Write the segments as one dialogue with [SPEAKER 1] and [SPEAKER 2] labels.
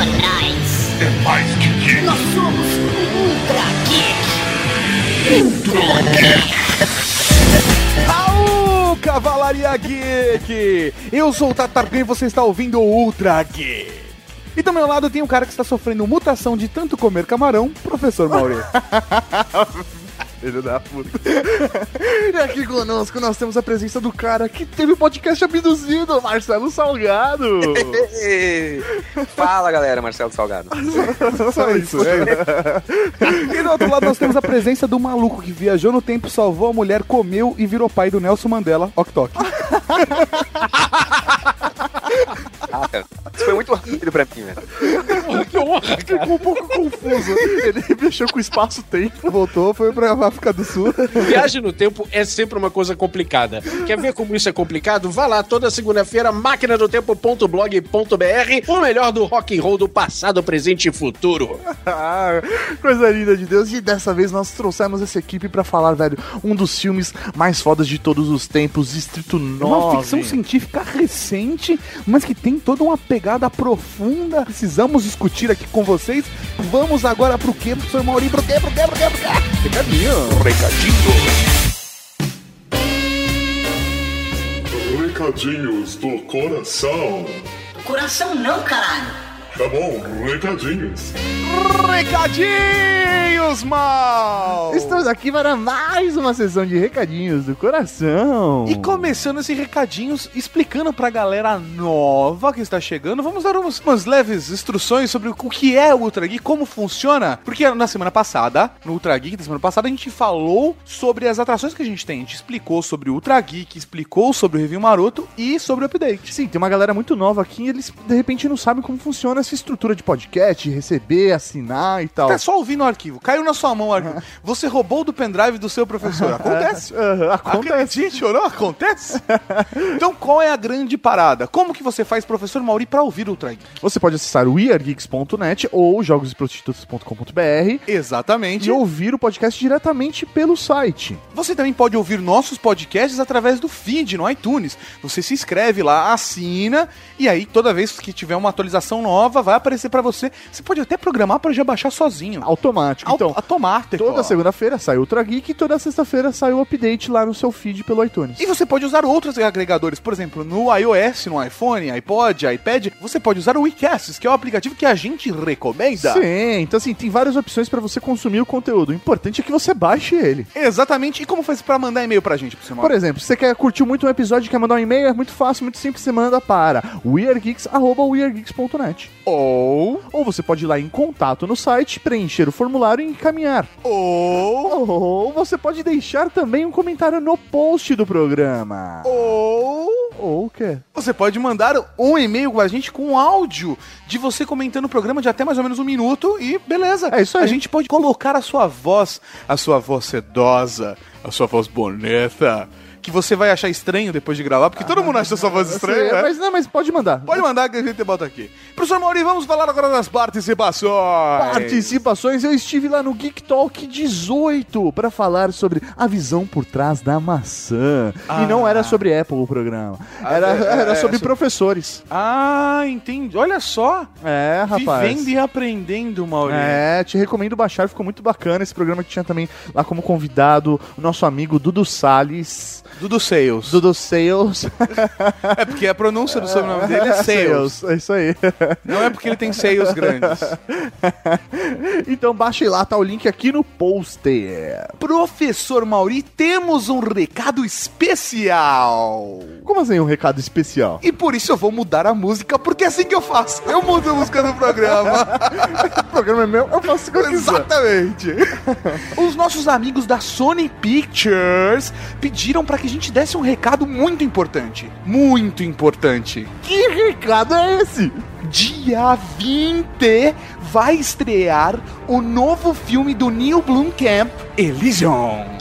[SPEAKER 1] atrás.
[SPEAKER 2] É mais que geek.
[SPEAKER 1] Nós somos Ultra Geek.
[SPEAKER 2] Ultra Geek.
[SPEAKER 3] Aú, Cavalaria Geek! Eu sou o Tatarkan e você está ouvindo o Ultra Geek. E do meu lado tem um cara que está sofrendo mutação de tanto comer camarão, professor Mauri. Filho da puta.
[SPEAKER 4] E aqui conosco nós temos a presença do cara que teve o podcast abduzido, Marcelo Salgado.
[SPEAKER 5] Fala galera, Marcelo Salgado.
[SPEAKER 3] Só isso, é. E do outro lado nós temos a presença do maluco que viajou no tempo, salvou a mulher, comeu e virou pai do Nelson Mandela, Ok Tok.
[SPEAKER 5] Ah, cara, isso foi muito rápido pra mim, velho.
[SPEAKER 4] Ficou um pouco confuso. Ele mexeu com o espaço-tempo, voltou, foi pra África do Sul.
[SPEAKER 6] Viagem no tempo é sempre uma coisa complicada. Quer ver como isso é complicado? Vá lá toda segunda-feira, máquina do tempo.blog.br, o melhor do rock and roll do passado, presente e futuro.
[SPEAKER 4] Ah, coisa linda de Deus. E dessa vez nós trouxemos essa equipe pra falar, velho, um dos filmes mais fodas de todos os tempos, Distrito 9.
[SPEAKER 3] Uma ficção científica recente, mas que tem toda uma pegada profunda. Precisamos discutir aqui com vocês. Vamos agora pro quê, professor Mauri? Pro quê, pro quê, pro quê, pro quê? Recadinho.
[SPEAKER 2] Recadinhos do coração.
[SPEAKER 1] Coração não, caralho.
[SPEAKER 2] Tá bom, recadinhos.
[SPEAKER 3] Recadinhos, mal!
[SPEAKER 4] Estamos aqui para mais uma sessão de recadinhos do coração.
[SPEAKER 3] E começando esse recadinhos, explicando pra galera nova que está chegando, vamos dar umas, umas leves instruções sobre o que é o Ultra Geek, como funciona. Porque na semana passada, no Ultra Geek da semana passada, a gente falou sobre as atrações que a gente tem. A gente explicou sobre o Ultra Geek, explicou sobre o Review Maroto e sobre o Update.
[SPEAKER 4] Sim, tem uma galera muito nova aqui e eles de repente não sabem como funciona essa estrutura de podcast, receber, assinar e tal.
[SPEAKER 3] Tá só ouvindo o arquivo, caiu na sua mão o arquivo. Você roubou do pendrive do seu professor. Acontece.
[SPEAKER 4] Aham, acontece.
[SPEAKER 3] Acredite ou não, acontece. então qual é a grande parada? Como que você faz, professor Mauri, pra ouvir o Ultra Geek?
[SPEAKER 4] Você pode acessar o weargeeks.net ou jogosprostitutos.com.br
[SPEAKER 3] Exatamente.
[SPEAKER 4] e ouvir o podcast diretamente pelo site.
[SPEAKER 3] Você também pode ouvir nossos podcasts através do feed no iTunes. Você se inscreve lá, assina, e aí toda vez que tiver uma atualização nova, vai aparecer pra você. Você pode até programar para já baixar sozinho.
[SPEAKER 4] Automático.
[SPEAKER 3] Auto-
[SPEAKER 4] Então,
[SPEAKER 3] automático.
[SPEAKER 4] toda segunda-feira sai o Ultra Geek e toda sexta-feira sai o update lá no seu feed pelo iTunes.
[SPEAKER 3] E você pode usar outros agregadores, por exemplo, no iOS, no iPhone, iPod, iPad, você pode usar o WeCasts, que é o aplicativo que a gente recomenda.
[SPEAKER 4] Sim, então assim, tem várias opções pra você consumir o conteúdo. O importante é que você baixe ele.
[SPEAKER 3] Exatamente. E como faz pra mandar e-mail pra gente,
[SPEAKER 4] Por
[SPEAKER 3] Mauri?
[SPEAKER 4] exemplo, se você quer curtir muito um episódio e quer mandar um e-mail, é muito fácil, muito simples, você manda para weargeeks.weargeeks.net.
[SPEAKER 3] Ou,
[SPEAKER 4] Ou você pode ir lá em contato no site, preencher o formulário e encaminhar.
[SPEAKER 3] ou,
[SPEAKER 4] Ou você pode deixar também um comentário no post do programa.
[SPEAKER 3] ou...
[SPEAKER 4] Ou o quê?
[SPEAKER 3] Você pode mandar um e-mail com a gente com áudio de você comentando o programa de até mais ou menos um minuto e beleza.
[SPEAKER 4] É isso aí.
[SPEAKER 3] A gente pode colocar a sua voz, a sua voz sedosa, a sua voz bonita, que você vai achar estranho depois de gravar, porque todo mundo acha sua voz estranha.
[SPEAKER 4] Sim,
[SPEAKER 3] né?
[SPEAKER 4] mas não, mas pode mandar.
[SPEAKER 3] Pode mandar que a gente bota aqui. Professor Mauri, vamos falar agora das participações.
[SPEAKER 4] Participações, eu estive lá no Geek Talk 18 para falar sobre a visão por trás da maçã. E não era sobre Apple o programa. Era,
[SPEAKER 3] é, é,
[SPEAKER 4] era
[SPEAKER 3] é,
[SPEAKER 4] sobre
[SPEAKER 3] so-
[SPEAKER 4] professores.
[SPEAKER 3] Ah, entendi. Olha só.
[SPEAKER 4] É, rapaz.
[SPEAKER 3] Vivendo e aprendendo, Mauri.
[SPEAKER 4] É, te recomendo baixar, ficou muito bacana esse programa que tinha também lá como convidado o nosso amigo Dudu Salles.
[SPEAKER 3] Dudu Sales.
[SPEAKER 4] Dudu Sales.
[SPEAKER 3] É porque a pronúncia do sobrenome dele é Sales.
[SPEAKER 4] É isso aí.
[SPEAKER 3] Não é porque ele tem seios grandes.
[SPEAKER 4] então baixe lá, tá o link aqui no poster.
[SPEAKER 3] Professor Mauri, temos um recado especial.
[SPEAKER 4] Como assim um recado especial?
[SPEAKER 3] E por isso eu vou mudar a música, porque é assim que eu faço. Eu mudo a música do programa.
[SPEAKER 4] O programa é meu, eu faço o que eu.
[SPEAKER 3] Exatamente. Os nossos amigos da Sony Pictures pediram para que gente desse um recado muito importante. Muito importante.
[SPEAKER 4] Que recado é esse?
[SPEAKER 3] Dia 20 vai estrear o novo filme do Neil Blomkamp, Elysion.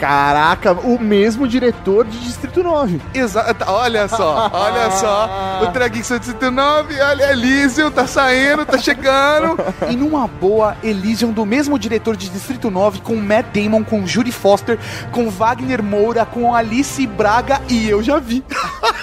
[SPEAKER 4] Caraca, o mesmo diretor de Distrito 9.
[SPEAKER 3] Exato, olha só, olha só. O Trageek 109, olha, Elysium tá saindo, tá chegando. E numa boa, Elysium do mesmo diretor de Distrito 9, com Matt Damon, com Judy Foster, com Wagner Moura, com Alice Braga e eu já vi.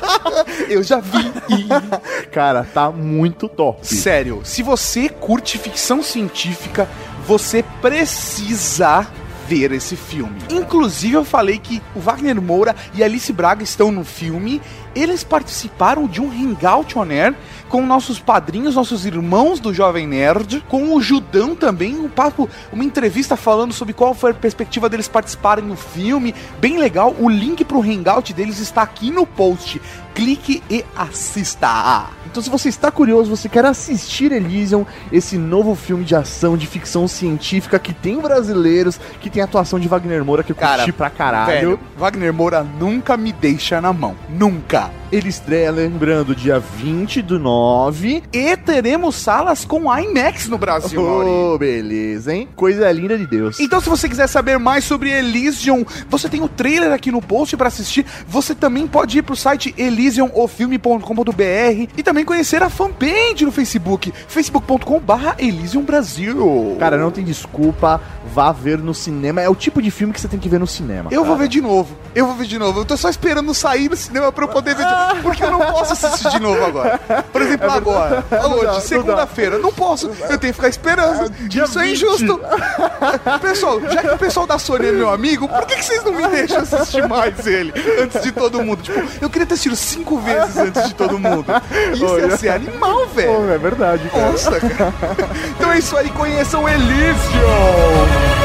[SPEAKER 3] eu já vi.
[SPEAKER 4] Cara, tá muito top.
[SPEAKER 3] Sério, se você curte ficção científica, você precisa ver esse filme. Inclusive, eu falei que o Wagner Moura e Alice Braga estão no filme. Eles participaram de um Hangout On Air com nossos padrinhos, nossos irmãos do Jovem Nerd, com o Judão também, um papo, uma entrevista falando sobre qual foi a perspectiva deles participarem no filme. Bem legal. O link pro Hangout deles está aqui no post. Clique e assista.
[SPEAKER 4] Então, se você está curioso, você quer assistir Elysium, esse novo filme de ação, de ficção científica que tem brasileiros, que tem atuação de Wagner Moura, que eu
[SPEAKER 3] Cara,
[SPEAKER 4] curti pra caralho.
[SPEAKER 3] Velho, Wagner Moura nunca me deixa na mão. Nunca.
[SPEAKER 4] Ele estreia, lembrando, dia 20 do 9.
[SPEAKER 3] E teremos salas com IMAX no Brasil.
[SPEAKER 4] Oh, beleza, hein? Coisa linda de Deus.
[SPEAKER 3] Então, se você quiser saber mais sobre Elysium, você tem o trailer aqui no post pra assistir. Você também pode ir pro site elysiumofilme.com.br e também conhecer a fanpage no Facebook, facebook.com.br Elysium Brasil.
[SPEAKER 4] Cara, não tem desculpa, vá ver no cinema. É o tipo de filme que você tem que ver no cinema.
[SPEAKER 3] Eu
[SPEAKER 4] cara.
[SPEAKER 3] vou ver de novo. Eu vou ver de novo. Eu tô só esperando sair no cinema pra eu poder ver de novo. Porque eu não posso assistir de novo agora. Por exemplo, agora.
[SPEAKER 4] Não dá,
[SPEAKER 3] Hoje, segunda-feira. Não posso. Eu tenho que ficar esperando.
[SPEAKER 4] dia
[SPEAKER 3] Isso é
[SPEAKER 4] 20.
[SPEAKER 3] injusto. Pessoal, já que o pessoal da Sony é meu amigo, por que, que vocês não me deixam assistir mais ele antes de todo mundo? Tipo, eu queria ter assistido cinco vezes antes de todo mundo. Isso ia
[SPEAKER 4] Olha.
[SPEAKER 3] ser animal, velho.
[SPEAKER 4] É verdade, cara.
[SPEAKER 3] Nossa, cara. Então é isso aí, conheçam Elysium.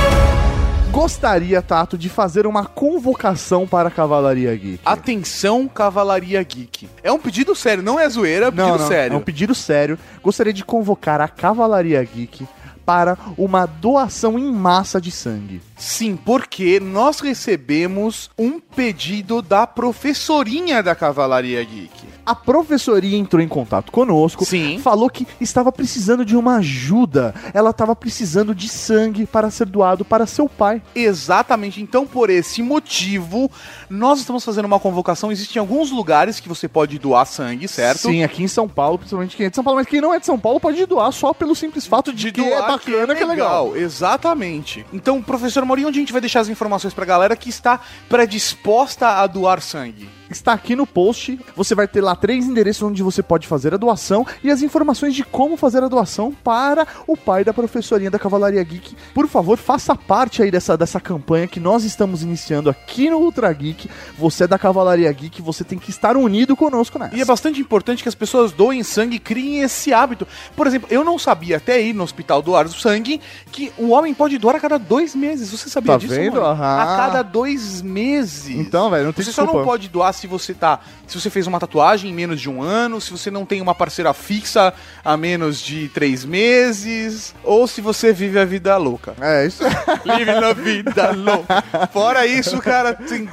[SPEAKER 4] Gostaria, Tato, de fazer uma convocação para a Cavalaria Geek.
[SPEAKER 3] Atenção, Cavalaria Geek. É um pedido sério, não é zoeira, é um pedido sério.
[SPEAKER 4] É um pedido sério. Gostaria de convocar a Cavalaria Geek para uma doação em massa de sangue.
[SPEAKER 3] Sim, porque nós recebemos um pedido da professorinha da Cavalaria Geek.
[SPEAKER 4] A professoria entrou em contato conosco,
[SPEAKER 3] Sim.
[SPEAKER 4] falou que estava precisando de uma ajuda. Ela estava precisando de sangue para ser doado para seu pai.
[SPEAKER 3] Exatamente. Então, por esse motivo, nós estamos fazendo uma convocação. Existem alguns lugares que você pode doar sangue, certo?
[SPEAKER 4] Sim, aqui em São Paulo, principalmente quem é de São Paulo, mas quem não é de São Paulo pode doar só pelo simples fato de, que é
[SPEAKER 3] doar,
[SPEAKER 4] bacana, que é legal.
[SPEAKER 3] Exatamente. Então, professor Maurinho, onde a gente vai deixar as informações pra galera que está predisposta a doar sangue?
[SPEAKER 4] Está aqui no post. Você vai ter lá três endereços onde você pode fazer a doação e as informações de como fazer a doação para o pai da professorinha da Cavalaria Geek. Por favor, faça parte aí dessa, dessa campanha que nós estamos iniciando aqui no Ultra Geek. Você é da Cavalaria Geek, você tem que estar unido conosco nessa.
[SPEAKER 3] E é bastante importante que as pessoas doem sangue e criem esse hábito. Por exemplo, eu não sabia até ir no hospital doar sangue que o homem pode doar a cada dois meses. Você sabia
[SPEAKER 4] Tá
[SPEAKER 3] disso?
[SPEAKER 4] vendo?
[SPEAKER 3] mano?
[SPEAKER 4] Aham.
[SPEAKER 3] A cada dois meses.
[SPEAKER 4] Então, velho, não tem
[SPEAKER 3] Você só não
[SPEAKER 4] desculpa.
[SPEAKER 3] pode doar se você tá. Se você fez uma tatuagem em menos de um ano, se você não tem uma parceira fixa há menos de três meses, ou se você vive a vida louca.
[SPEAKER 4] É, isso
[SPEAKER 3] Vive na vida louca. Fora isso, cara, assim,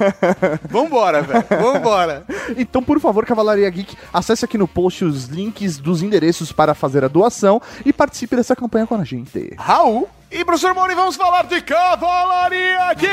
[SPEAKER 3] vambora, velho. Vambora.
[SPEAKER 4] Então, por favor, Cavalaria Geek, acesse aqui no post os links dos endereços para fazer a doação e participe dessa campanha com a gente.
[SPEAKER 3] Raul. E professor Mauri, vamos falar de Cavalaria Geek!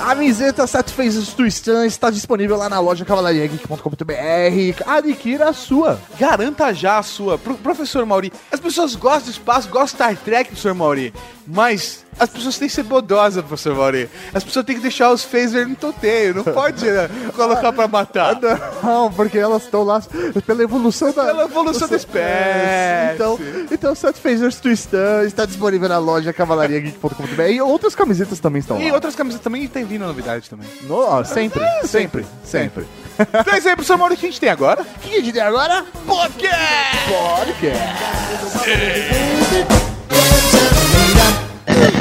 [SPEAKER 4] Camiseta Set Faces to Stan está disponível lá na loja cavalariageek.com.br. Adquira a sua.
[SPEAKER 3] Garanta já a sua. Pro, professor Mauri, as pessoas gostam do espaço, gostam de Star Trek, professor Mauri, mas as pessoas têm que ser bodosas, professor Mauri. As pessoas têm que deixar os phasers no toteio, não pode né, colocar pra matar.
[SPEAKER 4] Não, porque elas estão lá pela evolução da,
[SPEAKER 3] Pela evolução da espécie.
[SPEAKER 4] Então, então Set Phasers Stan está disponível na loja cavalariageek.com.br e outras camisetas também estão
[SPEAKER 3] E
[SPEAKER 4] lá.
[SPEAKER 3] outras camisas também tem vindo novidade também.
[SPEAKER 4] No, ó, sempre, sempre, sempre.
[SPEAKER 3] Então é isso aí, professor Mauri, o que a gente tem agora?
[SPEAKER 4] O que a gente tem agora?
[SPEAKER 3] Podcast!
[SPEAKER 4] Podcast.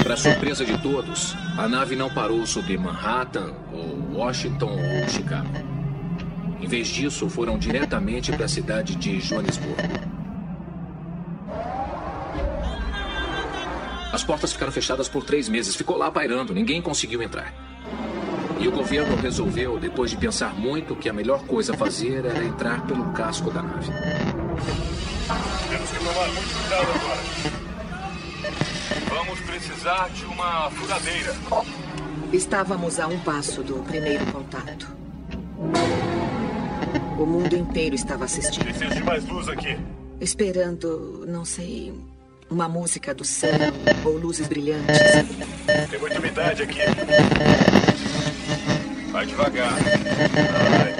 [SPEAKER 7] Para surpresa de todos, a nave não parou sobre Manhattan, ou Washington ou Chicago. Em vez disso, foram diretamente para a cidade de Joanesburgo. As portas ficaram fechadas por três meses. Ficou lá pairando, ninguém conseguiu entrar. E o governo resolveu, depois de pensar muito, que a melhor coisa a fazer era entrar pelo casco da nave.
[SPEAKER 2] Temos que tomar muito cuidado agora. Vamos
[SPEAKER 8] precisar de uma furadeira.
[SPEAKER 9] Estávamos a um passo do primeiro contato. O mundo inteiro estava assistindo.
[SPEAKER 8] Preciso de mais luz aqui.
[SPEAKER 9] Esperando, não sei, uma música do céu ou luzes brilhantes.
[SPEAKER 8] Tem muita umidade aqui. Vai devagar. Ai,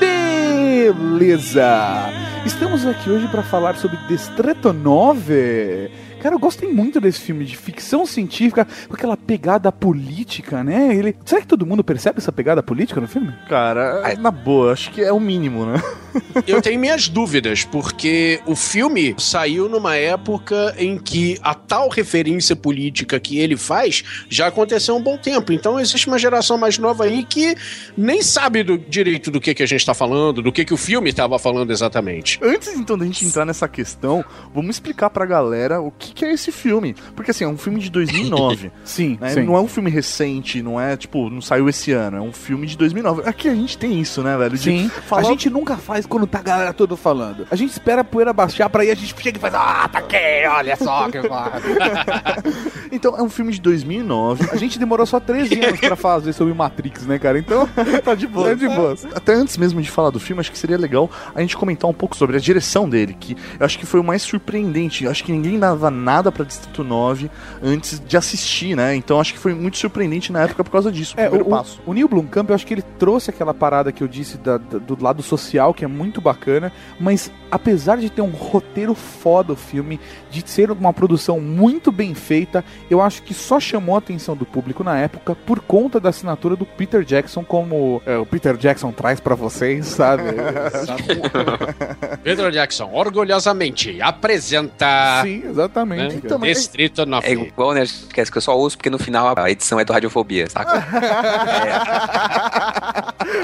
[SPEAKER 3] Beleza! Estamos aqui hoje para falar sobre Destreto 9. Cara, eu gostei muito desse filme de ficção científica com aquela pegada política, né? Ele... Será que todo mundo percebe essa pegada política no filme?
[SPEAKER 4] Cara, na boa, acho que é o mínimo, né?
[SPEAKER 6] Eu tenho minhas dúvidas, porque o filme saiu numa época em que a tal referência política que ele faz já aconteceu há um bom tempo. Então existe uma geração mais nova aí que nem sabe do direito do que, que a gente está falando, do que, que o filme estava falando exatamente.
[SPEAKER 4] Antes então da gente entrar nessa questão, vamos explicar pra galera o que, que é esse filme. Porque assim, é um filme de 2009.
[SPEAKER 3] Sim,
[SPEAKER 4] né?
[SPEAKER 3] sim.
[SPEAKER 4] Não é um filme recente, não é tipo, não saiu esse ano, é um filme de 2009. Aqui a gente tem isso, né, velho? De
[SPEAKER 3] Sim,
[SPEAKER 4] falar-
[SPEAKER 3] a gente nunca faz quando tá a galera toda falando. A gente espera a poeira baixar pra aí a gente chega e faz, ah, tá aqui, olha só que foda."
[SPEAKER 4] Então, é um filme de 2009.
[SPEAKER 3] A gente demorou só 13 anos pra fazer sobre Matrix, né, cara? Então, tá de boa. Tá de boa.
[SPEAKER 4] Até antes mesmo de falar do filme, acho que seria legal a gente comentar um pouco sobre a direção dele, que eu acho que foi o mais surpreendente. Eu acho que ninguém dava nada pra Distrito 9 antes de assistir, né? Então acho que foi muito surpreendente na época por causa disso. o
[SPEAKER 3] É,
[SPEAKER 4] primeiro
[SPEAKER 3] o,
[SPEAKER 4] passo.
[SPEAKER 3] o, Neil Blomkamp, eu acho que ele trouxe aquela parada que eu disse da- da- do lado social, que é muito bacana, mas apesar de ter um roteiro foda o filme, de ser uma produção muito bem feita, eu acho que só chamou a atenção do público na época por conta da assinatura do Peter Jackson, como é, o Peter Jackson traz pra vocês, sabe?
[SPEAKER 6] Pedro Jackson, orgulhosamente, apresenta
[SPEAKER 3] Sim, exatamente.
[SPEAKER 6] Né?
[SPEAKER 3] cara.
[SPEAKER 4] mas-
[SPEAKER 6] Distrito 9.
[SPEAKER 5] É igual, né? Esquece que eu só ouço porque no final a edição é do Radiofobia, saca?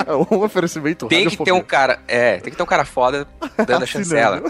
[SPEAKER 4] É um oferecimento
[SPEAKER 5] Tem que ter um cara, é, tem que ter um cara foda dando a chancela.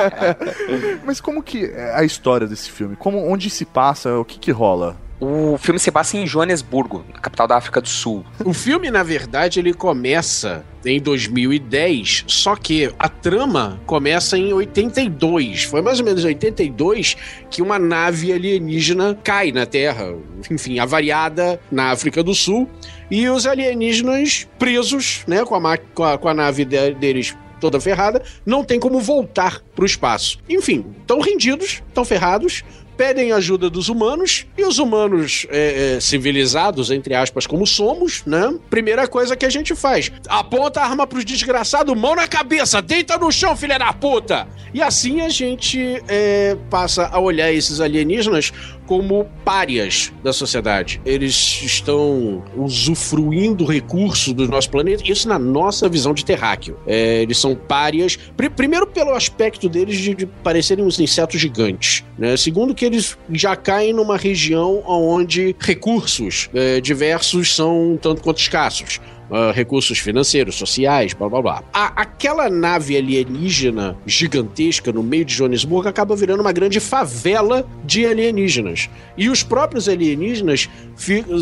[SPEAKER 4] Mas como que é a história desse filme? Como, onde se passa? O que que rola?
[SPEAKER 5] O filme se passa em Joanesburgo, capital da África do Sul.
[SPEAKER 6] O filme, na verdade, ele começa em 2010, só que a trama começa em 82. Foi mais ou menos em 82 que uma nave alienígena cai na Terra, enfim, avariada na África do Sul, e os alienígenas presos, né, com a, com a, com a nave de- deles toda ferrada, não tem como voltar pro espaço. Enfim, estão rendidos, estão ferrados, pedem ajuda dos humanos e os humanos é, é, civilizados, entre aspas, como somos, né? Primeira coisa que a gente faz: aponta a arma pros desgraçados, mão na cabeça, deita no chão, filha da puta! E assim a gente é, passa a olhar esses alienígenas como párias da sociedade. Eles estão usufruindo recursos do nosso planeta, isso na nossa visão de terráqueo. É, eles são párias, pri- primeiro pelo aspecto deles de, de parecerem uns insetos gigantes, né? Segundo que eles já caem numa região onde recursos é, diversos são tanto quanto escassos. Ah, recursos financeiros, sociais, blá blá blá. A- aquela nave alienígena gigantesca no meio de Joanesburgo acaba virando uma grande favela de alienígenas. E os próprios alienígenas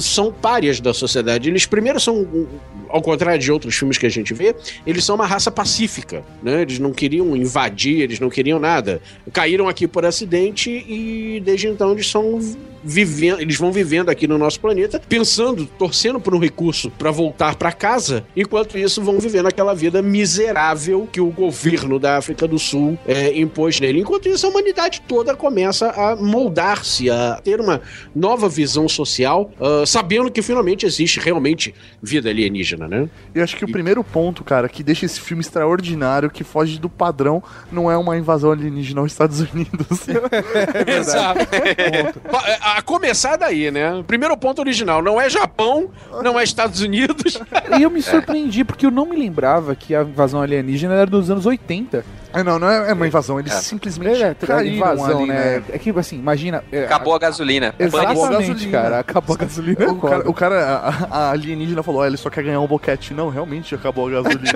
[SPEAKER 6] são párias da sociedade. Eles primeiro são, ao contrário de outros filmes que a gente vê, eles são uma raça pacífica, né? Eles não queriam invadir, eles não queriam nada. Caíram aqui por acidente e desde então eles são vivendo, eles vão vivendo aqui no nosso planeta, pensando, torcendo por um recurso para voltar para casa, enquanto isso vão vivendo aquela vida miserável que o governo da África do Sul é, impôs nele. Enquanto isso, a humanidade toda começa a moldar-se, a ter uma nova visão social, ah, sabendo que finalmente existe realmente vida alienígena, né?
[SPEAKER 4] E acho que o primeiro ponto, cara, que deixa esse filme extraordinário, que foge do padrão, não é uma invasão alienígena aos Estados Unidos.
[SPEAKER 6] Exato. A começar daí, né? Primeiro ponto original, não é Japão, não é Estados Unidos.
[SPEAKER 3] E eu me surpreendi, porque eu não me lembrava que a invasão alienígena era dos anos 80.
[SPEAKER 4] Ah, não, não é é uma invasão, eles simplesmente
[SPEAKER 3] É,
[SPEAKER 4] caíram
[SPEAKER 3] invasão,
[SPEAKER 4] ali,
[SPEAKER 3] né?
[SPEAKER 4] né?
[SPEAKER 3] É que, assim, imagina... é,
[SPEAKER 5] Acabou a gasolina.
[SPEAKER 3] Exatamente,
[SPEAKER 4] Acabou a gasolina.
[SPEAKER 3] cara. Acabou a gasolina. é
[SPEAKER 4] O cara, o cara, a, a alienígena falou, "Ah, ele só quer ganhar um boquete. Não, realmente acabou a gasolina.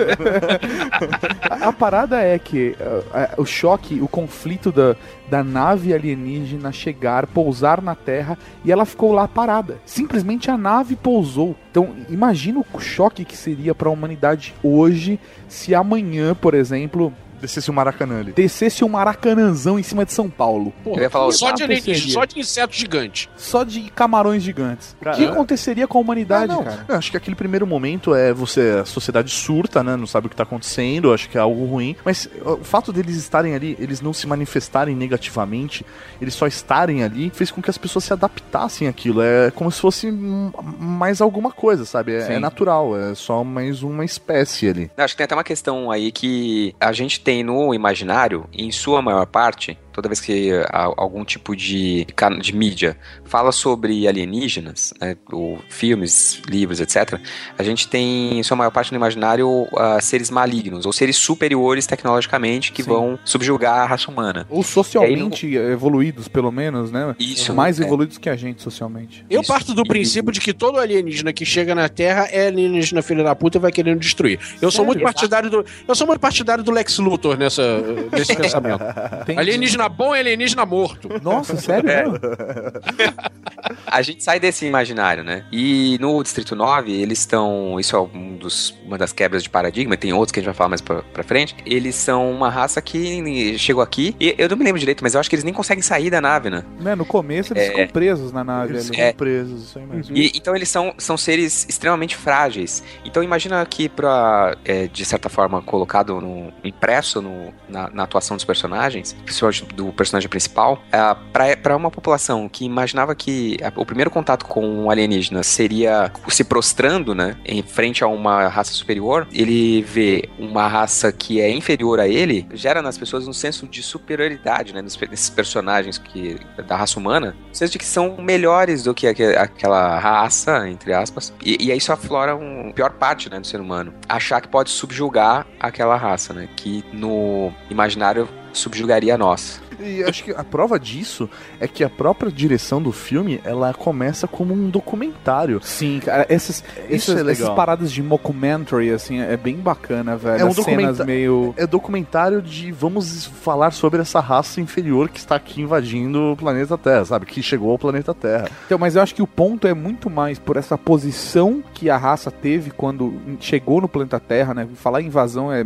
[SPEAKER 3] A, a parada é que a- o choque, o conflito da, da nave alienígena chegar, pousar na Terra e ela ficou lá parada. Simplesmente a nave pousou. Então, imagina o choque que seria para a humanidade hoje se amanhã, por exemplo,
[SPEAKER 4] Descesse o Maracanã ali.
[SPEAKER 3] Descesse um maracanãzão em cima de São Paulo.
[SPEAKER 6] Porra,
[SPEAKER 5] Eu ia falar
[SPEAKER 6] só de alienígena, só de insetos gigantes.
[SPEAKER 3] Só de camarões gigantes. O que aconteceria com a humanidade,
[SPEAKER 4] Ah, não.
[SPEAKER 3] cara?
[SPEAKER 4] Eu acho que aquele primeiro momento é você, a sociedade surta, né? Não sabe o que tá acontecendo, acho que é algo ruim. Mas o fato deles estarem ali, eles não se manifestarem negativamente, eles só estarem ali, fez com que as pessoas se adaptassem àquilo. É como se fosse mais alguma coisa, sabe? É, é natural, é só mais uma espécie ali.
[SPEAKER 5] Acho que tem até uma questão aí que a gente tem no imaginário, em sua maior parte, toda vez que a- algum tipo de, de mídia fala sobre alienígenas, né, ou filmes, livros, etc., a gente tem, em sua maior parte no imaginário, ah, seres malignos, ou seres superiores tecnologicamente que
[SPEAKER 3] Sim.
[SPEAKER 5] vão subjugar a raça humana.
[SPEAKER 3] Ou socialmente evoluídos, pelo menos, né?
[SPEAKER 5] Isso.
[SPEAKER 3] Mais
[SPEAKER 5] é.
[SPEAKER 3] evoluídos que a gente socialmente.
[SPEAKER 6] Eu
[SPEAKER 5] Isso.
[SPEAKER 6] parto do
[SPEAKER 5] E-
[SPEAKER 6] princípio de que todo alienígena que chega na Terra é alienígena filha da puta e vai querendo destruir. Eu sou
[SPEAKER 3] Sério?
[SPEAKER 6] muito partidário do. Eu sou muito partidário do Lex Luthor nessa, nesse pensamento.
[SPEAKER 3] Tem-
[SPEAKER 6] Alienígena bom é alienígena morto.
[SPEAKER 3] Nossa, sério?
[SPEAKER 5] É. A gente sai desse imaginário, né? E no Distrito 9, eles estão. Isso é um dos, uma das quebras de paradigma, tem outros que a gente vai falar mais pra, pra frente. Eles são uma raça que chegou aqui. E eu não me lembro direito, mas eu acho que eles nem conseguem sair da nave, né?
[SPEAKER 3] Né, No começo eles
[SPEAKER 5] É.
[SPEAKER 3] ficam presos na nave.
[SPEAKER 4] Eles
[SPEAKER 3] ali.
[SPEAKER 4] ficam
[SPEAKER 5] É.
[SPEAKER 4] presos, isso aí mesmo.
[SPEAKER 5] E, então eles são, são seres extremamente frágeis. Então imagina que pra, é, de certa forma, colocado no, impresso no- na, na atuação dos personagens, principalmente do personagem principal, ah, pra para uma população que imaginava que a- o primeiro contato com um alienígena seria se prostrando, né, em frente a uma raça superior, ele vê uma raça que é inferior a ele, gera nas pessoas um senso de superioridade, né, nesses personagens que da raça humana, um senso de que são melhores do que aque- aquela raça, entre aspas, e, e aí isso aflora um pior parte, né, do ser humano, achar que pode subjugar aquela raça, né, que no imaginário subjugaria nós.
[SPEAKER 4] E acho que a prova disso é que a própria direção do filme, ela começa como um documentário.
[SPEAKER 3] Sim, cara, essas,
[SPEAKER 4] Isso
[SPEAKER 3] essas,
[SPEAKER 4] é
[SPEAKER 3] essas paradas de mockumentary, assim, é bem bacana, velho.
[SPEAKER 4] É um documenta-
[SPEAKER 3] meio...
[SPEAKER 4] É documentário de vamos falar sobre essa raça inferior que está aqui invadindo o planeta Terra, sabe? Que chegou ao planeta Terra.
[SPEAKER 3] Então, mas eu acho que o ponto é muito mais por essa posição que a raça teve quando chegou no planeta Terra, né? Falar em invasão é.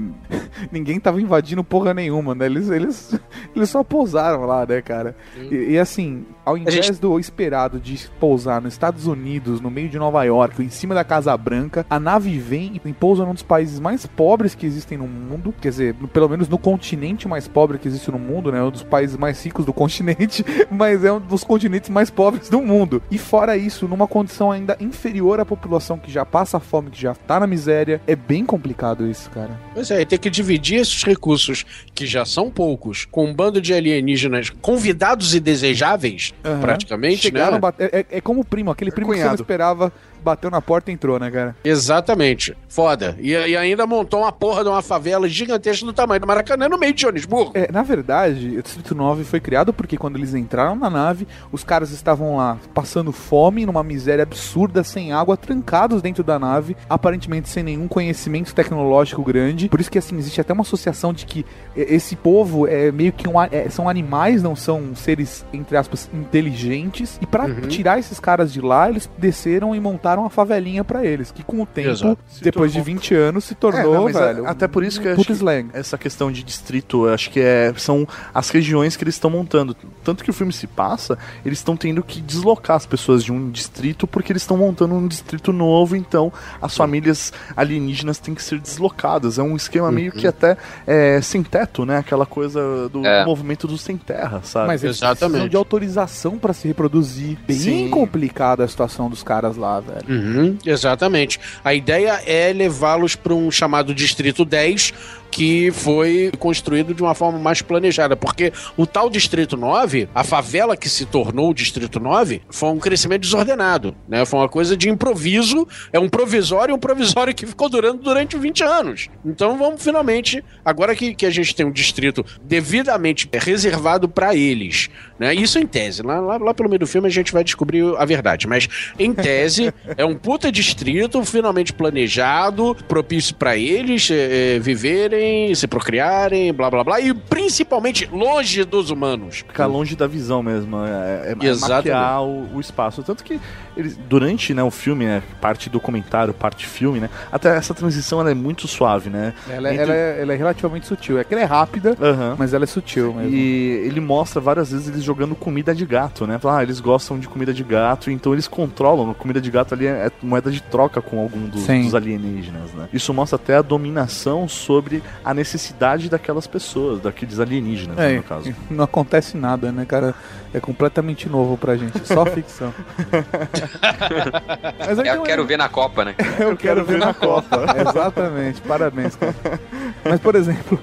[SPEAKER 3] Ninguém tava invadindo porra nenhuma, né? Eles, eles, eles só pousaram lá, né, cara? E, e assim, ao invés
[SPEAKER 5] gente-
[SPEAKER 3] do esperado de pousar nos Estados Unidos, no meio de Nova York, em cima da Casa Branca, a nave vem e pousa num dos países mais pobres que existem no mundo. Quer dizer, pelo menos no continente mais pobre que existe no mundo, né? Um dos países mais ricos do continente, mas é um dos continentes mais pobres do mundo. E fora isso, numa condição ainda inferior à população que já passa fome, que já tá na miséria, é bem complicado isso, cara.
[SPEAKER 6] Pois é, ter que dividir esses recursos, que já são poucos, com um bando de alienígenas convidados e desejáveis,
[SPEAKER 3] Aham.
[SPEAKER 6] praticamente,
[SPEAKER 3] Chegaram,
[SPEAKER 6] né?
[SPEAKER 3] é, é- é como o primo, aquele primo que você não esperava, bateu na porta e entrou, né, cara?
[SPEAKER 6] Exatamente. Foda. E, e ainda montou uma porra de uma favela gigantesca do tamanho do Maracanã no meio de Joanesburgo.
[SPEAKER 3] É, na verdade, o Distrito 9 foi criado porque quando eles entraram na nave, os caras estavam lá passando fome, numa miséria absurda, sem água, trancados dentro da nave, aparentemente sem nenhum conhecimento tecnológico grande. Por isso que assim existe até uma associação de que é, esse povo é meio que um, é, são animais, não são seres entre aspas inteligentes. E pra tirar esses caras de lá, eles desceram e montaram uma favelinha pra eles, que com o tempo,
[SPEAKER 6] Exato.
[SPEAKER 3] depois de 20 anos, se tornou,
[SPEAKER 4] É, não,
[SPEAKER 3] velho.
[SPEAKER 4] até por isso que eu acho que
[SPEAKER 3] slang.
[SPEAKER 4] essa questão de distrito, eu acho que é, são as regiões que eles estão montando. Tanto que o filme se passa, eles estão tendo que deslocar as pessoas de um distrito porque eles estão montando um distrito novo, então as famílias alienígenas têm que ser deslocadas. É um esquema meio que até é, sem teto, né? Aquela coisa do,
[SPEAKER 5] É.
[SPEAKER 4] do movimento do sem terra, sabe?
[SPEAKER 3] Mas eles
[SPEAKER 6] Exatamente.
[SPEAKER 3] precisam de autorização pra se reproduzir. Bem
[SPEAKER 4] Sim.
[SPEAKER 3] complicada a situação dos caras lá, velho.
[SPEAKER 6] Uhum, exatamente. A ideia é levá-los para um chamado Distrito 10, que foi construído de uma forma mais planejada, porque o tal Distrito 9, a favela que se tornou o Distrito 9, foi um crescimento desordenado, né? Foi uma coisa de improviso, é um provisório, um provisório que ficou durando durante 20 anos. Então vamos finalmente, agora que, que a gente tem um distrito devidamente reservado para eles, né? Isso em tese, lá, lá, lá pelo meio do filme a gente vai descobrir a verdade, mas em tese é um puta distrito finalmente planejado, propício para eles eh, viverem se procriarem, blá blá blá, e principalmente longe dos humanos.
[SPEAKER 4] Ficar longe da visão mesmo. É, é
[SPEAKER 6] Exatamente.
[SPEAKER 4] mapear o, o espaço. Tanto que eles, durante né, o filme, né, parte documentário, parte filme, né? Até essa transição ela é muito suave, né?
[SPEAKER 3] Ela, é-
[SPEAKER 4] Entre-
[SPEAKER 3] ela é, ela é relativamente sutil. É que ela é rápida,
[SPEAKER 4] Aham.
[SPEAKER 3] mas ela é sutil mesmo.
[SPEAKER 4] E ele mostra várias vezes eles jogando comida de gato, né? Ah, eles gostam de comida de gato, então eles controlam. A comida de gato ali é, é moeda de troca com algum dos, dos alienígenas, né? Isso mostra até a dominação sobre a necessidade daquelas pessoas, daqueles alienígenas, né,
[SPEAKER 3] É,
[SPEAKER 4] no caso.
[SPEAKER 3] não acontece nada, né, cara? É completamente novo pra gente, só ficção. Mas
[SPEAKER 5] Eu
[SPEAKER 3] tem um-
[SPEAKER 5] quero ver na Copa, né?
[SPEAKER 3] Eu quero ver na Copa. Exatamente, parabéns, cara. Mas, por exemplo,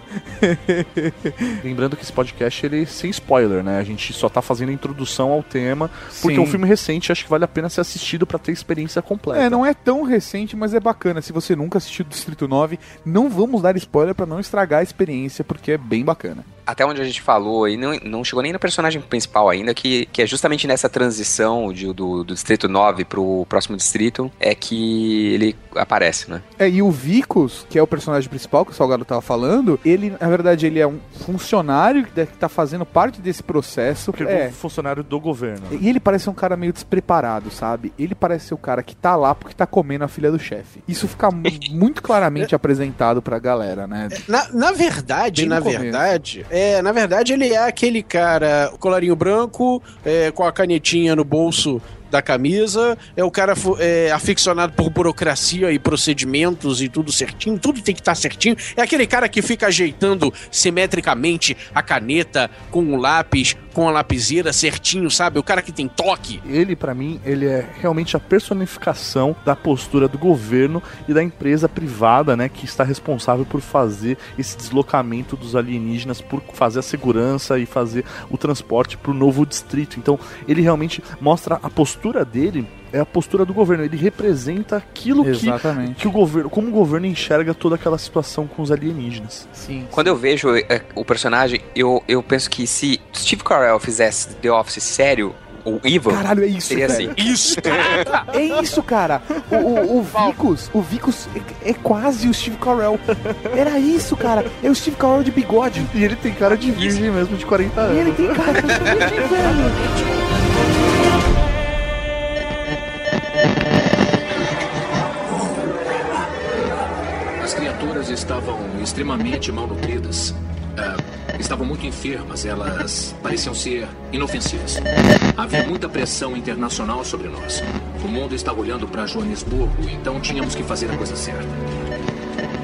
[SPEAKER 4] Lembrando que esse podcast ele é sem spoiler, né? A gente só tá fazendo a introdução ao tema, porque
[SPEAKER 3] Sim.
[SPEAKER 4] é um filme recente, acho que vale a pena ser assistido pra ter experiência completa.
[SPEAKER 3] é, não é tão recente, mas é bacana. Se você nunca assistiu Distrito 9, não vamos dar spoiler pra não estragar a experiência, porque é bem bacana.
[SPEAKER 5] Até onde a gente falou, e não, não chegou nem no personagem principal ainda, que, que é justamente nessa transição de- do, do Distrito 9 pro próximo distrito, é que ele aparece, né?
[SPEAKER 3] É, e o Vicos, que é o personagem principal que o Salgado tava falando, ele, na verdade, ele é um funcionário que tá fazendo parte desse processo.
[SPEAKER 4] Porque é
[SPEAKER 3] É,
[SPEAKER 4] um funcionário do governo.
[SPEAKER 3] E ele parece um cara meio despreparado, sabe? Ele parece ser o cara que tá lá porque tá comendo a filha do chefe. Isso fica mu- muito claramente apresentado pra galera, né?
[SPEAKER 6] Na, na verdade,
[SPEAKER 3] Bem
[SPEAKER 6] na
[SPEAKER 3] começo.
[SPEAKER 6] verdade, é, na verdade ele é aquele cara, colarinho branco, é, com a canetinha no bolso da camisa, é o cara é, aficionado por burocracia e procedimentos e tudo certinho, tudo tem que estar certinho. É aquele cara que fica ajeitando simetricamente a caneta com o lápis, com a lapiseira certinho, sabe? O cara que tem toque.
[SPEAKER 4] Ele, pra mim, ele é realmente a personificação da postura do governo e da empresa privada, né, que está responsável por fazer esse deslocamento dos alienígenas, por fazer a segurança e fazer o transporte para o novo distrito. Então, ele realmente mostra a postura dele é a postura do governo. Ele representa aquilo que,
[SPEAKER 3] Exatamente.
[SPEAKER 4] que o governo, como o governo enxerga toda aquela situação com os alienígenas.
[SPEAKER 3] Sim.
[SPEAKER 5] Quando eu vejo é, o personagem, eu, eu penso que se Steve Carell fizesse The Office sério, o Ivan,
[SPEAKER 3] Caralho, é isso,
[SPEAKER 5] seria
[SPEAKER 3] velho.
[SPEAKER 5] assim.
[SPEAKER 6] Isso,
[SPEAKER 3] É isso, cara. O, o, o Vicos, o Vicos é, é quase o Steve Carell. Era isso, cara. É o Steve Carell de bigode.
[SPEAKER 4] E ele tem cara de virgem mesmo, de 40 anos.
[SPEAKER 3] E ele tem cara de virgem, velho.
[SPEAKER 7] estavam extremamente mal nutridas. Ah, estavam muito enfermas, elas pareciam ser inofensivas. Havia muita pressão internacional sobre nós. O mundo estava olhando para Joanesburgo, então tínhamos que fazer a coisa certa.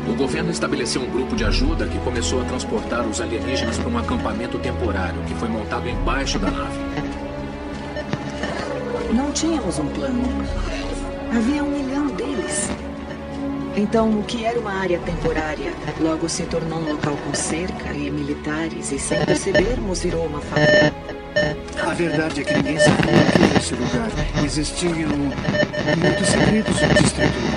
[SPEAKER 7] O governo estabeleceu um grupo de ajuda que começou a transportar os alienígenas para um acampamento temporário que foi montado embaixo da nave.
[SPEAKER 9] Não tínhamos um plano. Havia um milhão deles. Então, o que era uma área temporária logo se tornou um local com cerca e militares, e sem percebermos virou uma fábrica.
[SPEAKER 10] A verdade é que ninguém sabia o que era esse lugar. Existiam muitos segredos no Distrito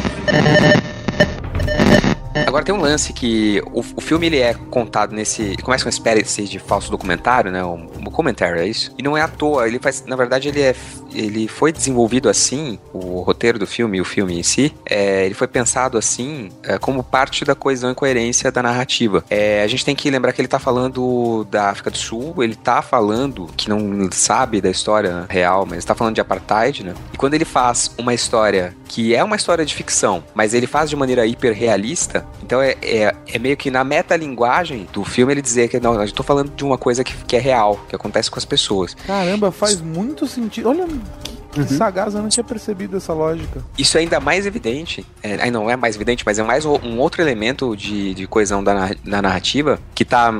[SPEAKER 5] Agora tem um lance que o, o filme ele é contado nesse. Ele começa com uma espécie de falso documentário, né? Um, um comentário, é isso? E não é à toa, ele faz. Na verdade, ele é. Ele foi desenvolvido assim, o roteiro do filme e o filme em si, é, ele foi pensado assim é, como parte da coesão e coerência da narrativa. É, a gente tem que lembrar que ele tá falando da África do Sul, ele tá falando, que não sabe da história real, mas tá falando de apartheid, né? E quando ele faz uma história que é uma história de ficção, mas ele faz de maneira hiper realista, então é, é, é meio que na metalinguagem do filme ele dizer que não, eu tô falando de uma coisa que, que é real, que acontece com as pessoas.
[SPEAKER 3] Caramba, faz muito sentido. Olha Mm-hmm. Que sagaz, eu não tinha percebido essa lógica.
[SPEAKER 5] Isso é ainda mais evidente, é, aí não é mais evidente, mas é mais um outro elemento de, de coesão da, na- da narrativa que tá,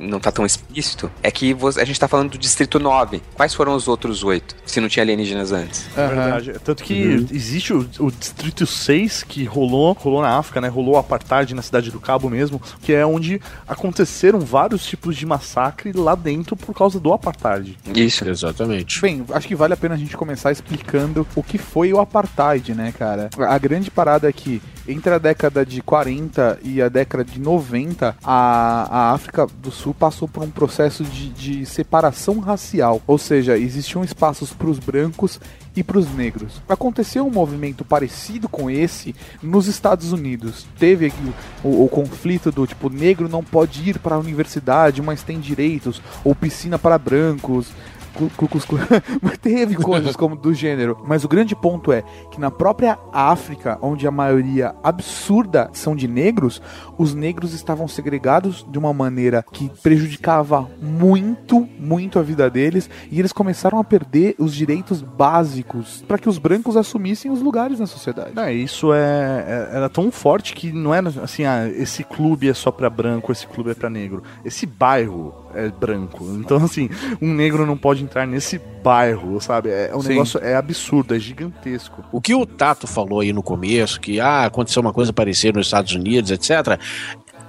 [SPEAKER 5] não tá tão explícito, é que você- a gente tá falando do Distrito 9. Quais foram os outros oito, se não tinha alienígenas antes?
[SPEAKER 4] É verdade. Tanto que existe o, o Distrito 6 que rolou, rolou na África, né? Rolou o apartheid na cidade do Cabo mesmo, que é onde aconteceram vários tipos de massacre lá dentro por causa do apartheid.
[SPEAKER 5] Isso.
[SPEAKER 6] Exatamente.
[SPEAKER 3] Bem, acho que vale a pena a gente começar explicando o que foi o apartheid, né, cara? A grande parada é que entre a década de 40 e a década de 90, a, a África do Sul passou por um processo de, de separação racial. Ou seja, existiam espaços para os brancos e para os negros. Aconteceu um movimento parecido com esse nos Estados Unidos. Teve aqui o, o, o conflito do tipo negro não pode ir para a universidade, mas tem direitos, ou piscina para brancos. Teve coisas como do gênero. Mas o grande ponto é que na própria África, onde a maioria absurda são de negros, os negros estavam segregados de uma maneira que prejudicava muito, muito a vida deles, e eles começaram a perder os direitos básicos para que os brancos assumissem os lugares na sociedade.
[SPEAKER 4] Não, isso é, é- era tão forte que não era assim, ah, esse clube é só pra branco, esse clube é pra negro. Esse bairro é branco. Então, assim, um negro não pode entrar nesse bairro, sabe? É, o
[SPEAKER 6] Sim.
[SPEAKER 4] negócio é absurdo, é gigantesco.
[SPEAKER 6] O que o Tato falou aí no começo, que ah, aconteceu uma coisa parecida nos Estados Unidos, etc.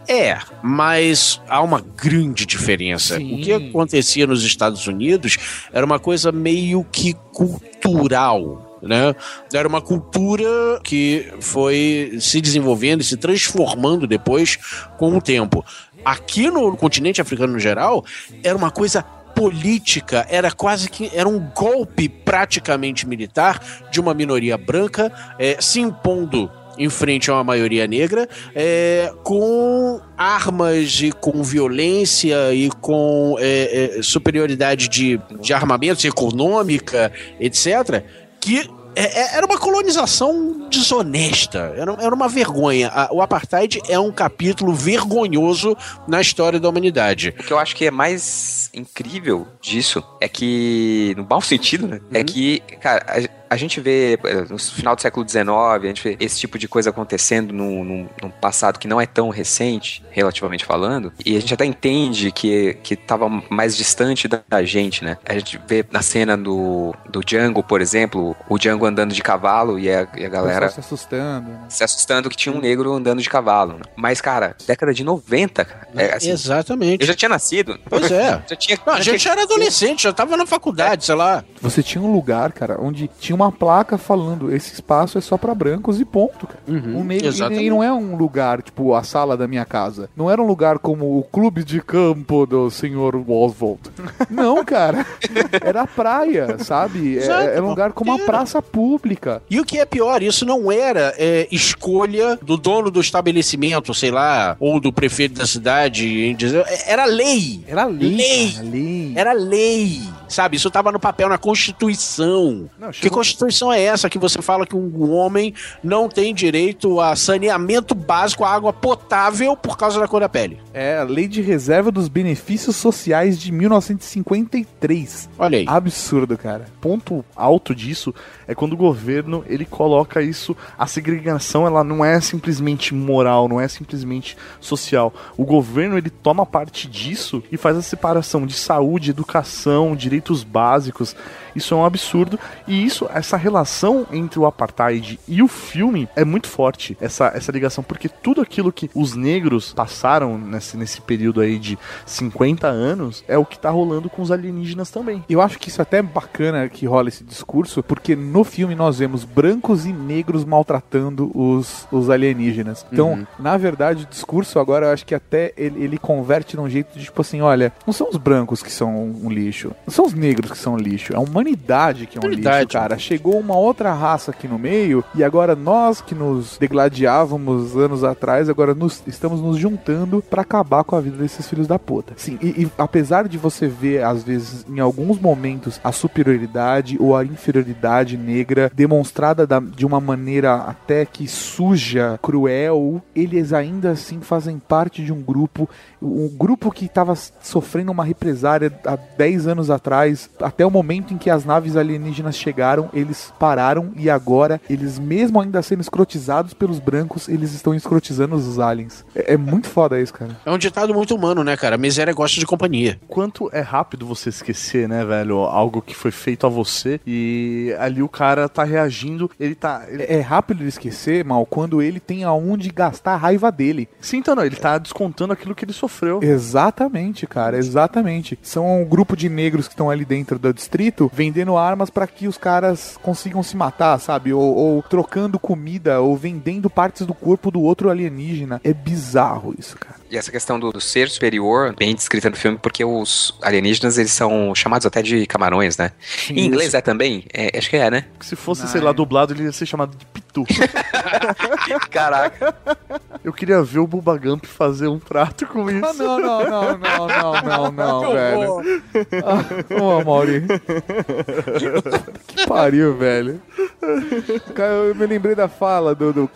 [SPEAKER 6] É, mas há uma grande diferença.
[SPEAKER 3] Sim.
[SPEAKER 6] O que acontecia nos Estados Unidos era uma coisa meio que cultural. Né? Era uma cultura que foi se desenvolvendo e se transformando depois com o tempo. Aqui no continente africano no geral, era uma coisa política, era quase que era um golpe praticamente militar de uma minoria branca eh, se impondo em frente a uma maioria negra, eh, com armas e com violência e com eh, eh, superioridade de, de armamentos econômica, etc., que é- é- era uma colonização desonesta, era, era uma vergonha. O apartheid é um capítulo vergonhoso na história da humanidade.
[SPEAKER 5] O que eu acho que é mais incrível disso é que, no mau sentido, né? É que, cara, a, a gente vê eh, no final do século XIX, a gente vê esse tipo de coisa acontecendo num, num- num passado que não é tão recente, relativamente falando, e a gente até entende que, que tava mais distante da, da gente, né? A gente vê na cena do, do Django, por exemplo, o Django andando de cavalo e a, e a galera
[SPEAKER 3] se assustando. né?
[SPEAKER 5] se assustando que tinha um negro andando de cavalo. né? Mas, cara, década de 90, cara. É, assim,
[SPEAKER 6] Exatamente.
[SPEAKER 5] eu já tinha nascido.
[SPEAKER 6] Pois é.
[SPEAKER 5] Já tinha,
[SPEAKER 6] Não, a
[SPEAKER 5] já
[SPEAKER 6] gente
[SPEAKER 5] tinha-
[SPEAKER 6] era adolescente, já tava na faculdade, sei lá.
[SPEAKER 3] Você tinha um lugar, cara, onde tinha uma placa falando esse espaço é só pra brancos e ponto, cara. um negro, e, e não é um lugar, tipo, a sala da minha casa. Não era um lugar como o clube de campo do senhor Oswald. Não, cara. Era a praia, sabe? É- Era um lugar como uma praça pública.
[SPEAKER 6] E o que é pior, isso não era é, escolha do dono do estabelecimento, sei lá, ou do prefeito da cidade, em dizer- era lei.
[SPEAKER 3] Era lei.
[SPEAKER 6] Lei.
[SPEAKER 3] cara, lei.
[SPEAKER 6] Era lei. Sabe, isso tava no papel, na Constituição.
[SPEAKER 4] Não,
[SPEAKER 6] Que Constituição é essa que você fala que um homem não tem direito a saneamento básico, a água potável por causa da cor da pele?
[SPEAKER 3] É a Lei de Reserva dos Benefícios Sociais de 1953.
[SPEAKER 6] Olha aí.
[SPEAKER 3] Absurdo, cara.
[SPEAKER 4] ponto alto disso é quando o governo ele coloca isso a segregação ela não é simplesmente moral não é simplesmente social o governo ele toma parte disso e faz a separação de saúde educação direitos básicos. Isso é um absurdo. E isso essa relação entre o apartheid e o filme é muito forte essa, essa ligação porque tudo aquilo que os negros passaram nesse, nesse período aí de 50 anos é o que tá rolando com os alienígenas também.
[SPEAKER 3] Eu acho que isso até é bacana que rola esse discurso, porque no filme nós vemos brancos e negros maltratando os, os alienígenas. Então, na verdade, o discurso agora eu acho que até ele, ele converte num jeito de tipo assim: olha, não são os brancos que são um lixo, não são os negros que são lixo, é a humanidade que é um
[SPEAKER 6] Humanidade.
[SPEAKER 3] lixo, cara. Chegou uma outra raça aqui no meio e agora nós que nos degladiávamos anos atrás, agora nos, estamos nos juntando pra acabar com a vida desses filhos da puta. Sim, e, e apesar de você ver, às vezes, em alguns momentos, a superioridade ou a inferioridade negra demonstrada da- de uma maneira até que suja, cruel, eles ainda assim fazem parte de um grupo, um grupo que estava sofrendo uma represária há 10 anos atrás, até o momento em que as naves alienígenas chegaram, eles pararam e agora, eles mesmo ainda sendo escrotizados pelos brancos, eles estão escrotizando os aliens. É, é muito foda isso, cara.
[SPEAKER 6] É um ditado muito humano, né, cara? Miséria gosta de companhia.
[SPEAKER 4] quanto é rápido você esquecer, né, velho? Algo que foi feito a você e ali o cara tá reagindo, ele tá. Ele...
[SPEAKER 3] É, é rápido de esquecer, mal, quando ele tem aonde gastar a raiva dele.
[SPEAKER 4] Sim, então não, ele tá descontando aquilo que ele sofreu.
[SPEAKER 3] Exatamente, cara, exatamente. São um grupo de negros que estão
[SPEAKER 4] ali dentro do distrito vendendo armas pra que os caras consigam se matar, sabe? Ou, ou trocando comida, ou vendendo partes do corpo do outro alienígena. É bizarro isso, cara.
[SPEAKER 5] E essa questão do, do ser superior, bem descrita no filme, porque os alienígenas, eles são chamados até de camarões, né? em inglês é também? É, acho que é, né?
[SPEAKER 4] Se fosse, sei lá, dublado, ele ia ser chamado de Pitu.
[SPEAKER 5] Caraca.
[SPEAKER 4] Eu queria ver o Bubba Gump fazer um trato com isso.
[SPEAKER 3] Ah, não, não, não, não, não, não, não, velho. Ah, Ô, Mauri. Que pariu, velho. Cara, eu me lembrei da fala do, do,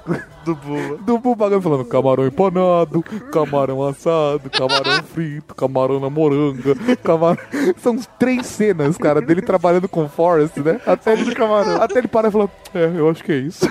[SPEAKER 4] Do Bubba.
[SPEAKER 3] do Bubba falando camarão empanado, camarão assado, camarão frito, camarão na moranga, camarão... São três cenas, cara, dele trabalhando com o Forrest, né? Até ele, até ele parar e falar, é, eu acho que é isso.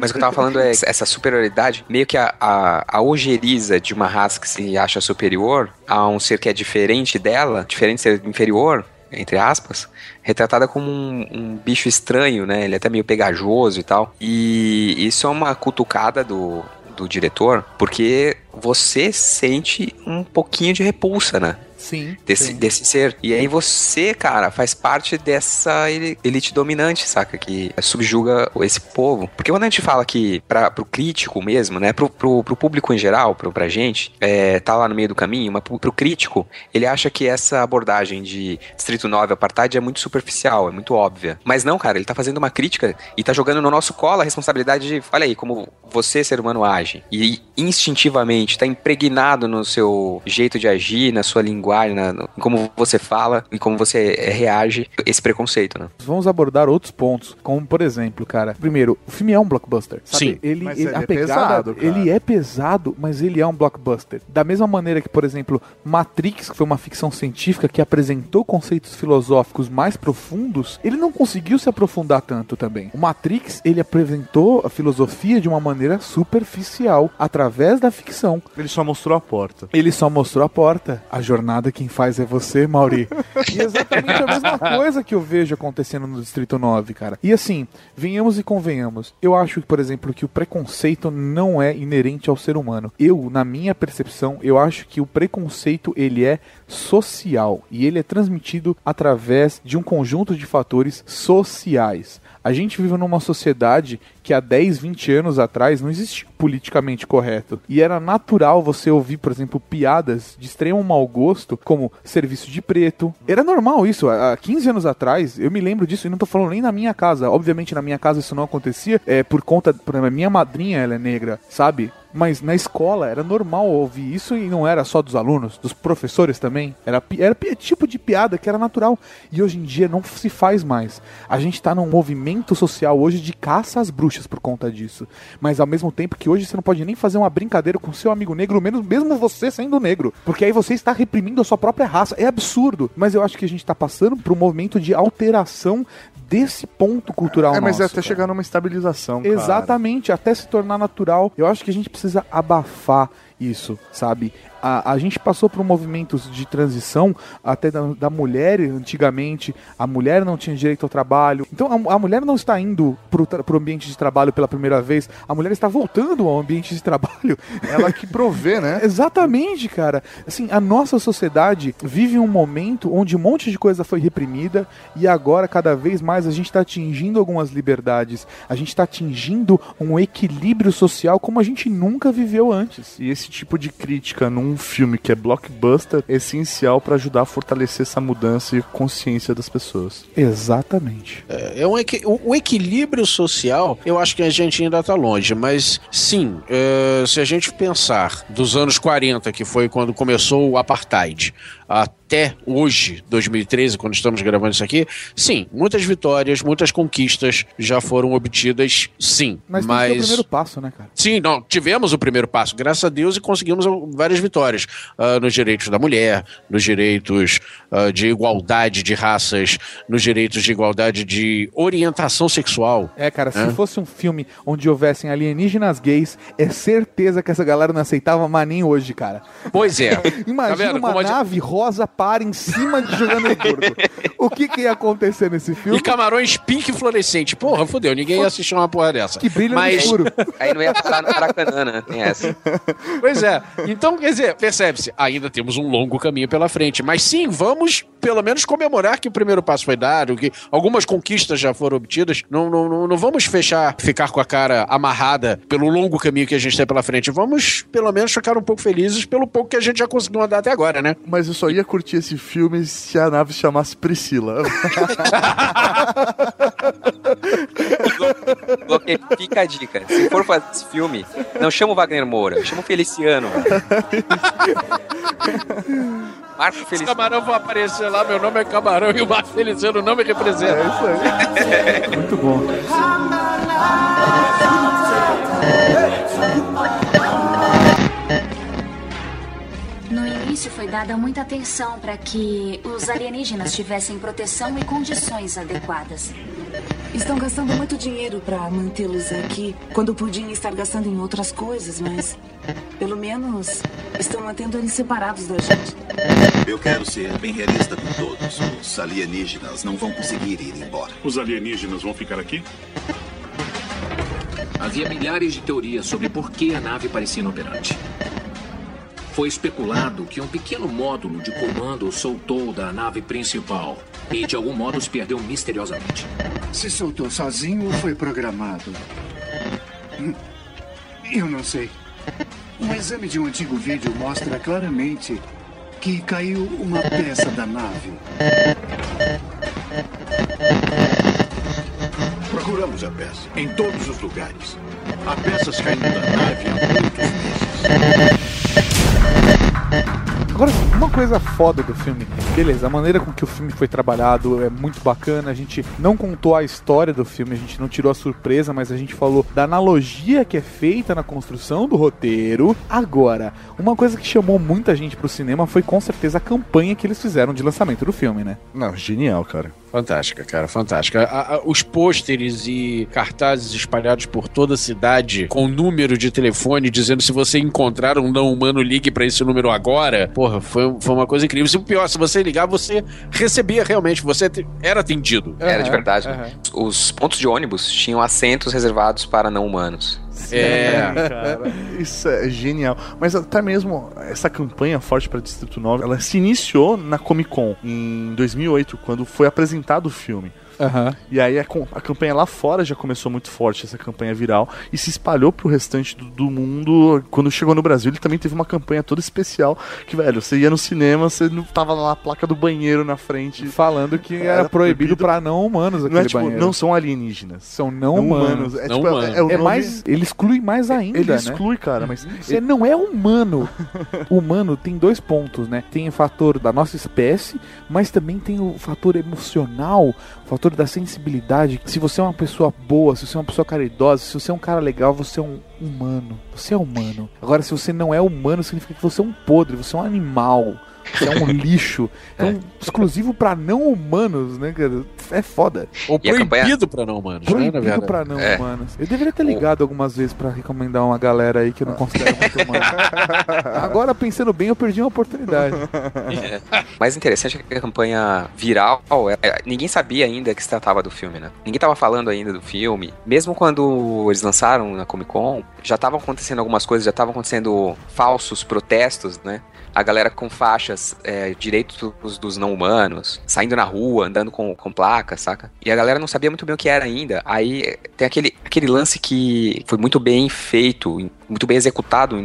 [SPEAKER 5] Mas o que eu tava falando é essa superioridade, meio que a, a, a ojeriza de uma raça que se acha superior a um ser que é diferente dela, diferente de ser inferior, entre aspas, retratada como um, um bicho estranho, né? Ele é até meio pegajoso e tal. E isso é uma cutucada do, do diretor, porque você sente um pouquinho de repulsa, né?
[SPEAKER 3] Sim.
[SPEAKER 5] Desse, desse ser. E aí você, cara, faz parte dessa eli- elite dominante, saca? Que subjuga esse povo. Porque quando a gente fala que, pra, pro crítico mesmo, né? Pro, pro, pro público em geral, pro, pra gente, é, tá lá no meio do caminho, mas pro, pro crítico, ele acha que essa abordagem de Distrito 9 Apartheid é muito superficial, é muito óbvia. Mas não, cara, ele tá fazendo uma crítica e tá jogando no nosso colo a responsabilidade de, olha aí, como você, ser humano, age. E instintivamente tá impregnado no seu jeito de agir, na sua linguagem, na, no- em como você fala e como você eh, reage esse preconceito, né?
[SPEAKER 3] Vamos abordar outros pontos, como por exemplo, cara. Primeiro, o filme é um blockbuster. Sabe?
[SPEAKER 6] Sim.
[SPEAKER 3] Ele,
[SPEAKER 4] Mas
[SPEAKER 3] ele-
[SPEAKER 4] ele
[SPEAKER 3] a
[SPEAKER 4] é
[SPEAKER 3] pegada,
[SPEAKER 4] pesado, cara.
[SPEAKER 3] ele é pesado, mas ele é um blockbuster. Da mesma maneira que, por exemplo, Matrix, que foi uma ficção científica que apresentou conceitos filosóficos mais profundos, ele não conseguiu se aprofundar tanto também. O Matrix, ele apresentou a filosofia de uma maneira superficial, através da ficção.
[SPEAKER 4] Ele só mostrou a porta.
[SPEAKER 3] Ele só mostrou a porta. A jornada quem faz é você, Mauri. e é exatamente a mesma coisa que eu vejo acontecendo no Distrito 9, cara. E assim, venhamos e convenhamos. Eu acho, por exemplo, que o preconceito não é inerente ao ser humano. Eu, na minha percepção, eu acho que o preconceito ele é social e ele é transmitido através de um conjunto de fatores sociais. A gente vive numa sociedade que há 10, 20 anos atrás não existia politicamente correto. E era natural você ouvir, por exemplo, piadas de extremo mau gosto, como serviço de preto. Era normal isso. Há 15 anos atrás, eu me lembro disso, e não tô falando nem na minha casa. Obviamente, na minha casa isso não acontecia, é por conta. Por exemplo, minha madrinha ela é negra, sabe? Mas na escola era normal ouvir isso e não era só dos alunos, dos professores também. Era, era tipo de piada que era natural. E hoje em dia não se faz mais. A gente tá num movimento social hoje de caça às bruxas por conta disso. Mas ao mesmo tempo que hoje você não pode nem fazer uma brincadeira com seu amigo negro, menos mesmo você sendo negro. Porque aí você está reprimindo a sua própria raça. É absurdo. Mas eu acho que a gente tá passando por um movimento de alteração desse ponto cultural
[SPEAKER 4] É, mas
[SPEAKER 3] nosso,
[SPEAKER 4] é até
[SPEAKER 3] cara.
[SPEAKER 4] chegar numa estabilização, cara.
[SPEAKER 3] Exatamente, até se tornar natural. Eu acho que a gente precisa abafar isso, sabe? A, a gente passou por movimentos de transição até da, da mulher antigamente. A mulher não tinha direito ao trabalho. Então a, a mulher não está indo tra- pro ambiente de trabalho pela primeira vez. A mulher está voltando ao ambiente de trabalho.
[SPEAKER 4] Ela que provê, né?
[SPEAKER 3] Exatamente, cara. Assim, a nossa sociedade vive um momento onde um monte de coisa foi reprimida e agora cada vez mais a gente está atingindo algumas liberdades. A gente está atingindo um equilíbrio social como a gente nunca viveu antes.
[SPEAKER 4] E esse tipo de crítica num filme que é blockbuster é essencial pra ajudar a fortalecer essa mudança e consciência das pessoas.
[SPEAKER 3] Exatamente.
[SPEAKER 6] É um equi- o, o equilíbrio social, eu acho que a gente ainda está longe, mas sim, é, se a gente pensar dos anos 40, que foi quando começou o apartheid, até hoje, 2013, quando estamos gravando isso aqui, sim, muitas vitórias, muitas conquistas já foram obtidas, sim.
[SPEAKER 3] Mas,
[SPEAKER 6] Mas,
[SPEAKER 3] o primeiro passo, né, cara?
[SPEAKER 6] Sim, não, tivemos o primeiro passo, graças a Deus, e conseguimos várias vitórias ah, nos direitos da mulher, nos direitos ah, de igualdade de raças, nos direitos de igualdade de orientação sexual.
[SPEAKER 3] É, cara, se
[SPEAKER 6] É.
[SPEAKER 3] fosse um filme onde houvessem alienígenas gays, é certeza que essa galera não aceitava, mas nem hoje, cara.
[SPEAKER 6] Pois é.
[SPEAKER 3] Imagina
[SPEAKER 6] Tá
[SPEAKER 3] uma
[SPEAKER 6] como a
[SPEAKER 3] nave rosa
[SPEAKER 4] par em cima de Jogando Gordo. O que, que ia acontecer nesse filme?
[SPEAKER 6] E camarões pink fluorescente. Porra, fodeu, ninguém ia assistir uma porra dessa.
[SPEAKER 4] Que brilha
[SPEAKER 6] Mas-
[SPEAKER 4] no escuro.
[SPEAKER 5] Aí não ia parar no Maracanã, né? Tem essa.
[SPEAKER 6] Pois é. Então, quer dizer, percebe-se, ainda temos um longo caminho pela frente. Mas sim, vamos pelo menos comemorar que o primeiro passo foi dado, que algumas conquistas já foram obtidas. Não, não, não, não vamos fechar, ficar com a cara amarrada pelo longo caminho que a gente tem pela frente. Vamos, pelo menos, ficar um pouco felizes pelo pouco que a gente já conseguiu andar até agora, né?
[SPEAKER 4] Mas eu só ia curtir esse filme se a nave se chamasse Priscila.
[SPEAKER 5] Fica a dica. Se for fazer esse filme, não chama o Wagner Moura, chama o Feliciano. Marco
[SPEAKER 6] Os
[SPEAKER 5] Feliciano.
[SPEAKER 6] camarão vão aparecer lá, meu nome é Camarão e o Marco Feliciano não me representa.
[SPEAKER 4] É isso aí. Muito bom.
[SPEAKER 11] Início foi dada muita atenção para que os alienígenas tivessem proteção e condições adequadas.
[SPEAKER 9] Estão gastando muito dinheiro para mantê-los aqui, quando podiam estar gastando em outras coisas, mas pelo menos estão mantendo eles separados da gente.
[SPEAKER 12] Eu quero ser bem realista com todos. Os alienígenas não vão conseguir ir embora.
[SPEAKER 2] Os alienígenas vão ficar aqui?
[SPEAKER 7] Havia milhares de teorias sobre por que a nave parecia inoperante. Foi especulado que um pequeno módulo de comando soltou da nave principal e, de algum modo, se perdeu misteriosamente.
[SPEAKER 10] Se soltou sozinho ou foi programado? Hum, Eu não sei. Um exame de um antigo vídeo mostra claramente que caiu uma peça da nave.
[SPEAKER 8] Procuramos a peça em todos os lugares. Há peças caindo da nave há muitos meses.
[SPEAKER 3] Agora, uma coisa foda do filme, beleza, a maneira com que o filme foi trabalhado é muito bacana. A gente não contou a história do filme, a gente não tirou a surpresa, mas a gente falou da analogia que é feita na construção do roteiro. Agora, uma coisa que chamou muita gente pro cinema foi com certeza a campanha que eles fizeram de lançamento do filme, né?
[SPEAKER 4] Não, genial, cara.
[SPEAKER 6] Fantástica, cara, fantástica. A- a- os pôsteres e cartazes espalhados por toda a cidade com número de telefone dizendo se você encontrar um não humano, ligue pra esse número agora. Porra, foi, foi uma coisa incrível. E o pior, se você ligar, você recebia realmente, você te- era atendido.
[SPEAKER 5] Era de verdade. né? Os pontos de ônibus tinham assentos reservados para não humanos.
[SPEAKER 6] É.
[SPEAKER 4] cara. Isso é genial. Mas até mesmo essa campanha forte para Distrito 9, ela se iniciou na Comic Con em 2008, quando foi apresentado o filme.
[SPEAKER 3] Aham.
[SPEAKER 4] E aí a, a campanha lá fora já começou muito forte, essa campanha viral, e se espalhou pro restante do, do mundo. Quando chegou no Brasil, ele também teve uma campanha toda especial, que, velho, você ia no cinema, você não tava lá a placa do banheiro na frente.
[SPEAKER 3] Falando que era,
[SPEAKER 4] Era
[SPEAKER 3] proibido
[SPEAKER 4] proibido.
[SPEAKER 3] pra não humanos aquele
[SPEAKER 4] Não é tipo,
[SPEAKER 3] banheiro.
[SPEAKER 4] não são alienígenas.
[SPEAKER 3] São não, humanos.
[SPEAKER 4] É,
[SPEAKER 6] Não
[SPEAKER 4] tipo, é-
[SPEAKER 6] humanos.
[SPEAKER 4] é, o
[SPEAKER 3] É
[SPEAKER 4] nome-
[SPEAKER 3] mais. Ele exclui mais ainda,
[SPEAKER 4] Ele
[SPEAKER 3] né?
[SPEAKER 4] exclui, cara, mas.
[SPEAKER 3] Você não é humano. humano tem dois pontos, né? Tem o fator da nossa espécie, mas também tem o fator emocional, o fator da sensibilidade. Se você é uma pessoa boa, se você é uma pessoa caridosa, se você é um cara legal, você é um humano. Você é humano. Agora, se você não é humano, significa que você é um podre, você é um animal. Você é um lixo. Então, exclusivo pra não humanos, né, cara? É foda.
[SPEAKER 6] Ou
[SPEAKER 5] E campanha-
[SPEAKER 6] proibido pra não humanos, né,
[SPEAKER 3] Proibido
[SPEAKER 6] verdade.
[SPEAKER 3] pra não
[SPEAKER 5] É.
[SPEAKER 3] humanos. Eu deveria ter ligado algumas vezes pra recomendar uma galera aí que eu não considero muito humano. Agora, pensando bem, eu perdi uma oportunidade.
[SPEAKER 5] Mais interessante é que a campanha viral, é, ninguém sabia ainda que se tratava do filme, né? Ninguém tava falando ainda do filme. Mesmo quando eles lançaram na Comic Con, já estavam acontecendo algumas coisas, já estavam acontecendo falsos protestos, né? A galera com faixas é, direitos dos não humanos, saindo na rua, andando com, com placas, saca? E a galera não sabia muito bem o que era ainda. Aí tem aquele, aquele lance que foi muito bem feito, muito bem executado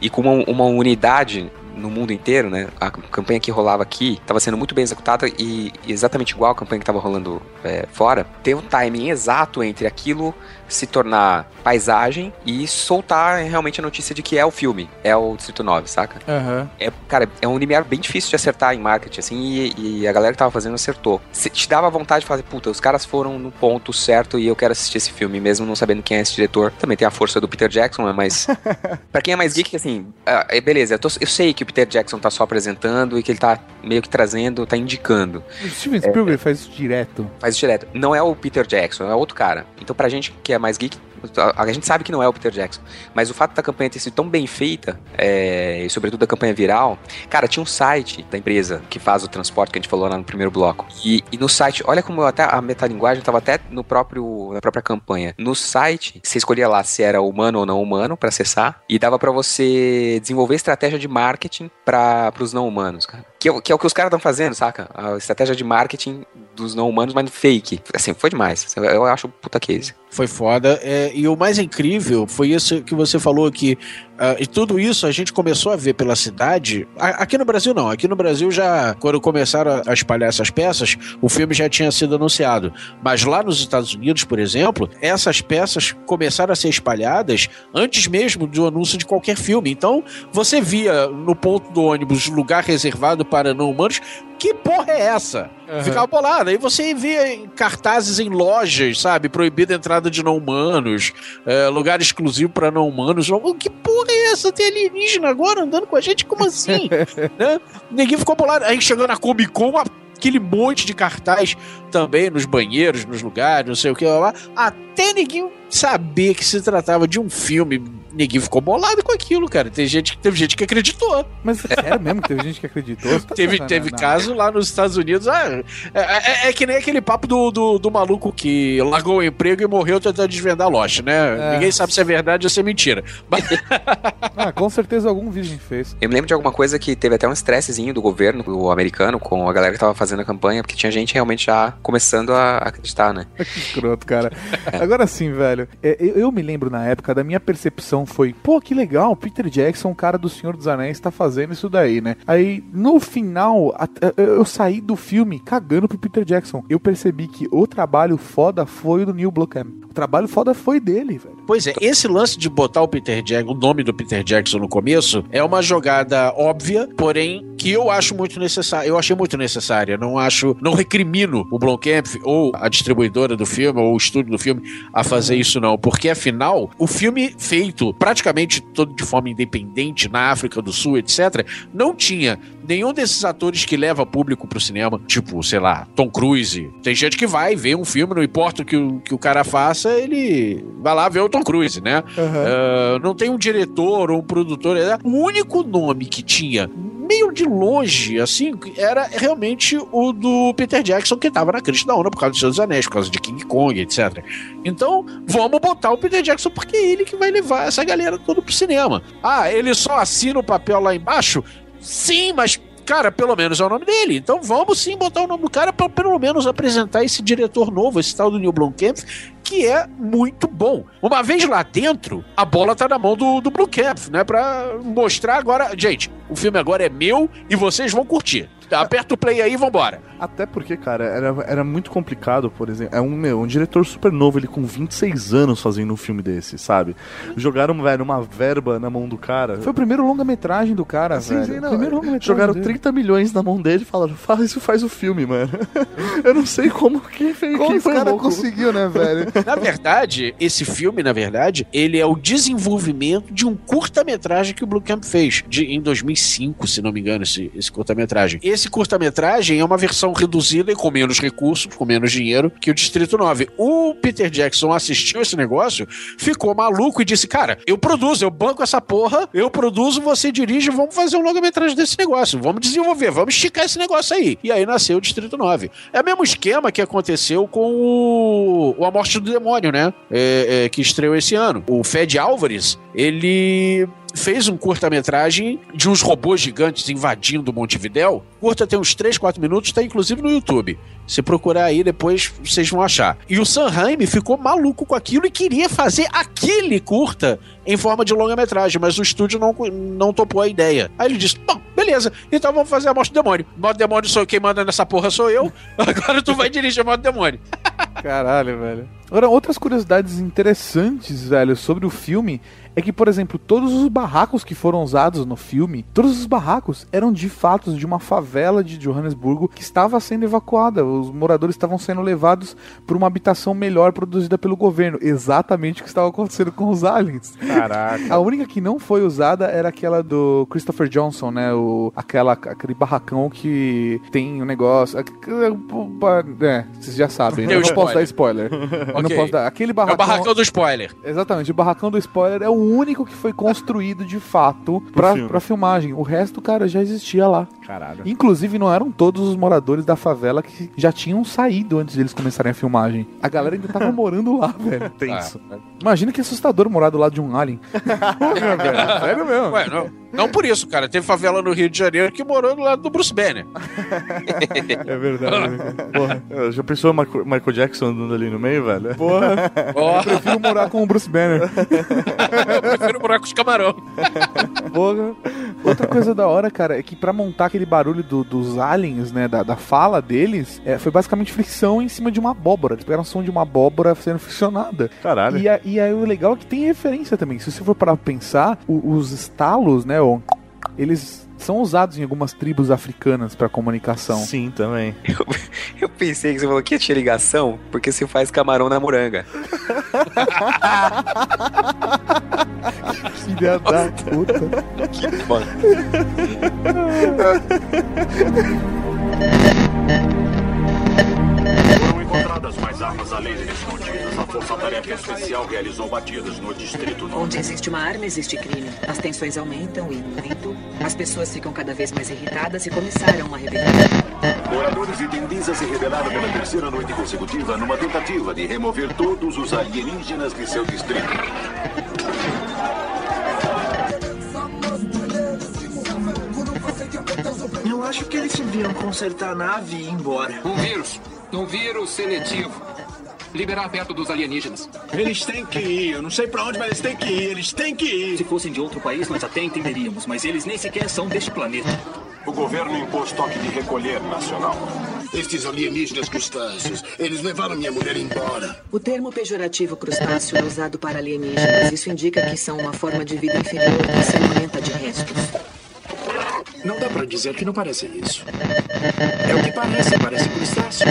[SPEAKER 5] e com uma, uma unidade no mundo inteiro, né? A campanha que rolava aqui estava sendo muito bem executada e exatamente igual a campanha que estava rolando é, fora. Tem um timing exato entre aquilo se tornar paisagem e soltar realmente a notícia de que é o filme, é o Distrito 9, saca?
[SPEAKER 3] Aham.
[SPEAKER 5] É, cara, é um limiar bem difícil de acertar em marketing, assim, e, e a galera que tava fazendo acertou. Cê- te dava vontade de fazer, puta, os caras foram no ponto certo e eu quero assistir esse filme, mesmo não sabendo quem é esse diretor. Também tem a força do Peter Jackson, né, mas pra quem é mais geek, assim, ah, é, beleza, eu, tô- eu sei que o Peter Jackson tá só apresentando e que ele tá meio que trazendo, tá indicando.
[SPEAKER 3] O Steven Spielberg faz isso direto.
[SPEAKER 5] Faz isso direto. Não é o Peter Jackson, é outro cara. Então pra gente que é mais geek, A, a gente sabe que não é o Peter Jackson, mas o fato da campanha ter sido tão bem feita, é, e sobretudo da campanha viral, cara, tinha um site da empresa que faz o transporte que a gente falou lá no primeiro bloco. E, e no site, olha como até a metalinguagem estava até no próprio na própria campanha. No site, você escolhia lá se era humano ou não humano para acessar e dava para você desenvolver estratégia de marketing para os não humanos, cara. Que, é que é o que os caras estão fazendo, saca? A estratégia de marketing dos não humanos, mas fake. Assim, foi demais. Eu acho puta case.
[SPEAKER 6] Foi foda. É, e o mais incrível foi isso que você falou que Uh, e tudo isso a gente começou a ver pela cidade. A, aqui no Brasil, não. Aqui no Brasil, já, quando começaram a, espalhar essas peças, o filme já tinha sido anunciado. Mas lá nos Estados Unidos, por exemplo, essas peças começaram a ser espalhadas antes mesmo do anúncio de qualquer filme. Então, você via no ponto do ônibus lugar reservado para não humanos. Que porra é essa? Uhum. Ficava bolado. Aí você via cartazes em lojas, sabe? Proibida a entrada de não humanos, é, lugar exclusivo para não humanos. Que porra é essa? Tem alienígena agora andando com a gente? Como assim? né? Ninguém ficou bolado. Aí chegando na Comic Con, aquele monte de cartaz também nos banheiros, nos lugares, não sei o que lá, até ninguém saber que se tratava de um filme ninguém ficou bolado com aquilo, cara. Tem gente, teve gente que acreditou.
[SPEAKER 3] Mas é sério mesmo que teve gente que acreditou?
[SPEAKER 6] Tá teve teve caso lá nos Estados Unidos. Ah, é, é, é, que nem aquele papo do, do, do, maluco que largou o emprego e morreu tentando desvendar Lost, né? É. Ninguém sabe se é verdade ou se é mentira. Mas...
[SPEAKER 3] ah, com certeza algum virgem fez.
[SPEAKER 5] Eu me lembro de alguma coisa que teve até um estressezinho do governo, do americano, com a galera que tava fazendo a campanha, porque tinha gente realmente já começando a acreditar, né?
[SPEAKER 3] que escroto, cara. Agora sim, velho. É, eu me lembro na época da minha percepção foi, pô, que legal, Peter Jackson, o cara do Senhor dos Anéis, tá fazendo isso daí, né? Aí, no final, eu saí do filme cagando pro Peter Jackson. Eu percebi que o trabalho foda foi o do Neil Blomkamp. O trabalho foda foi dele, velho.
[SPEAKER 6] Pois é, esse lance de botar o Peter Jackson, o nome do Peter Jackson no começo, é uma jogada óbvia, porém que eu acho muito necessária. Eu achei muito necessária. Não acho, não recrimino o Blomkamp ou a distribuidora do filme ou o estúdio do filme a fazer isso não, porque afinal o filme feito praticamente todo de forma independente na África do Sul, etc, não tinha nenhum desses atores que leva público pro cinema, tipo, sei lá, Tom Cruise. Tem gente que vai ver um filme, não importa o que o, que o cara faça, ele vai lá ver o Tom Cruise, né? Uhum. Uh, não tem um diretor ou um produtor. O único nome que tinha meio de longe, assim, era realmente o do Peter Jackson, que tava na crista da onda por causa dos seus anéis, por causa de King Kong, etc. Então, vamos botar o Peter Jackson, porque é ele que vai levar essa galera toda pro cinema. Ah, ele só assina o papel lá embaixo? Sim, mas cara, pelo menos é o nome dele. Então vamos sim botar o nome do cara para pelo menos apresentar esse diretor novo, esse tal do Neil Blomkamp, que é muito bom. Uma vez lá dentro, a bola tá na mão do, do Blomkamp, né? Pra mostrar agora. Gente, o filme agora é meu e vocês vão curtir. Aperta o play aí e vambora.
[SPEAKER 4] Até porque, cara, era, era muito complicado, por exemplo. É um, meu, um diretor super novo, ele com 26 anos fazendo um filme desse, sabe? Jogaram, velho, uma verba na mão do cara.
[SPEAKER 3] Foi o primeiro longa-metragem do cara, sim, velho. Sim, não,
[SPEAKER 4] primeiro Jogaram dele. 30 milhões na mão dele e falaram, faz, faz o filme, mano. Eu não sei como que fez.
[SPEAKER 3] Como esse cara conseguiu, né, velho?
[SPEAKER 6] na verdade, esse filme, na verdade, ele é o desenvolvimento de um curta-metragem que o Blue Camp fez, de, em 2005, se não me engano, esse, esse curta-metragem. Esse curta-metragem é uma versão reduzida e com menos recursos, com menos dinheiro que o Distrito 9. O Peter Jackson assistiu esse negócio, ficou maluco e disse: Cara, eu produzo, eu banco essa porra, eu produzo, você dirige, vamos fazer um longa-metragem desse negócio, vamos desenvolver, vamos esticar esse negócio aí. E aí nasceu o Distrito 9. É o mesmo esquema que aconteceu com o, o A Morte do Demônio, né? É, é, que estreou esse ano. O Fed Álvares, ele fez um curta-metragem de uns robôs gigantes invadindo Montevidéu. Curta tem uns 3, 4 minutos, tá inclusive no YouTube. Se procurar aí, depois vocês vão achar. E o Sanheim ficou maluco com aquilo e queria fazer aquele curta em forma de longa-metragem, mas o estúdio não, não topou a ideia. Aí ele disse: Bom, beleza, então vamos fazer a Morte do Demônio. Morte do Demônio sou quem manda nessa porra sou eu, agora tu vai dirigir a Morte do Demônio.
[SPEAKER 3] Caralho, velho. Agora, outras curiosidades interessantes, velho, sobre o filme é que, por exemplo, todos os barracos que foram usados no filme, todos os barracos eram de fato de uma favela de Johannesburgo que estava sendo evacuada. Os moradores estavam sendo levados para uma habitação melhor produzida pelo governo. Exatamente o que estava acontecendo com os aliens.
[SPEAKER 6] Caraca.
[SPEAKER 3] A única que não foi usada era aquela do Christopher Johnson, né? O, aquela, aquele barracão que tem um negócio. É, vocês já sabem, eu não posso dar spoiler. eu não posso dar. Aquele
[SPEAKER 6] É o
[SPEAKER 3] barracão.
[SPEAKER 6] barracão do spoiler.
[SPEAKER 3] Exatamente, o barracão do spoiler é o único que foi construído de fato pra,
[SPEAKER 4] filme.
[SPEAKER 3] pra filmagem. O resto, cara, já existia lá.
[SPEAKER 4] Caralho.
[SPEAKER 3] Inclusive, não eram todos os moradores da favela que já tinham saído antes de eles começarem a filmagem. A galera ainda tava morando lá, velho.
[SPEAKER 4] Tenso.
[SPEAKER 3] Imagina que assustador morar do lado de um alien. Porra, velho, Sério mesmo.
[SPEAKER 6] Ué, não, não por isso, cara. Teve favela no Rio de Janeiro que morou do lado do Bruce Banner.
[SPEAKER 3] É verdade. né? Porra.
[SPEAKER 4] É, Já pensou o Michael Jackson andando ali no meio, velho?
[SPEAKER 3] Porra. Eu prefiro morar com o Bruce Banner.
[SPEAKER 6] eu prefiro morar com os camarão.
[SPEAKER 3] Porra. Outra coisa da hora, cara, é que pra montar aquele barulho do- dos aliens, né, da, da fala deles, é, foi basicamente fricção em cima de uma abóbora. Eles pegaram o som de uma abóbora sendo friccionada.
[SPEAKER 4] Caralho.
[SPEAKER 3] E, a- e aí o legal é que tem referência também. Se você for parar pra pensar, o- os estalos, né, o- eles são usados em algumas tribos africanas pra comunicação.
[SPEAKER 4] Sim, também.
[SPEAKER 5] Eu pensei que você falou que tinha ligação, porque se faz camarão na moranga.
[SPEAKER 3] Filha da puta.
[SPEAKER 5] Que bom.
[SPEAKER 2] Encontradas mais armas além de escondidas. A Força Tarefa Especial realizou batidas no Distrito Norte.
[SPEAKER 9] Onde existe uma arma, existe crime. As tensões aumentam e muito. As pessoas ficam cada vez mais irritadas e começaram uma rebelião.
[SPEAKER 12] Moradores de Tendiza se rebelaram pela terceira noite consecutiva numa tentativa de remover todos os alienígenas de seu distrito.
[SPEAKER 13] Eu acho que eles deviam consertar a nave e ir embora.
[SPEAKER 7] Um vírus. Um vírus seletivo. Liberar perto dos alienígenas.
[SPEAKER 8] Eles têm que ir. Eu não sei pra onde, mas eles têm que ir. Eles têm que ir.
[SPEAKER 13] Se fossem de outro país, nós até entenderíamos, mas eles nem sequer são deste planeta.
[SPEAKER 2] O governo impôs toque de recolher nacional.
[SPEAKER 8] Estes alienígenas crustáceos, eles levaram minha mulher embora.
[SPEAKER 9] O termo pejorativo crustáceo é usado para alienígenas. Isso indica que são uma forma de vida inferior que se alimenta de restos.
[SPEAKER 8] Não dá pra dizer que não parece isso. É o que parece, parece crustáceos.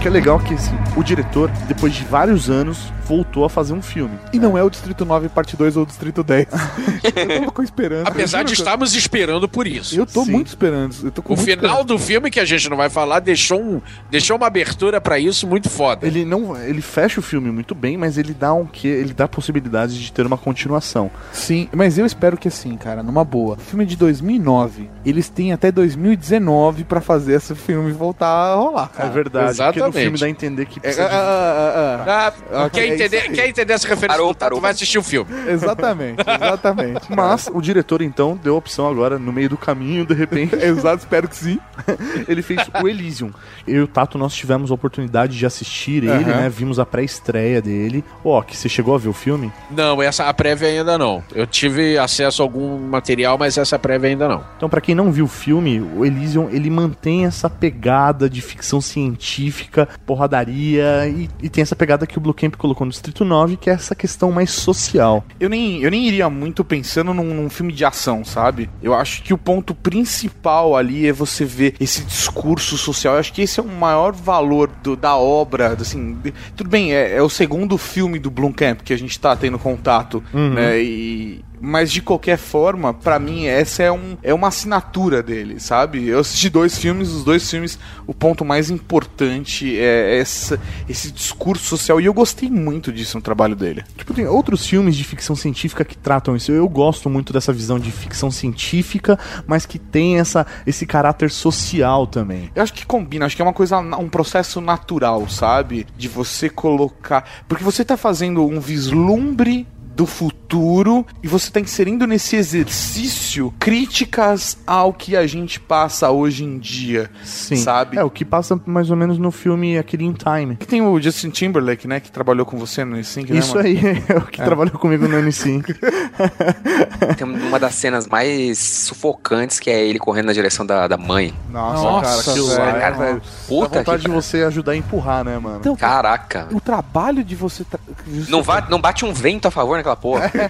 [SPEAKER 4] O que é legal é que assim, o diretor, depois de vários anos, voltou a fazer um filme.
[SPEAKER 3] E não é o Distrito 9, parte 2 ou o Distrito 10. eu tô com esperança.
[SPEAKER 6] Apesar de estarmos esperando por isso.
[SPEAKER 3] Eu tô
[SPEAKER 4] Sim.
[SPEAKER 3] muito esperando. Eu tô com
[SPEAKER 6] O
[SPEAKER 3] muito
[SPEAKER 6] final do filme, que a gente não vai falar, deixou, um, deixou uma abertura pra isso muito foda.
[SPEAKER 4] Ele não, ele fecha o filme muito bem, mas ele dá um que ele dá possibilidades de ter uma continuação.
[SPEAKER 3] Sim, mas eu espero que assim, cara, numa boa. O filme é de 2009. Eles têm até 2019 pra fazer esse filme voltar a rolar, cara.
[SPEAKER 4] é verdade, porque
[SPEAKER 6] exatamente.
[SPEAKER 4] filme dá a entender que
[SPEAKER 3] É,
[SPEAKER 4] precisa de-
[SPEAKER 3] ah, ah, ah, ah.
[SPEAKER 6] Ah, quer,
[SPEAKER 3] É
[SPEAKER 6] entender, quer entender essa referência?
[SPEAKER 5] Parou,
[SPEAKER 6] do Tato,
[SPEAKER 5] parou.
[SPEAKER 6] vai assistir o filme.
[SPEAKER 3] Exatamente, exatamente.
[SPEAKER 4] Mas o diretor então deu a opção agora no meio do caminho, de repente,
[SPEAKER 3] Exato, espero que sim.
[SPEAKER 4] ele fez o Elysium. Eu e o Tato nós tivemos a oportunidade de assistir ele,
[SPEAKER 3] Aham.
[SPEAKER 4] né? Vimos a pré-estreia dele. Ó, que você chegou a ver o filme?
[SPEAKER 6] Não, essa a prévia ainda não. Eu tive acesso a algum material, mas essa prévia ainda não.
[SPEAKER 4] Então, pra quem não viu o filme, o Elysium ele mantém essa pegada de ficção científica, porradaria e, e tem essa pegada que o Blue Camp colocou no Distrito 9, que é essa questão mais social.
[SPEAKER 3] Eu nem, eu nem iria muito pensando num, num filme de ação, sabe? Eu acho que o ponto principal ali é você ver esse discurso social. Eu acho que esse é o maior valor do- da obra. Assim, de- tudo bem, é, é o segundo filme do Blomkamp que a gente tá tendo contato, né? E, mas de qualquer forma, pra mim, essa é, um, é uma assinatura dele, sabe? Eu assisti dois filmes, os dois filmes, o ponto mais importante é essa, esse discurso social. E eu gostei muito disso no trabalho dele.
[SPEAKER 4] Tipo, tem outros filmes de ficção científica que tratam isso. Eu gosto muito dessa visão de ficção científica, mas que tem essa, esse caráter social também.
[SPEAKER 3] Eu acho que combina, acho que é uma coisa, um processo natural, sabe? De você colocar. Porque você tá fazendo um vislumbre do futuro e você tá inserindo nesse exercício críticas ao que a gente passa hoje em dia.
[SPEAKER 4] Sim.
[SPEAKER 3] Sabe?
[SPEAKER 4] É o que passa mais ou menos no filme aquele In Time.
[SPEAKER 3] Que tem o Justin Timberlake, né? Que trabalhou com você no Sync, né,
[SPEAKER 4] Isso
[SPEAKER 3] mano?
[SPEAKER 4] aí é o que
[SPEAKER 3] É.
[SPEAKER 4] trabalhou comigo no N5.
[SPEAKER 5] Tem uma das cenas mais sufocantes que é ele correndo na direção da, da mãe.
[SPEAKER 4] Nossa,
[SPEAKER 3] Nossa,
[SPEAKER 4] cara,
[SPEAKER 3] velho.
[SPEAKER 4] é, velho.
[SPEAKER 5] Puta
[SPEAKER 4] Dá vontade
[SPEAKER 5] que
[SPEAKER 4] de você ajudar a empurrar, né, mano?
[SPEAKER 3] Então,
[SPEAKER 5] Caraca.
[SPEAKER 3] o trabalho de você. tra-
[SPEAKER 5] Não, va- não bate um vento a favor naquela porra.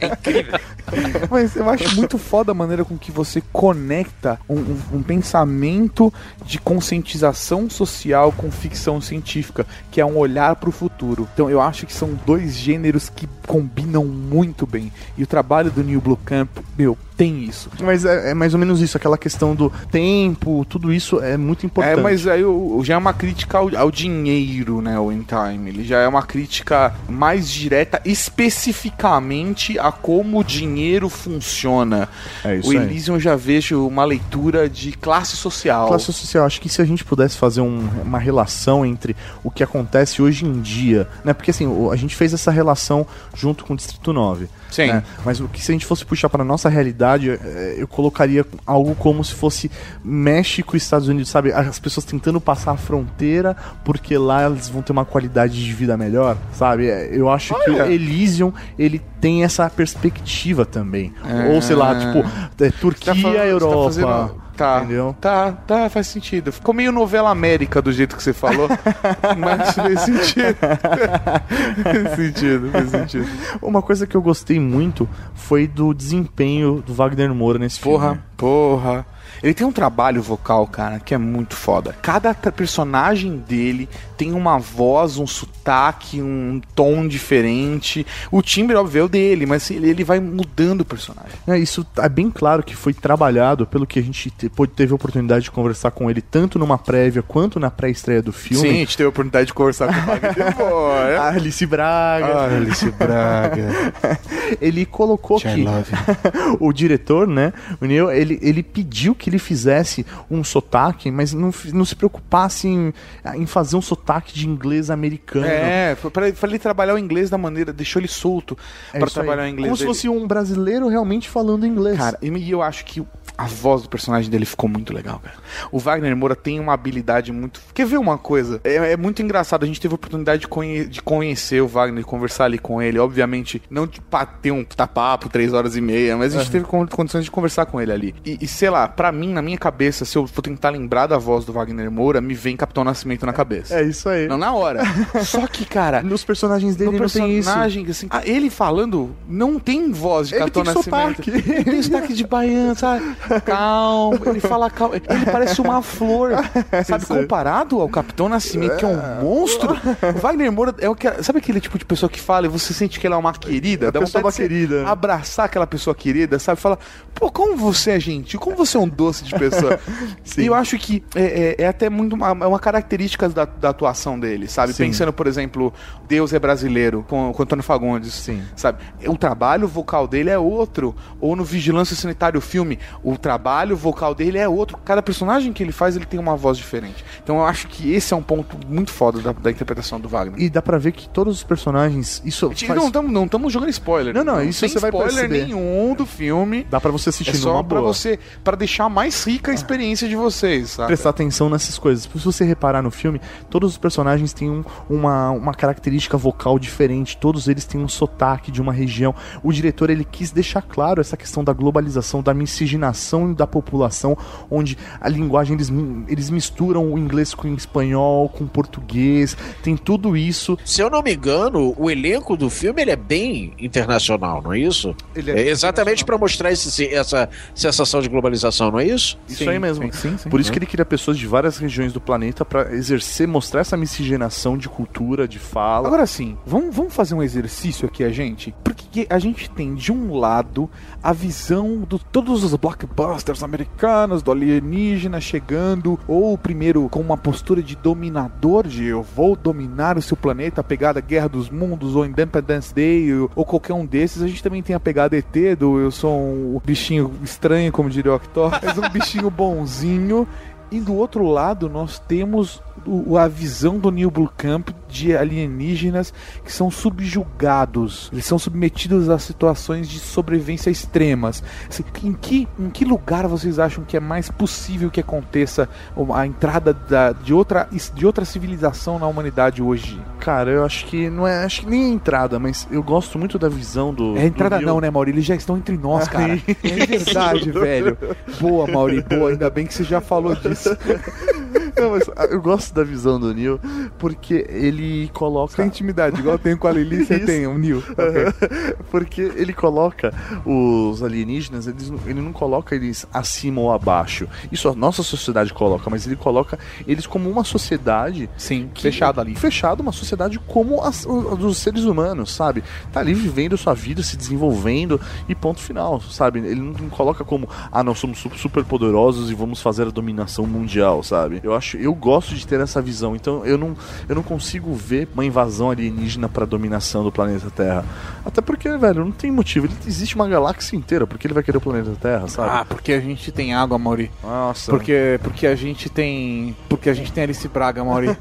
[SPEAKER 5] É incrível.
[SPEAKER 3] Mas eu acho muito foda a maneira com que você conecta um, um- um pensamento de conscientização social com ficção científica, que é um olhar pro futuro. Então eu acho que são dois gêneros que combinam muito bem. E o trabalho do Neil Blomkamp, meu, tem isso.
[SPEAKER 4] Mas é, é mais ou menos isso, aquela questão do tempo, tudo isso é muito importante.
[SPEAKER 3] É, mas aí o- já é uma crítica ao, ao dinheiro, né, o In Time. Ele já é uma crítica mais direta, especificamente a como o dinheiro funciona.
[SPEAKER 4] É isso
[SPEAKER 3] o
[SPEAKER 4] aí.
[SPEAKER 3] Elysium eu já vejo uma leitura de classe social.
[SPEAKER 4] Classe social, acho que se a gente pudesse fazer um- uma relação entre o que acontece hoje em dia, né? Porque assim, a gente fez essa relação junto com o Distrito 9.
[SPEAKER 3] Sim.
[SPEAKER 4] né? Mas o que se a gente fosse puxar para nossa realidade, eh, eu colocaria algo como se fosse México e Estados Unidos, sabe? As pessoas tentando passar a fronteira porque lá eles vão ter uma qualidade de vida melhor, sabe? Eh, Eu acho que o
[SPEAKER 3] Olha.
[SPEAKER 4] Elysium, ele tem essa perspectiva também.
[SPEAKER 3] É.
[SPEAKER 4] Ou sei lá, tipo, eh, Turquia,
[SPEAKER 3] Tá falando- tá
[SPEAKER 4] Europa.
[SPEAKER 3] Tá,
[SPEAKER 4] Entendeu?
[SPEAKER 3] tá, tá, faz sentido. Ficou meio novela América do jeito que você falou, mas fez sentido. fez sentido, fez sentido.
[SPEAKER 4] Uma coisa que eu gostei muito foi do desempenho do Wagner Moura nesse
[SPEAKER 3] Porra,
[SPEAKER 4] filme.
[SPEAKER 3] porra. Ele tem um trabalho vocal, cara, que é muito foda. Cada personagem dele tem uma voz, um sotaque, um tom diferente. O timbre, óbvio, é o dele, mas ele, vai mudando o personagem.
[SPEAKER 4] É, isso é bem claro que foi trabalhado pelo que a gente te- teve a oportunidade de conversar com ele, tanto numa prévia quanto na pré-estreia do filme.
[SPEAKER 3] Sim, a gente teve a oportunidade de conversar com o Wagner.
[SPEAKER 4] A Alice Braga.
[SPEAKER 3] Ah, Alice Braga.
[SPEAKER 4] ele colocou que o diretor, né, o Neil, ele, ele pediu que ele fizesse um sotaque, mas não, não se preocupasse em, em fazer um sotaque de inglês americano.
[SPEAKER 3] É, pra ele trabalhar o inglês da maneira, deixou ele solto
[SPEAKER 4] É aí.
[SPEAKER 3] trabalhar o inglês.
[SPEAKER 4] Como se
[SPEAKER 3] dele.
[SPEAKER 4] fosse um brasileiro realmente falando inglês.
[SPEAKER 3] Cara, e eu acho que a voz do personagem dele ficou muito legal, cara. O Wagner Moura tem uma habilidade muito. Quer ver uma coisa? É, é muito engraçado. A gente teve a oportunidade de, conhe- de conhecer o Wagner, conversar ali com ele. Obviamente, não de pa- ter um tapapo, três horas e meia, mas a gente
[SPEAKER 4] Aham.
[SPEAKER 3] teve con- condições de conversar com ele ali. E, e, sei lá, pra mim, na minha cabeça, se eu for tentar lembrar da voz do Wagner Moura, me vem Capitão Nascimento na cabeça.
[SPEAKER 4] É isso aí.
[SPEAKER 3] Não na hora. Só que, cara.
[SPEAKER 4] Nos personagens dele
[SPEAKER 3] no
[SPEAKER 4] não tem isso.
[SPEAKER 3] personagem, assim, ah, ele falando não tem voz de
[SPEAKER 4] Ele
[SPEAKER 3] Capitão
[SPEAKER 4] tem
[SPEAKER 3] Nascimento.
[SPEAKER 4] sotaque.
[SPEAKER 3] Ele tem sotaque de baiano, sabe? Calma, ele fala calma. Ele parece uma flor. Sabe,
[SPEAKER 4] Isso
[SPEAKER 3] comparado ao Capitão Nascimento, que é um monstro, o Wagner Moura é o que. Sabe aquele tipo de pessoa que fala e você sente que ela é uma querida? Dá
[SPEAKER 4] pessoa
[SPEAKER 3] vontade de você
[SPEAKER 4] querida.
[SPEAKER 3] Abraçar aquela pessoa querida, sabe? Fala, pô, como você é gentil, como você é um doce de pessoa. E eu acho que é, é- é até muito uma, é uma característica da, da atuação dele, sabe?
[SPEAKER 4] Sim.
[SPEAKER 3] Pensando, por exemplo, Deus é brasileiro, com, com Antônio Fagundes.
[SPEAKER 4] Sim.
[SPEAKER 3] Sabe? O trabalho vocal dele é outro. Ou no Vigilância Sanitário Filme, o trabalho vocal dele é outro. Cada personagem que ele faz, ele tem uma voz diferente. Então eu acho que esse é um ponto muito foda da, da interpretação do Wagner.
[SPEAKER 4] E dá pra ver que todos os personagens. Isso
[SPEAKER 3] Gente,
[SPEAKER 4] faz-
[SPEAKER 3] Não estamos não tamo jogando spoiler.
[SPEAKER 4] Não, não, isso
[SPEAKER 3] tem
[SPEAKER 4] você vai
[SPEAKER 3] spoiler
[SPEAKER 4] perceber.
[SPEAKER 3] nenhum do filme.
[SPEAKER 4] Dá pra você assistir
[SPEAKER 3] É só
[SPEAKER 4] numa
[SPEAKER 3] pra
[SPEAKER 4] boa.
[SPEAKER 3] você, para deixar mais rica a experiência de vocês, sabe?
[SPEAKER 4] prestar atenção nessas coisas. Se você reparar no filme, todos os personagens têm um- uma, uma característica vocal diferente, todos eles têm um sotaque de uma região. O diretor ele quis deixar claro essa questão da globalização, da miscigenação da população, onde a linguagem eles, eles misturam o inglês com o espanhol, com o português, tem tudo isso.
[SPEAKER 6] Se eu não me engano, o elenco do filme ele é bem internacional, não é isso?
[SPEAKER 3] Ele
[SPEAKER 6] é exatamente pra mostrar esse- essa sensação de globalização, não é isso?
[SPEAKER 4] Isso aí mesmo. Por isso que ele queria pessoas de várias regiões do planeta pra exercer, mostrar essa miscigenação de cultura, de fala.
[SPEAKER 3] Agora sim, vamos, vamos fazer um exercício aqui, a gente? Porque a gente tem, de um lado, a visão de todos os blockbusters americanos, do alienígena chegando, ou primeiro com uma postura de dominador, de eu vou dominar o seu planeta, a pegada Guerra dos Mundos, ou Independence Day, ou, ou qualquer um desses. A gente também tem a pegada ET, do eu sou um bichinho estranho, como diria o Octor, um bichinho bonzinho. E do outro lado, nós temos o- a visão do Neil Blomkamp de alienígenas que são subjugados, eles são submetidos a situações de sobrevivência extremas. Assim, em, que, em que lugar vocês acham que é mais possível que aconteça a entrada da- de, outra, de outra civilização na humanidade hoje?
[SPEAKER 4] Cara, eu acho que não é, acho que nem a entrada, mas eu gosto muito da visão do.
[SPEAKER 3] É a entrada
[SPEAKER 4] do Neil.
[SPEAKER 3] não, né, Mauri? Eles já estão entre nós, cara. É verdade, velho. Boa, Mauri, boa. Ainda bem que você já falou disso.
[SPEAKER 4] Não, mas eu gosto da visão do Neil porque ele coloca.
[SPEAKER 3] Tem intimidade, igual eu tenho com a Lili, você tem, o Neil. Ok.
[SPEAKER 4] Porque ele coloca os alienígenas, eles, ele não coloca eles acima ou abaixo. Isso a nossa sociedade coloca, mas ele coloca eles como uma sociedade.
[SPEAKER 3] Sim, fechada ali.
[SPEAKER 4] Fechada, uma sociedade como a, a dos seres humanos, sabe? Tá ali vivendo sua vida, se desenvolvendo e ponto final, sabe? Ele não, não coloca como, ah, nós somos su- super poderosos e vamos fazer a dominação mundial, sabe? Eu acho, eu gosto de ter essa visão, então eu não, eu não consigo ver uma invasão alienígena pra dominação do planeta Terra. Até porque, velho, não tem motivo. Ele, existe uma galáxia inteira, porque ele vai querer o planeta Terra, sabe?
[SPEAKER 3] Ah, porque a gente tem água, Mauri.
[SPEAKER 4] Nossa.
[SPEAKER 3] Porque, porque a gente tem. Porque a gente tem Alice Braga, Mauri.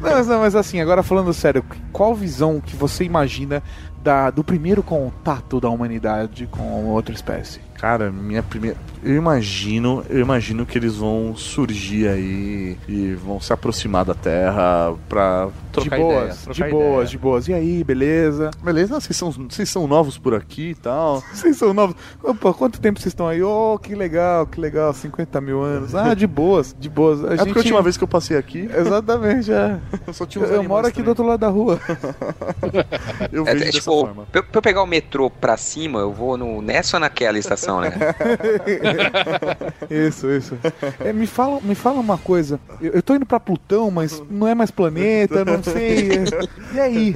[SPEAKER 3] não, mas, não, mas assim, agora falando sério, qual visão que você imagina da, do primeiro contato da humanidade com outra espécie?
[SPEAKER 4] Cara, minha primeira. Eu imagino, eu imagino que eles vão surgir aí e vão se aproximar da Terra pra trocar
[SPEAKER 3] de boas,
[SPEAKER 4] ideia,
[SPEAKER 3] de
[SPEAKER 4] trocar
[SPEAKER 3] boas,
[SPEAKER 4] ideia.
[SPEAKER 3] de boas. E aí, beleza?
[SPEAKER 4] Beleza? Vocês são, vocês são novos por aqui e tal.
[SPEAKER 3] Vocês são novos. Opa, quanto tempo vocês estão aí? Oh, que legal, que legal, 50 mil anos. Ah, de boas, de boas. A
[SPEAKER 4] É porque a última vez que eu passei aqui.
[SPEAKER 3] Exatamente, é.
[SPEAKER 4] Eu só tinha
[SPEAKER 3] Eu,
[SPEAKER 4] uns
[SPEAKER 3] eu moro aqui
[SPEAKER 4] também.
[SPEAKER 3] do outro lado da rua.
[SPEAKER 4] Eu
[SPEAKER 5] É,
[SPEAKER 4] vejo
[SPEAKER 5] é,
[SPEAKER 4] dessa
[SPEAKER 5] tipo,
[SPEAKER 4] forma.
[SPEAKER 5] pra, eu- pra eu pegar o metrô pra cima, eu vou no, nessa ou naquela estação, né?
[SPEAKER 3] isso, isso. É, me, fala, me fala uma coisa. Eu, eu tô indo pra Plutão, mas não é mais planeta, não sei. é. E aí?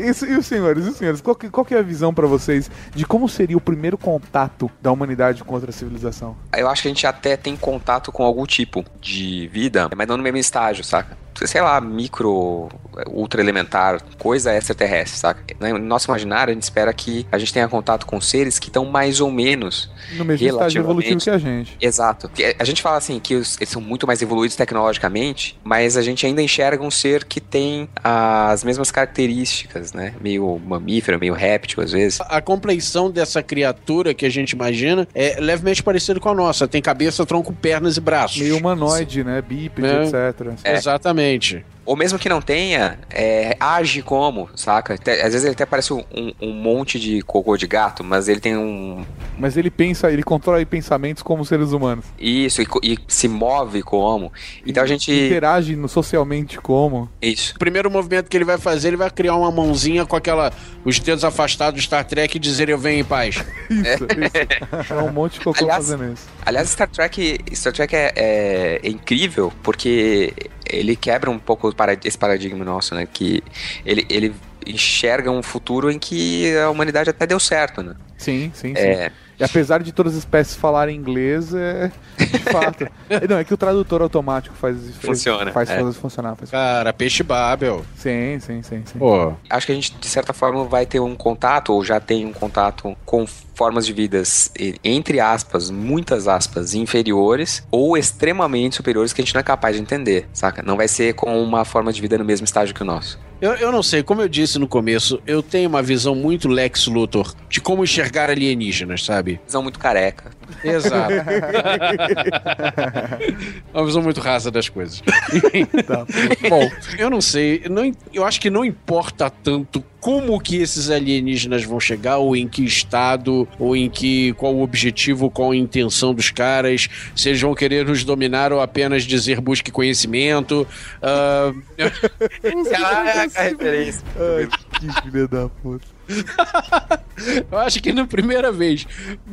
[SPEAKER 3] Isso, e os senhores, e os senhores, qual que, qual que é a visão pra vocês de como seria o primeiro contato da humanidade com outra civilização?
[SPEAKER 5] Eu acho que a gente até tem contato com algum tipo de vida, mas não no mesmo estágio, saca? Sei lá, micro, ultra elementar, coisa extraterrestre, saca? No nosso imaginário, a gente espera que a gente tenha contato com seres que estão mais ou menos
[SPEAKER 3] No mesmo estágio evolutivo que a gente.
[SPEAKER 5] Exato. A gente fala assim que os- eles são muito mais evoluídos tecnologicamente, mas a gente ainda enxerga um ser que tem as mesmas características, né? Meio mamífero, meio réptil às vezes.
[SPEAKER 6] A compleição dessa criatura que a gente imagina é levemente parecida com a nossa. Tem cabeça, tronco, pernas e braços.
[SPEAKER 3] Meio humanoide, né? Bípede,
[SPEAKER 6] É.
[SPEAKER 3] etc.
[SPEAKER 5] É.
[SPEAKER 6] Exatamente.
[SPEAKER 5] Ou mesmo que não tenha, é, age como, saca? Até- às vezes ele até parece um, um monte de cocô de gato, mas ele tem um.
[SPEAKER 3] Mas ele pensa, ele controla pensamentos como seres humanos.
[SPEAKER 5] Isso, e, e se move como. Então a gente.
[SPEAKER 3] Interage no- socialmente como.
[SPEAKER 5] Isso.
[SPEAKER 6] O primeiro movimento que ele vai fazer, ele vai criar uma mãozinha com aquela. os dedos afastados do Star Trek e dizer eu venho em paz.
[SPEAKER 3] Isso, isso. É um monte de cocô
[SPEAKER 5] Aliás-
[SPEAKER 3] fazendo isso.
[SPEAKER 5] Aliás, Star Trek, Star Trek é, é- é incrível porque ele quebra um pouco esse paradigma nosso, né? Que ele, ele enxerga um futuro em que a humanidade até deu certo, né?
[SPEAKER 3] Sim, sim, sim.
[SPEAKER 5] É.
[SPEAKER 3] E apesar de todas as espécies falarem inglês, é de fato. É, Não, é que o tradutor automático faz
[SPEAKER 5] Funciona,
[SPEAKER 3] Faz,
[SPEAKER 5] é.
[SPEAKER 3] faz funcionar. Faz...
[SPEAKER 6] Cara, peixe Babel.
[SPEAKER 3] Sim, sim, sim, sim.
[SPEAKER 6] Pô.
[SPEAKER 5] Acho que a gente, de certa forma, vai ter um contato, ou já tem um contato com formas de vidas, entre aspas, muitas aspas, inferiores, ou extremamente superiores que a gente não é capaz de entender, saca? Não vai ser com uma forma de vida no mesmo estágio que o nosso.
[SPEAKER 6] Eu, eu não sei, como eu disse no começo, eu tenho uma visão muito Lex Luthor de como enxergar alienígenas, sabe?
[SPEAKER 5] Visão muito careca.
[SPEAKER 6] Exato. uma visão muito rasa das coisas.
[SPEAKER 3] Tá.
[SPEAKER 6] Bom, eu não sei, não, eu acho que não importa tanto como que esses alienígenas vão chegar, ou em que estado, ou em que qual o objetivo, qual a intenção dos caras, se eles vão querer nos dominar ou apenas dizer busque conhecimento. ah,
[SPEAKER 5] Caraca, a referência.
[SPEAKER 3] Que filha da puta.
[SPEAKER 6] Eu acho que na primeira vez,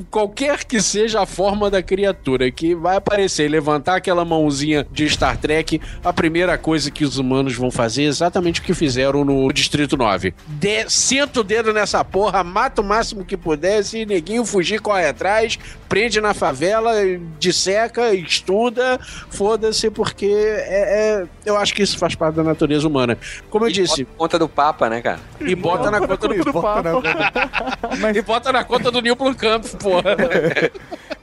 [SPEAKER 6] qualquer que seja a forma da criatura que vai aparecer e levantar aquela mãozinha de Star Trek, a primeira coisa que os humanos vão fazer é exatamente o que fizeram no Distrito 9. De, senta o dedo nessa porra, mata o máximo que puder, se neguinho fugir, corre atrás, prende na favela, disseca, estuda, foda-se, porque é, é- eu acho que isso faz parte da natureza humana. Como eu disse,
[SPEAKER 5] Bota conta do Papa, né, cara?
[SPEAKER 6] E bota na conta do
[SPEAKER 3] Bota na- Mas,
[SPEAKER 6] e bota na conta do Neil Blomkamp, porra.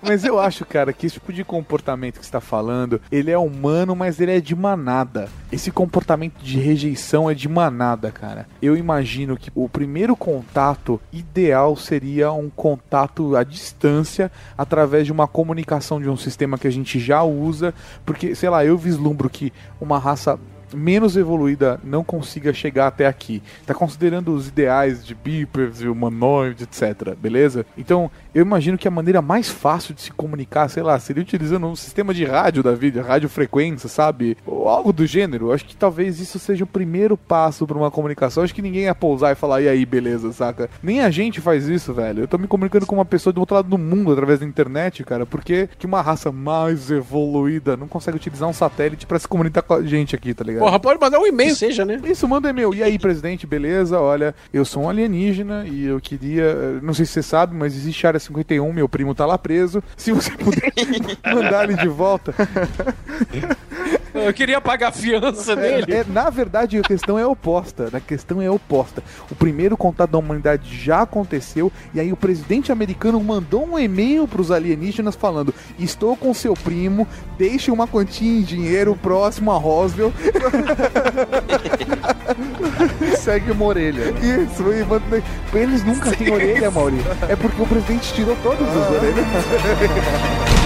[SPEAKER 3] mas eu acho, cara, que esse tipo de comportamento que você tá falando, ele é humano, mas ele é de manada. Esse comportamento de rejeição é de manada, cara. Eu imagino que o primeiro contato ideal seria um contato à distância através de uma comunicação de um sistema que a gente já usa, porque, sei lá, eu vislumbro que uma raça menos evoluída não consiga chegar até aqui. Tá considerando os ideais de beepers humanoide, etc. Beleza? Então, eu imagino que a maneira mais fácil de se comunicar, sei lá, seria utilizando um sistema de rádio da vida, radiofrequência, sabe? Ou algo do gênero. Acho que talvez isso seja o primeiro passo para uma comunicação. Acho que ninguém ia pousar e falar, e aí, beleza, saca? Nem a gente faz isso, velho. Eu tô me comunicando com uma pessoa do outro lado do mundo através da internet, cara. Por que uma raça mais evoluída não consegue utilizar um satélite para se comunicar com a gente aqui, tá ligado?
[SPEAKER 6] Porra, pode mandar um e-mail, seja, né?
[SPEAKER 3] Isso, manda e-mail. E aí, presidente, beleza? Olha, eu sou um alienígena e eu queria. Não sei se você sabe, mas existe área 51, meu primo tá lá preso. Se você puder mandar ele de volta.
[SPEAKER 6] Eu queria pagar a fiança dele.
[SPEAKER 3] É, na verdade, a questão é oposta. A questão é oposta. O primeiro contato da humanidade já aconteceu e aí o presidente americano mandou um e-mail pros alienígenas falando: Estou com seu primo, deixe uma quantia em dinheiro próximo a Roswell.
[SPEAKER 4] Segue uma orelha.
[SPEAKER 3] Isso, e manda- eles nunca têm orelha, Mauri. É porque o presidente tirou todas as orelhas.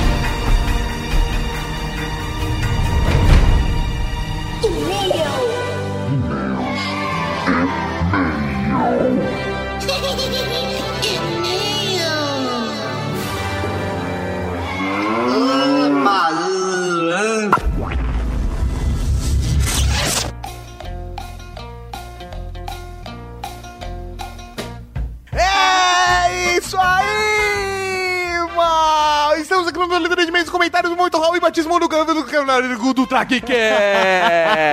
[SPEAKER 3] É isso aí! Estamos aqui no livro de e-mails e comentários muito Raul e batismo no canal do canal do Track que
[SPEAKER 4] É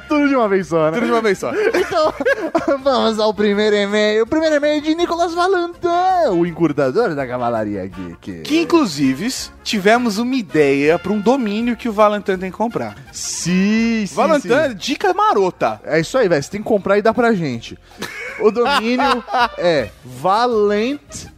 [SPEAKER 4] tudo de uma vez só, né?
[SPEAKER 3] Tudo de uma vez só.
[SPEAKER 4] Então, vamos ao primeiro e-mail. O primeiro e-mail de Nicolas Valentin, o encurtador da Cavalaria Geek.
[SPEAKER 3] Que inclusive tivemos uma ideia para um domínio que o Valentin tem que comprar.
[SPEAKER 4] Sim, sim,
[SPEAKER 3] Valentin,
[SPEAKER 4] sim.
[SPEAKER 3] dica marota.
[SPEAKER 4] É isso aí, velho. Você tem que comprar e dar pra gente. O domínio é valent,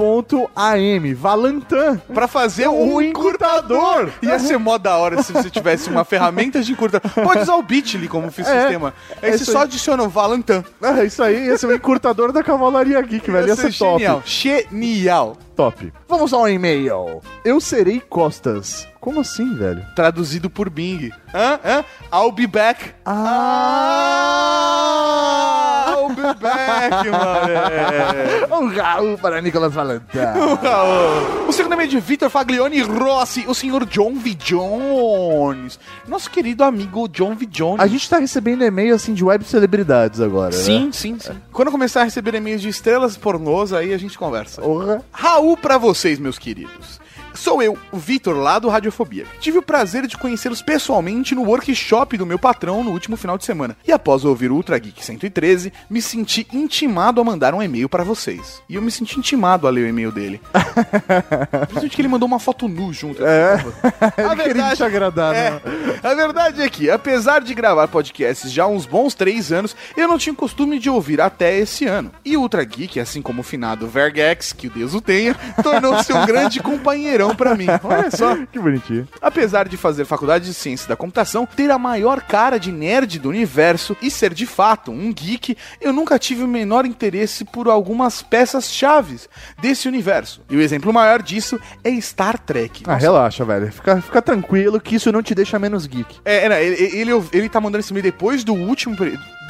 [SPEAKER 4] valent.am, Valentin.
[SPEAKER 3] Pra fazer
[SPEAKER 4] O
[SPEAKER 3] um
[SPEAKER 4] encurtador.
[SPEAKER 3] Ia ser mó da hora se você tivesse uma ferramenta de encurtador. Pode usar o Bitly como fiz
[SPEAKER 4] É,
[SPEAKER 3] sistema. Aí
[SPEAKER 4] é
[SPEAKER 3] você só
[SPEAKER 4] aí.
[SPEAKER 3] adiciona o Valentin.
[SPEAKER 4] É isso aí, esse é o encurtador da Cavalaria Geek, velho. Ia ser top.
[SPEAKER 3] genial. Genial.
[SPEAKER 4] Top. Vamos ao e-mail. Eu serei Costas. Como assim, velho?
[SPEAKER 3] Traduzido por Bing. Hã? Hã? I'll be back.
[SPEAKER 4] Ah!
[SPEAKER 3] I'll be back, mano.
[SPEAKER 4] Um Raul para Nicolas Valentin.
[SPEAKER 3] O segundo e-mail de Vitor Faglione Rossi, o senhor John V. Jones. Nosso querido amigo John V. Jones.
[SPEAKER 4] A gente tá recebendo e-mail assim de web celebridades agora.
[SPEAKER 3] Sim,
[SPEAKER 4] né?
[SPEAKER 3] sim, sim. Quando eu começar a receber e-mails de estrelas pornôs, aí a gente conversa.
[SPEAKER 4] Porra.
[SPEAKER 3] Raul pra vocês, meus queridos. Sou eu, o Vitor, lá do Radiofobia. Tive o prazer de conhecê-los pessoalmente no workshop do meu patrão no último final de semana. E após ouvir o Ultra Geek 113, me senti intimado a mandar um e-mail pra vocês. E eu me senti intimado a ler o e-mail dele. Principalmente que ele mandou uma foto nu junto.
[SPEAKER 4] É.
[SPEAKER 3] A
[SPEAKER 4] queria te agradar,
[SPEAKER 3] é,
[SPEAKER 4] né?
[SPEAKER 3] a verdade é que, apesar de gravar podcasts já há uns bons três anos, eu não tinha costume de ouvir até esse ano. E o Ultra Geek, assim como o finado Vergex, que o Deus o tenha, tornou-se um grande companheirão pra mim. Olha só.
[SPEAKER 4] Que bonitinho.
[SPEAKER 3] Apesar de fazer faculdade de ciência da computação, ter a maior cara de nerd do universo e ser de fato um geek, eu nunca tive o menor interesse por algumas peças chaves desse universo. E o exemplo maior disso é Star Trek.
[SPEAKER 4] Ah, relaxa, velho. Fica, fica tranquilo que isso não te deixa menos geek.
[SPEAKER 3] É, é, ele, ele, ele tá mandando esse e-mail depois do último,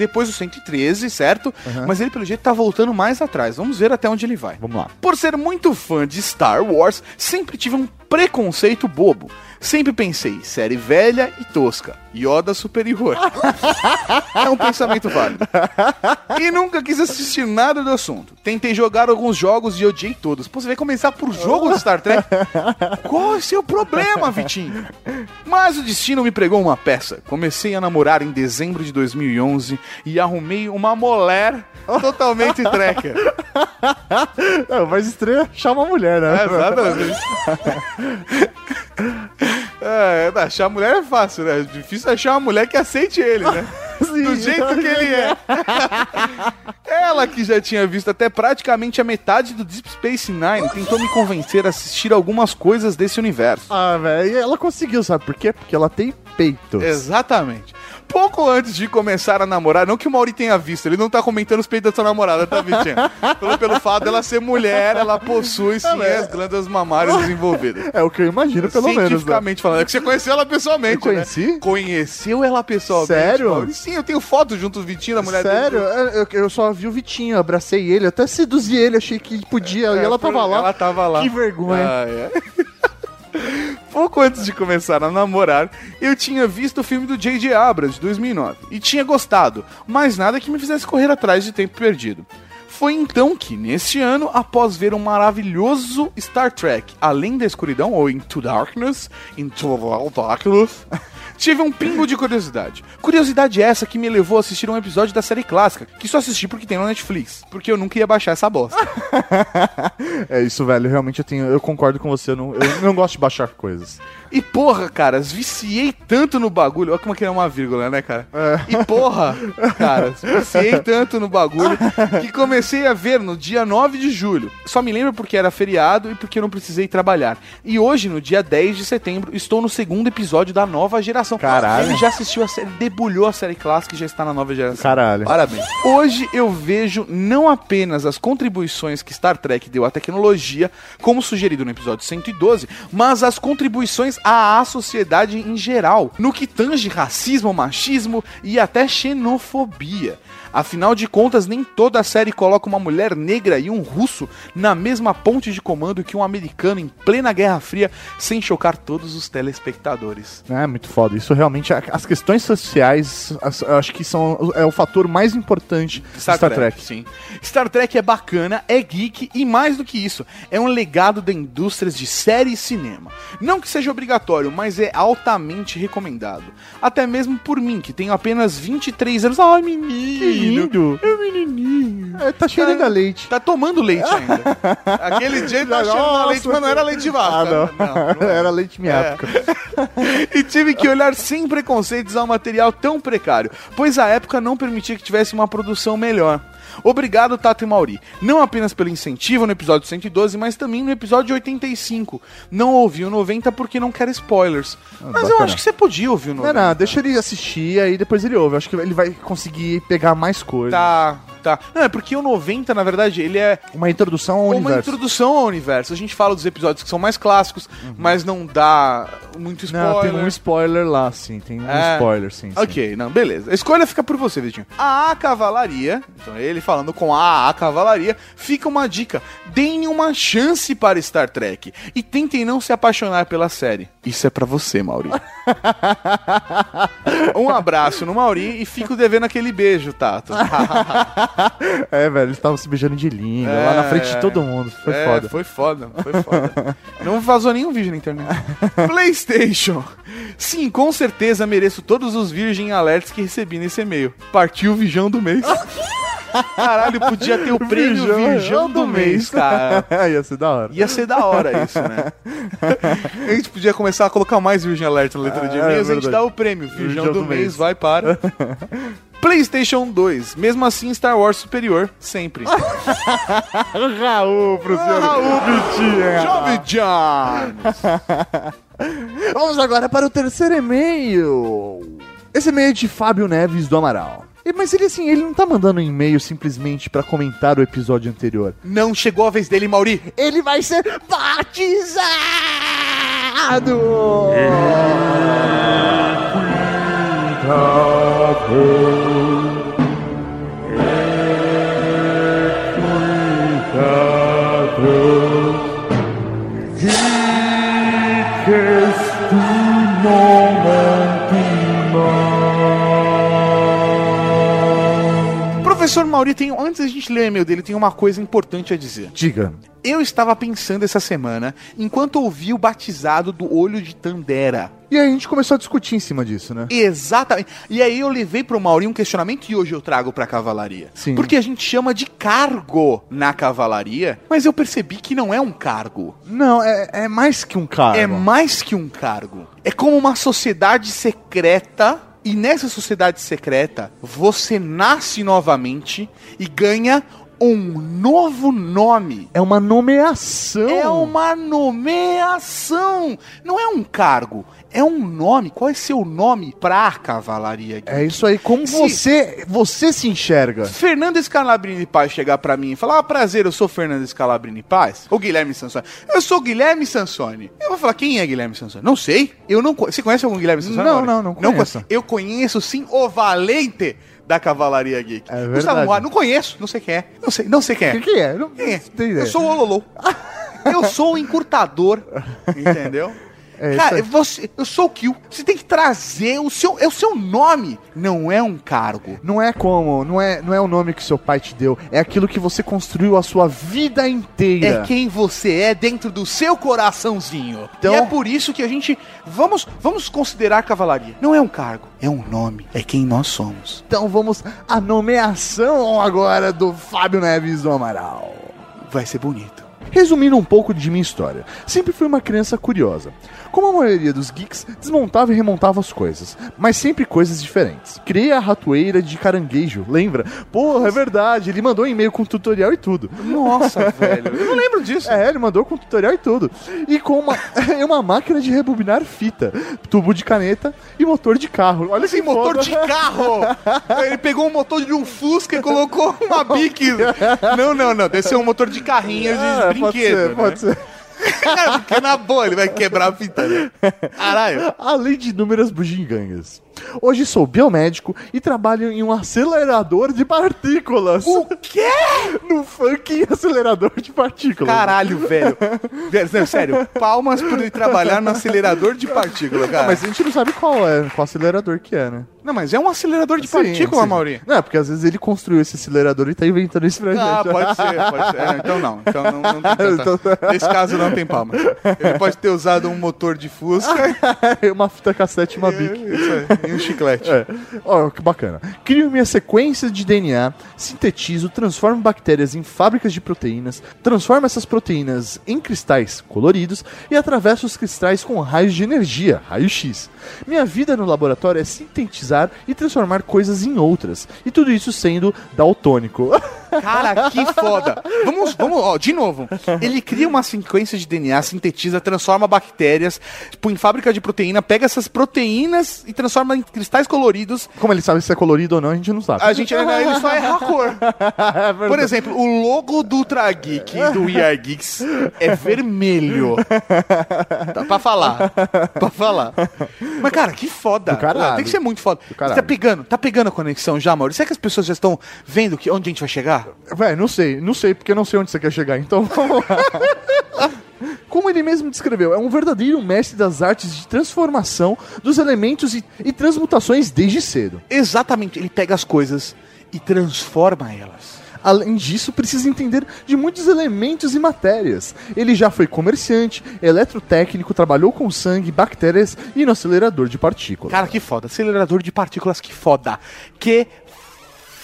[SPEAKER 3] depois do 113, certo?
[SPEAKER 4] Uhum.
[SPEAKER 3] Mas ele, pelo jeito, tá voltando mais atrás. Vamos ver até onde ele vai.
[SPEAKER 4] Vamos lá.
[SPEAKER 3] Por ser muito fã de Star Wars, sempre tive um preconceito bobo. Sempre pensei, série velha e tosca. Yoda superior. é um pensamento válido. E nunca quis assistir nada do assunto. Tentei jogar alguns jogos e odiei todos. Pô, você vai começar por jogo do Star Trek? Qual é o seu problema, Vitinho? Mas o destino me pregou uma peça. Comecei a namorar em dezembro de 2011 e arrumei uma mulher totalmente treca.
[SPEAKER 4] Não, mas estranho é achar uma mulher, né?
[SPEAKER 3] É, exatamente. É, achar mulher é fácil, né? Difícil achar uma mulher que aceite ele, né? Do jeito que ele é. Ela, que já tinha visto até praticamente a metade do Deep Space Nine, tentou me convencer a assistir algumas coisas desse universo.
[SPEAKER 4] Ah, velho, ela conseguiu, sabe por quê? Porque ela tem peitos.
[SPEAKER 3] Exatamente. Pouco antes de começar a namorar, não que o Mauri tenha visto, ele não tá comentando os peitos da sua namorada, tá, Vitinho? pelo, pelo fato dela ser mulher, ela possui sim as glândulas mamárias desenvolvidas.
[SPEAKER 4] É o que eu imagino, pelo menos. né?
[SPEAKER 3] Cientificamente falando. É que você conheceu ela pessoalmente,
[SPEAKER 4] Eu conheci?
[SPEAKER 3] né? Conheceu ela pessoalmente.
[SPEAKER 4] Sério?
[SPEAKER 3] Mauri? Sim, eu tenho foto junto do Vitinho, da mulher
[SPEAKER 4] Sério?
[SPEAKER 3] dele.
[SPEAKER 4] É, Eu, eu só vi o Vitinho, abracei ele, até seduzi ele, achei que podia, e ela tava lá.
[SPEAKER 3] Ela tava lá.
[SPEAKER 4] Que vergonha.
[SPEAKER 3] Ah, é. Pouco antes de começar a namorar, eu tinha visto o filme do J.J. Abrams, de 2009, e tinha gostado, mas nada que me fizesse correr atrás de tempo perdido. Foi então que, neste ano, após ver um maravilhoso Star Trek, Além da Escuridão, ou Into Darkness, Into Darkness, tive um pingo de curiosidade. Curiosidade essa que me levou a assistir um episódio da série clássica, que só assisti porque tem no Netflix, porque eu nunca ia baixar essa bosta.
[SPEAKER 4] É isso, velho. Realmente eu tenho. Eu concordo com você. Eu não, eu não gosto de baixar coisas.
[SPEAKER 3] E porra, caras, viciei tanto no bagulho. Olha como que é uma vírgula, né, cara? E porra, caras, viciei tanto no bagulho que comecei a ver no dia 9 de julho. Só me lembro porque era feriado e porque eu não precisei trabalhar. E hoje, no dia 10 de setembro, estou no segundo episódio da nova geração.
[SPEAKER 4] Caralho.
[SPEAKER 3] Ele já assistiu a série, debulhou a série clássica e já está na nova geração.
[SPEAKER 4] Caralho.
[SPEAKER 3] Parabéns. Hoje eu vejo não apenas as contribuições que Star Trek deu à tecnologia, como sugerido no episódio 112, mas as contribuições à sociedade em geral, no que tange racismo, machismo e até xenofobia. Afinal de contas, nem toda a série coloca uma mulher negra e um russo na mesma ponte de comando que um americano em plena Guerra Fria, sem chocar todos os telespectadores.
[SPEAKER 4] É muito foda. Isso realmente. As questões sociais, as- eu acho que são é o fator mais importante de Star, Trek.
[SPEAKER 3] Sim. Star Trek é bacana, é geek e mais do que isso, é um legado da indústria de série e cinema. Não que seja obrigatório, mas é altamente recomendado. Até mesmo por mim, que tenho apenas 23 anos. Ai, menino!
[SPEAKER 4] Lindo.
[SPEAKER 3] É menininho.
[SPEAKER 4] É, tá cheirando a leite.
[SPEAKER 3] Tá tomando leite ainda. Aquele dia ele tá cheirando a leite, mas não era leite de vaca.
[SPEAKER 4] Ah, não.
[SPEAKER 3] Não, não
[SPEAKER 4] Era leite minha
[SPEAKER 3] É.
[SPEAKER 4] época.
[SPEAKER 3] e tive que olhar sem preconceitos ao material tão precário, pois a época não permitia que tivesse uma produção melhor. Obrigado, Tato e Mauri. Não apenas pelo incentivo no episódio 112, mas também no episódio 85. Não ouvi o 90 porque não quero spoilers. mas eu
[SPEAKER 4] bacana.
[SPEAKER 3] acho que você podia ouvir o
[SPEAKER 4] Não,
[SPEAKER 3] 90.
[SPEAKER 4] não, deixa ele assistir aí depois ele ouve. Eu acho que ele vai conseguir pegar mais coisas.
[SPEAKER 3] Tá, tá. Não, é porque o 90, na verdade, ele é
[SPEAKER 4] Uma introdução ao
[SPEAKER 3] uma
[SPEAKER 4] universo.
[SPEAKER 3] introdução ao universo. A gente fala dos episódios que são mais clássicos, mas não dá muito spoiler.
[SPEAKER 4] Não, tem um spoiler lá, sim. Tem um
[SPEAKER 3] É.
[SPEAKER 4] spoiler, sim. sim.
[SPEAKER 3] Ok, não, beleza. A escolha fica por você, Vitinho. A A Cavalaria, então ele falando com a A Cavalaria, fica uma dica. Deem uma chance para Star Trek e tentem não se apaixonar pela série. Isso é pra você, Mauri. um abraço no Mauri e fico devendo aquele beijo, Tato.
[SPEAKER 4] É, velho, eles estavam se beijando de língua, lá na frente de todo mundo. Foi
[SPEAKER 3] É,
[SPEAKER 4] foda.
[SPEAKER 3] Foi foda, foi foda. Não vazou nenhum vídeo na internet. PlayStation. Sim, com certeza mereço todos os Virgin Alerts que recebi nesse e-mail. Partiu o Virgão do mês. Caralho, podia ter o prêmio
[SPEAKER 4] Virgão
[SPEAKER 3] Virgão do mês, cara.
[SPEAKER 4] Ia ser da hora.
[SPEAKER 3] Ia ser da hora isso, né? A gente podia começar a colocar mais Virgin Alert na letra de
[SPEAKER 4] Ah, é
[SPEAKER 3] e-mails, a gente dá o prêmio. Virgão,
[SPEAKER 4] Virgão
[SPEAKER 3] do,
[SPEAKER 4] do
[SPEAKER 3] mês,
[SPEAKER 4] mês.
[SPEAKER 3] vai para. PlayStation 2. Mesmo assim, Star Wars superior, sempre.
[SPEAKER 4] Raul pro senhor
[SPEAKER 3] Raul
[SPEAKER 4] Vitinho.
[SPEAKER 3] Jovem Jones.
[SPEAKER 4] Vamos agora para o terceiro e-mail. Esse e-mail é de Fábio Neves do Amaral. E- Mas ele assim, ele não tá mandando um e-mail simplesmente pra comentar o episódio anterior.
[SPEAKER 3] Não chegou a vez dele, Mauri.
[SPEAKER 4] Ele vai ser batizado!
[SPEAKER 3] Professor Mauri, tem, antes da gente ler o e-mail dele, tem uma coisa importante a dizer.
[SPEAKER 4] Diga.
[SPEAKER 3] Eu estava pensando essa semana, enquanto ouvi o batizado do olho de Tandera.
[SPEAKER 4] E aí a gente começou a discutir em cima disso, né?
[SPEAKER 3] Exatamente. E aí eu levei pro Mauri um questionamento e hoje eu trago pra cavalaria.
[SPEAKER 4] Sim.
[SPEAKER 3] Porque a gente chama de cargo na cavalaria, mas eu percebi que não é um cargo.
[SPEAKER 4] Não, é, é mais que um cargo.
[SPEAKER 3] É mais que um cargo. É como uma sociedade secreta. E nessa sociedade secreta, você nasce novamente e ganha um novo nome.
[SPEAKER 4] É uma nomeação.
[SPEAKER 3] É uma nomeação. Não é um cargo. É um nome. Qual é seu nome pra cavalaria? Geek?
[SPEAKER 4] É isso aí. Como
[SPEAKER 3] Se-
[SPEAKER 4] você, você se enxerga?
[SPEAKER 3] Fernando Scalabrini Paz chegar pra mim e falar: ah, prazer, eu sou Fernando Scalabrini Paz. Ou Guilherme Sansoni. Eu sou Guilherme Sansoni. Eu vou falar: quem é Guilherme Sansoni? Não sei. Eu não conheço. Você conhece algum Guilherme Sansoni?
[SPEAKER 4] Não,
[SPEAKER 3] Mauro?
[SPEAKER 4] não, não conheço.
[SPEAKER 3] Eu conheço sim o Valente da Cavalaria Geek.
[SPEAKER 4] É
[SPEAKER 3] Gustavo
[SPEAKER 4] verdade.
[SPEAKER 3] Moara, não conheço. Não sei quem é. Não sei, não sei quem é.
[SPEAKER 4] O que, que é? Não,
[SPEAKER 3] Quem é?
[SPEAKER 4] ideia.
[SPEAKER 3] Eu sou o Ololô. eu sou o encurtador. Entendeu?
[SPEAKER 4] É
[SPEAKER 3] Cara, você, eu sou o Kill. Você tem que trazer o seu, é o seu nome, não é um cargo.
[SPEAKER 4] Não é como, não é, não é o nome que seu pai te deu, é aquilo que você construiu a sua vida inteira.
[SPEAKER 3] É quem você é dentro do seu coraçãozinho.
[SPEAKER 4] Então-
[SPEAKER 3] E é por isso que a gente vamos vamos considerar cavalaria. Não é um cargo, é um nome, é quem nós somos.
[SPEAKER 4] Então vamos à nomeação agora do Fábio Neves do Amaral.
[SPEAKER 3] Vai ser bonito.
[SPEAKER 4] Resumindo um pouco de minha história, sempre fui uma criança curiosa. Como a maioria dos geeks, desmontava e remontava as coisas, mas sempre coisas diferentes. Criei a ratoeira de caranguejo, lembra? Porra, é verdade, ele mandou um e-mail com tutorial e tudo.
[SPEAKER 3] Nossa, velho. Eu não lembro disso.
[SPEAKER 4] É, ele mandou com tutorial e tudo. E com uma, uma máquina de rebobinar fita, tubo de caneta e motor de carro. Olha
[SPEAKER 3] Esse
[SPEAKER 4] que
[SPEAKER 3] motor
[SPEAKER 4] foda.
[SPEAKER 3] de carro! Ele pegou um motor de um Fusca e colocou uma bique. Não, não, não. Deve ser um motor de carrinho de
[SPEAKER 4] É,
[SPEAKER 3] brinquedo.
[SPEAKER 4] pode ser,
[SPEAKER 3] né?
[SPEAKER 4] pode ser.
[SPEAKER 3] É, porque na boa ele vai quebrar a fita, né? Caralho.
[SPEAKER 4] Além de inúmeras bugigangas. Hoje sou biomédico e trabalho em um acelerador de partículas.
[SPEAKER 3] O quê?
[SPEAKER 4] No funk acelerador de partículas.
[SPEAKER 3] Caralho, velho. Não, Sério, palmas por ir trabalhar no acelerador de partícula, cara.
[SPEAKER 4] Ah, mas a gente não sabe qual é, qual acelerador que é, né?
[SPEAKER 3] Não, mas é um acelerador de
[SPEAKER 4] Sim,
[SPEAKER 3] partícula,
[SPEAKER 4] sim.
[SPEAKER 3] Mauri.
[SPEAKER 4] Não, é porque às vezes ele construiu esse acelerador e tá inventando isso pra
[SPEAKER 3] Ah,
[SPEAKER 4] gente.
[SPEAKER 3] pode ser, pode ser. É, então não. Então não, não tem.
[SPEAKER 4] Então-
[SPEAKER 3] Nesse caso não tem palma. Ele pode ter usado um motor de Fusca
[SPEAKER 4] uma fita cassete e uma bic.
[SPEAKER 3] isso aí, um chiclete.
[SPEAKER 4] É. Ó, que bacana. Crio minha sequência de DNA, sintetizo, transformo bactérias em fábricas de proteínas, transformo essas proteínas em cristais coloridos e atravesso os cristais com raios de energia, raio-x. Minha vida no laboratório é sintetizar e transformar coisas em outras, e tudo isso sendo daltônico.
[SPEAKER 3] Cara, que foda. Vamos, vamos, ó, de novo. Ele cria uma sequência de DNA, sintetiza, transforma bactérias, tipo, em fábrica de proteína, pega essas proteínas e transforma em cristais coloridos.
[SPEAKER 4] Como ele sabe se é colorido ou não, a gente não sabe.
[SPEAKER 3] A gente ele só erra a cor. Por exemplo, o logo do Ultra Geek e do We Are Geeks é vermelho. Tá pra falar. Pra falar. Mas, cara, que foda.
[SPEAKER 4] Caralho.
[SPEAKER 3] Tem que ser muito foda. Você tá pegando, tá pegando a conexão já, Maurício? Será que as pessoas já estão vendo que onde a gente vai chegar?
[SPEAKER 4] Véi, não sei, não sei, porque eu não sei onde você quer chegar, então vamos lá. Como ele mesmo descreveu, é um verdadeiro mestre das artes de transformação dos elementos e, e transmutações desde cedo.
[SPEAKER 3] Exatamente, ele pega as coisas e transforma elas.
[SPEAKER 4] Além disso, precisa entender de muitos elementos e matérias. Ele já foi comerciante, eletrotécnico, trabalhou com sangue, bactérias e no acelerador de partículas.
[SPEAKER 3] Cara, que foda. Acelerador de partículas, que foda. Que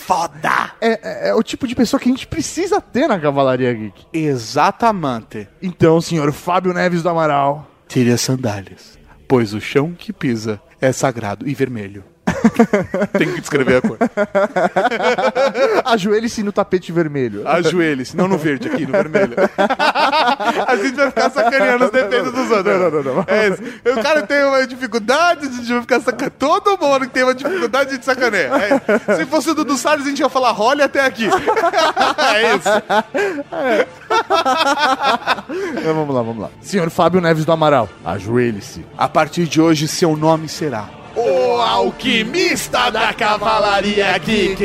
[SPEAKER 3] foda.
[SPEAKER 4] É, é- é o tipo de pessoa que a gente precisa ter na Cavalaria Geek.
[SPEAKER 3] Exatamente.
[SPEAKER 4] Então, senhor Fábio Neves do Amaral.
[SPEAKER 3] Tire as sandálias, pois o chão que pisa é sagrado e vermelho. Tem que descrever a cor.
[SPEAKER 4] Ajoelhe-se no tapete vermelho.
[SPEAKER 3] Ajoelhe-se, não no verde, aqui no vermelho. a gente vai ficar sacaneando os defeitos dos outros.
[SPEAKER 4] Não, não, não, não.
[SPEAKER 3] É. O cara tem uma dificuldade, a gente vai ficar sacaneando. Todo mundo que tem uma dificuldade, a gente sacaneia. É. Se fosse o Dudu Salles, a gente ia falar, olha até aqui. é isso.
[SPEAKER 4] Então, vamos lá, vamos lá. Senhor Fábio Neves do Amaral, ajoelhe-se.
[SPEAKER 3] A partir de hoje, seu nome será o Alquimista da Cavalaria Geek.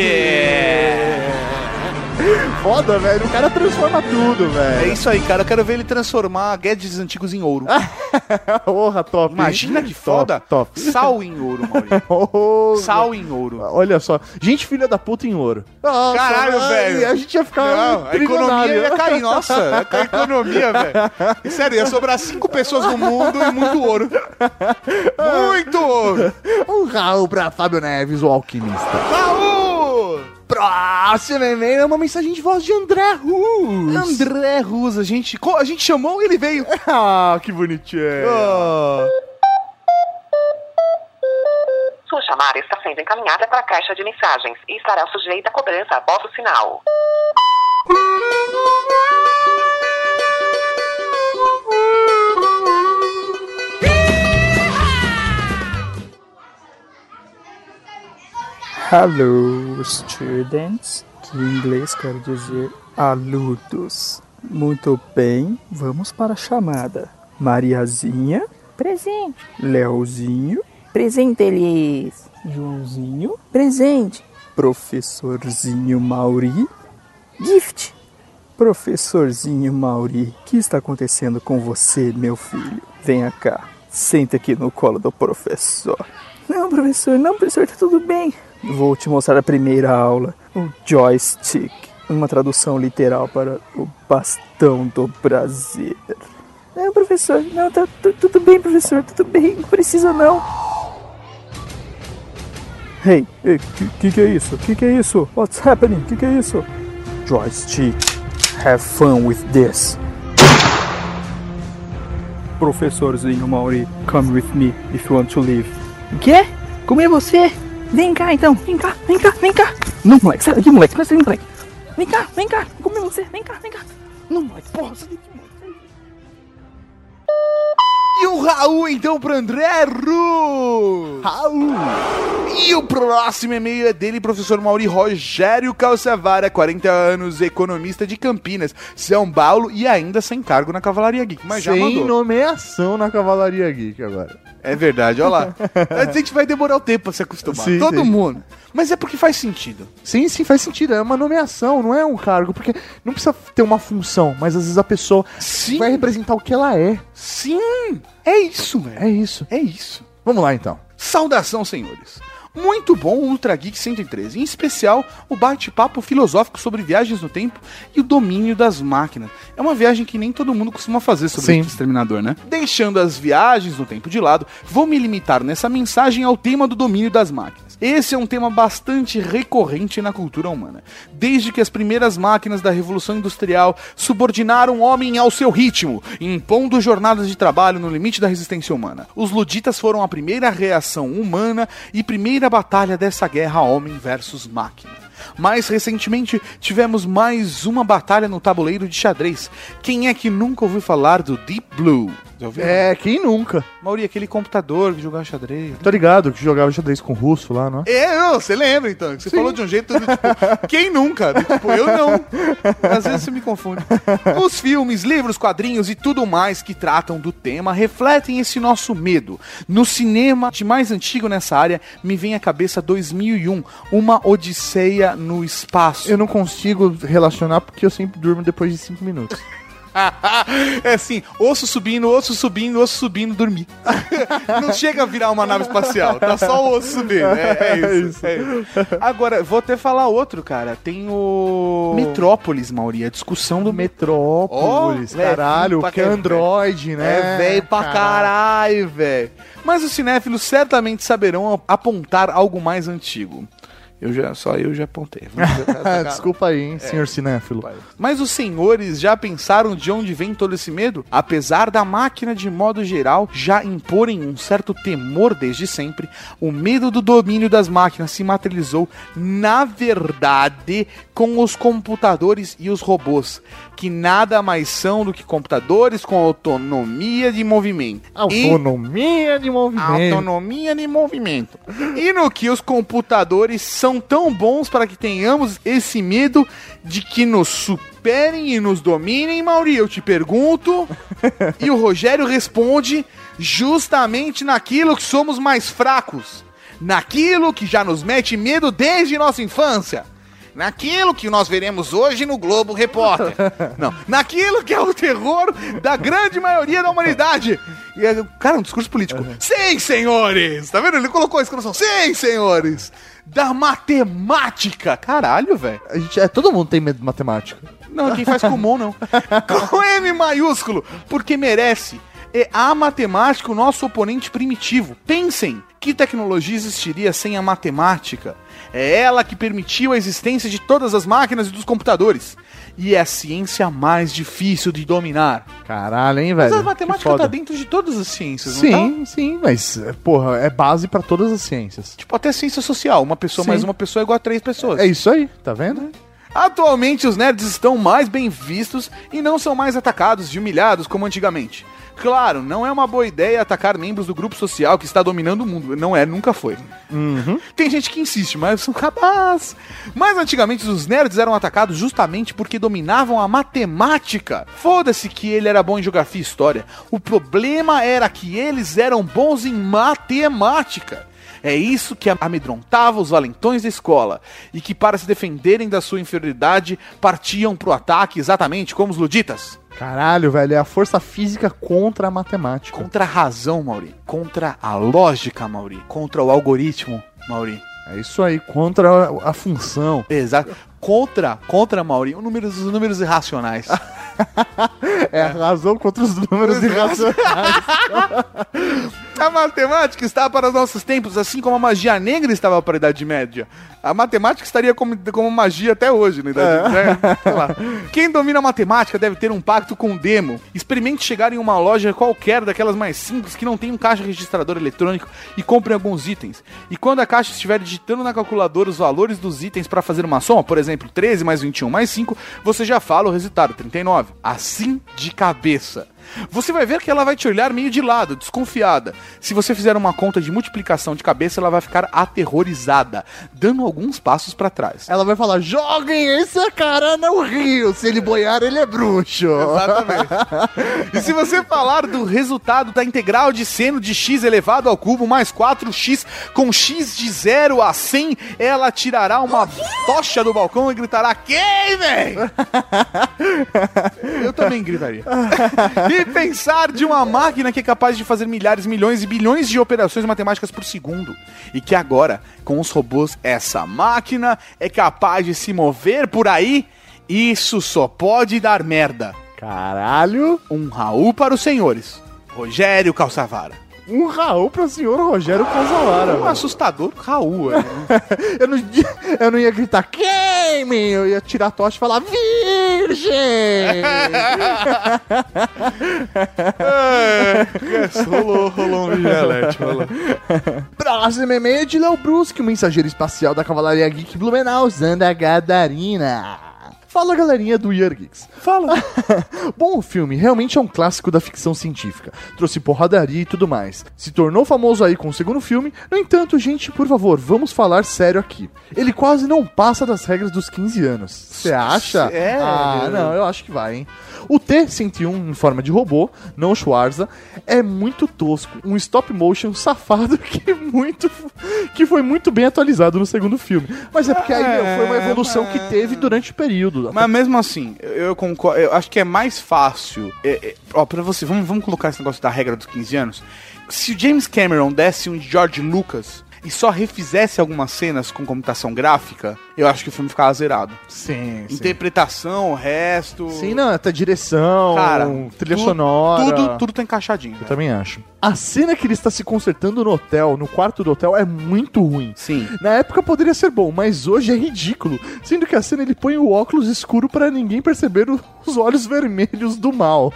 [SPEAKER 4] Foda, velho. O cara transforma tudo,
[SPEAKER 3] É
[SPEAKER 4] velho.
[SPEAKER 3] isso aí, cara. Eu quero ver ele transformar gadgets antigos em ouro.
[SPEAKER 4] Porra, top.
[SPEAKER 3] Imagina que foda.
[SPEAKER 4] Top. top.
[SPEAKER 3] Sal em ouro, Maurício.
[SPEAKER 4] Oh,
[SPEAKER 3] Sal em ouro.
[SPEAKER 4] Olha só, gente filha da puta em ouro. Nossa,
[SPEAKER 3] Caralho, velho.
[SPEAKER 4] A gente ia ficar
[SPEAKER 3] Não, a economia ia cair. Nossa, a economia, velho. Sério, ia sobrar cinco pessoas no mundo e muito ouro. Muito ouro.
[SPEAKER 4] Um Raul pra Fábio Neves, o alquimista.
[SPEAKER 3] Raul!
[SPEAKER 4] Próximo e-mail é uma mensagem de voz de André Rus.
[SPEAKER 3] André Rus, a gente, a gente chamou e ele veio.
[SPEAKER 4] Ah, que bonitinho.
[SPEAKER 14] Sua chamada está sendo encaminhada para a caixa de mensagens e estará sujeita a cobrança após o sinal. Hello, students, que em inglês quer dizer alunos. Muito bem, vamos para a chamada. Mariazinha,
[SPEAKER 15] Presente.
[SPEAKER 14] Leozinho,
[SPEAKER 15] Presente eles.
[SPEAKER 14] Joãozinho,
[SPEAKER 15] Presente.
[SPEAKER 14] professorzinho Mauri.
[SPEAKER 15] Gift.
[SPEAKER 14] Professorzinho Mauri, o que está acontecendo com você, meu filho? Venha cá, senta aqui no colo do professor.
[SPEAKER 15] Não, professor, não, professor, tá tudo bem.
[SPEAKER 14] Vou te mostrar a primeira aula, o joystick, uma tradução literal para o bastão do prazer.
[SPEAKER 15] Não, professor, não, tá tu- tudo bem, professor, tudo bem, não precisa não.
[SPEAKER 14] Hey, hey, que, que é isso? Que que é isso? What's happening? Que que é isso? Joystick, have fun with this. Professorzinho Mauri, come with me if you want to leave.
[SPEAKER 15] O quê? Comer você? Vem cá então, vem cá, vem cá, vem cá.
[SPEAKER 14] Não, moleque, sai daqui, moleque,
[SPEAKER 15] Sai daqui, moleque. Vem cá, vem cá, vou você, vem cá, vem cá.
[SPEAKER 14] Não, moleque, porra, sai daqui, moleque.
[SPEAKER 3] E o Raul, então, pro André Ru! Raul! E o próximo e-mail é dele, professor Mauri Rogério Calçavara, 40 anos, economista de Campinas, São Paulo e ainda sem cargo na Cavalaria Geek. Mas já
[SPEAKER 4] Sem
[SPEAKER 3] mandou.
[SPEAKER 4] nomeação na Cavalaria Geek agora.
[SPEAKER 3] É verdade, olha lá. A gente vai demorar o tempo pra se acostumar.
[SPEAKER 4] Sim,
[SPEAKER 3] Todo
[SPEAKER 4] sim.
[SPEAKER 3] mundo. Mas é porque faz sentido.
[SPEAKER 4] Sim, sim, faz sentido. É uma nomeação, não é um cargo. Porque não precisa ter uma função, mas às vezes a pessoa
[SPEAKER 3] Sim.
[SPEAKER 4] vai representar o que ela é.
[SPEAKER 3] Sim! É isso, velho.
[SPEAKER 4] É isso.
[SPEAKER 3] É isso.
[SPEAKER 4] Vamos lá então.
[SPEAKER 3] Saudação, senhores. Muito bom o Ultra Geek 113, em especial o bate-papo filosófico sobre viagens no tempo e o domínio das máquinas. É uma viagem que nem todo mundo costuma fazer sobre
[SPEAKER 4] Sim.
[SPEAKER 3] o Exterminador, né? Deixando as viagens no tempo de lado, vou me limitar nessa mensagem ao tema do domínio das máquinas. Esse é um tema bastante recorrente na cultura humana. Desde que as primeiras máquinas da Revolução Industrial subordinaram o homem ao seu ritmo, impondo jornadas de trabalho no limite da resistência humana. Os luditas foram a primeira reação humana e primeira batalha dessa guerra homem versus máquina. Mais recentemente, tivemos mais uma batalha no tabuleiro de xadrez. Quem é que nunca ouviu falar do Deep Blue? Já ouviu?
[SPEAKER 4] É, quem nunca?
[SPEAKER 3] Mauri, aquele computador que jogava xadrez.
[SPEAKER 4] Tô ligado que jogava xadrez com o russo lá, não é?
[SPEAKER 3] É, não, você lembra então? que Você falou de um jeito, tipo, quem nunca? Tipo, eu não. Às vezes você me confunde. Os filmes, livros, quadrinhos e tudo mais que tratam do tema refletem esse nosso medo. No cinema de mais antigo nessa área, me vem à cabeça 2001, uma odisseia no espaço.
[SPEAKER 4] Eu não consigo relacionar porque eu sempre durmo depois de 5 minutos.
[SPEAKER 3] é assim, osso subindo, osso subindo, osso subindo, dormir. Não chega a virar uma nave espacial, tá só o osso subindo. É, é isso, é isso. Agora, vou até falar outro, cara. Tem o. Metrópolis, Mauri, a discussão do
[SPEAKER 4] Metrópolis,
[SPEAKER 3] Ó,
[SPEAKER 4] caralho, que é Android, né?
[SPEAKER 3] É velho pra caralho, velho. Mas os cinéfilos certamente saberão apontar algo mais antigo. Eu já, só eu já apontei.
[SPEAKER 4] Desculpa aí, hein,
[SPEAKER 3] É.
[SPEAKER 4] senhor cinéfilo.
[SPEAKER 3] Mas os senhores já pensaram de onde vem todo esse medo? Apesar da máquina, de modo geral, já imporem um certo temor desde sempre, o medo do domínio das máquinas se materializou, na verdade, com os computadores e os robôs, que nada mais são do que computadores com autonomia de movimento. E-
[SPEAKER 4] Autonomia de movimento.
[SPEAKER 3] Autonomia de movimento. E no que os computadores são tão bons para que tenhamos esse medo de que nos superem e nos dominem, Mauri? Eu te pergunto. e o Rogério responde justamente naquilo que somos mais fracos. Naquilo que já nos mete medo desde nossa infância. Naquilo que nós veremos hoje no Globo Repórter. Não, naquilo que é o terror da grande maioria da humanidade. E é, cara, um discurso político. Sim, senhores! Tá vendo? Ele colocou a exclamação. Sim, senhores! Da matemática! Caralho, velho.
[SPEAKER 4] É, todo mundo tem medo de matemática.
[SPEAKER 3] Não, quem faz com mão não. Com M maiúsculo, porque merece. É a matemática o nosso oponente primitivo. Pensem, que tecnologia existiria sem a matemática? É ela que permitiu a existência de todas as máquinas e dos computadores. E é a ciência mais difícil de dominar.
[SPEAKER 4] Caralho, hein,
[SPEAKER 3] Mas
[SPEAKER 4] velho?
[SPEAKER 3] a matemática tá dentro de todas as ciências, não
[SPEAKER 4] Sim, sim, mas, porra, é base pra todas as ciências.
[SPEAKER 3] Tipo, até ciência social. Uma pessoa
[SPEAKER 4] Sim.
[SPEAKER 3] mais uma pessoa é igual a três pessoas.
[SPEAKER 4] É isso aí, tá vendo?
[SPEAKER 3] Atualmente os nerds estão mais bem vistos e não são mais atacados e humilhados como antigamente. Claro, não é uma boa ideia atacar membros do grupo social que está dominando o mundo. Não é, nunca foi. Tem gente que insiste, mas são capazes. Mas antigamente os nerds eram atacados justamente porque dominavam a matemática. Foda-se que ele era bom em geografia e história. O problema era que eles eram bons em matemática. É isso que amedrontava os valentões da escola, e que, para se defenderem da sua inferioridade, partiam pro ataque exatamente como os luditas.
[SPEAKER 4] Caralho, velho, é a força física contra a matemática.
[SPEAKER 3] Contra a razão, Mauri. Contra a lógica, Mauri. Contra o algoritmo, Mauri.
[SPEAKER 4] É isso aí, contra a, função.
[SPEAKER 3] Exato. Contra, contra, Mauri, os números, os números irracionais.
[SPEAKER 4] É razão contra os números irracionais.
[SPEAKER 3] A matemática está para os nossos tempos, assim como a magia negra estava para a Idade Média. A matemática estaria como, como magia até hoje, na Idade Média. Lá. Quem domina a matemática deve ter um pacto com o demo. Experimente chegar em uma loja qualquer daquelas mais simples que não tem um caixa registrador eletrônico e compre alguns itens. E quando a caixa estiver digitando na calculadora os valores dos itens para fazer uma soma, por exemplo, 13 mais 21 mais 5, você já fala o resultado, 39. Assim de cabeça. Você vai ver que ela vai te olhar meio de lado, desconfiada. Se você fizer uma conta de multiplicação de cabeça, ela vai ficar aterrorizada, dando alguns passos para trás.
[SPEAKER 4] Ela vai falar: joguem esse cara no rio. Se ele boiar, ele é bruxo.
[SPEAKER 3] Exatamente. E se você falar do resultado da integral de seno de x elevado ao cubo mais 4x com x de 0 a 100, ela tirará uma tocha do balcão e gritará: Queimem! Eu também gritaria. E pensar de uma máquina que é capaz de fazer milhares, milhões e bilhões de operações matemáticas por segundo. E que agora, com os robôs, essa máquina é capaz de se mover por aí. Isso só pode dar merda.
[SPEAKER 4] Caralho.
[SPEAKER 3] Um Raul para os senhores. Rogério Calçavara.
[SPEAKER 4] Um Raul para o senhor Rogério Casalara.
[SPEAKER 3] Um assustador Raul. é.
[SPEAKER 4] eu, não, eu não ia gritar queimem, eu ia tirar a tocha e falar virgem.
[SPEAKER 3] é, rolou, rolou um vigelete, rolou.
[SPEAKER 4] Próximo e-mail de Léo Brusque, o mensageiro espacial da Cavalaria Geek Blumenau, Zanda Gadarina. Fala galerinha do Geeks.
[SPEAKER 3] Fala.
[SPEAKER 4] Bom, o filme realmente é um clássico da ficção científica. Trouxe porradaria e tudo mais. Se tornou famoso aí com o segundo filme. No entanto, gente, por favor, vamos falar sério aqui. Ele quase não passa das regras dos 15 anos. Você acha?
[SPEAKER 3] É.
[SPEAKER 4] Ah, não, eu acho que vai, hein. O T-101 em forma de robô, não Schwarza, é muito tosco. Um stop motion safado que muito que foi muito bem atualizado no segundo filme. Mas é porque aí meu, foi uma evolução que teve durante o período.
[SPEAKER 3] Mas mesmo assim, eu, concordo. Eu acho que é mais fácil. É, é, ó, pra você, vamos, vamos colocar esse negócio da regra dos 15 anos. Se o James Cameron desse um George Lucas e só refizesse algumas cenas com computação gráfica, eu acho que o filme ficava zerado.
[SPEAKER 4] Sim, sim.
[SPEAKER 3] Interpretação, o resto.
[SPEAKER 4] Sim, não, até direção,
[SPEAKER 3] Cara,
[SPEAKER 4] trilha
[SPEAKER 3] tu-
[SPEAKER 4] sonora.
[SPEAKER 3] Tudo, tudo tá encaixadinho.
[SPEAKER 4] Eu também acho. A cena que ele está se consertando no hotel, no quarto do hotel, é muito ruim.
[SPEAKER 3] Sim.
[SPEAKER 4] Na época poderia ser bom, mas hoje é ridículo. Sendo que a cena ele põe o óculos escuro para ninguém perceber os olhos vermelhos do mal.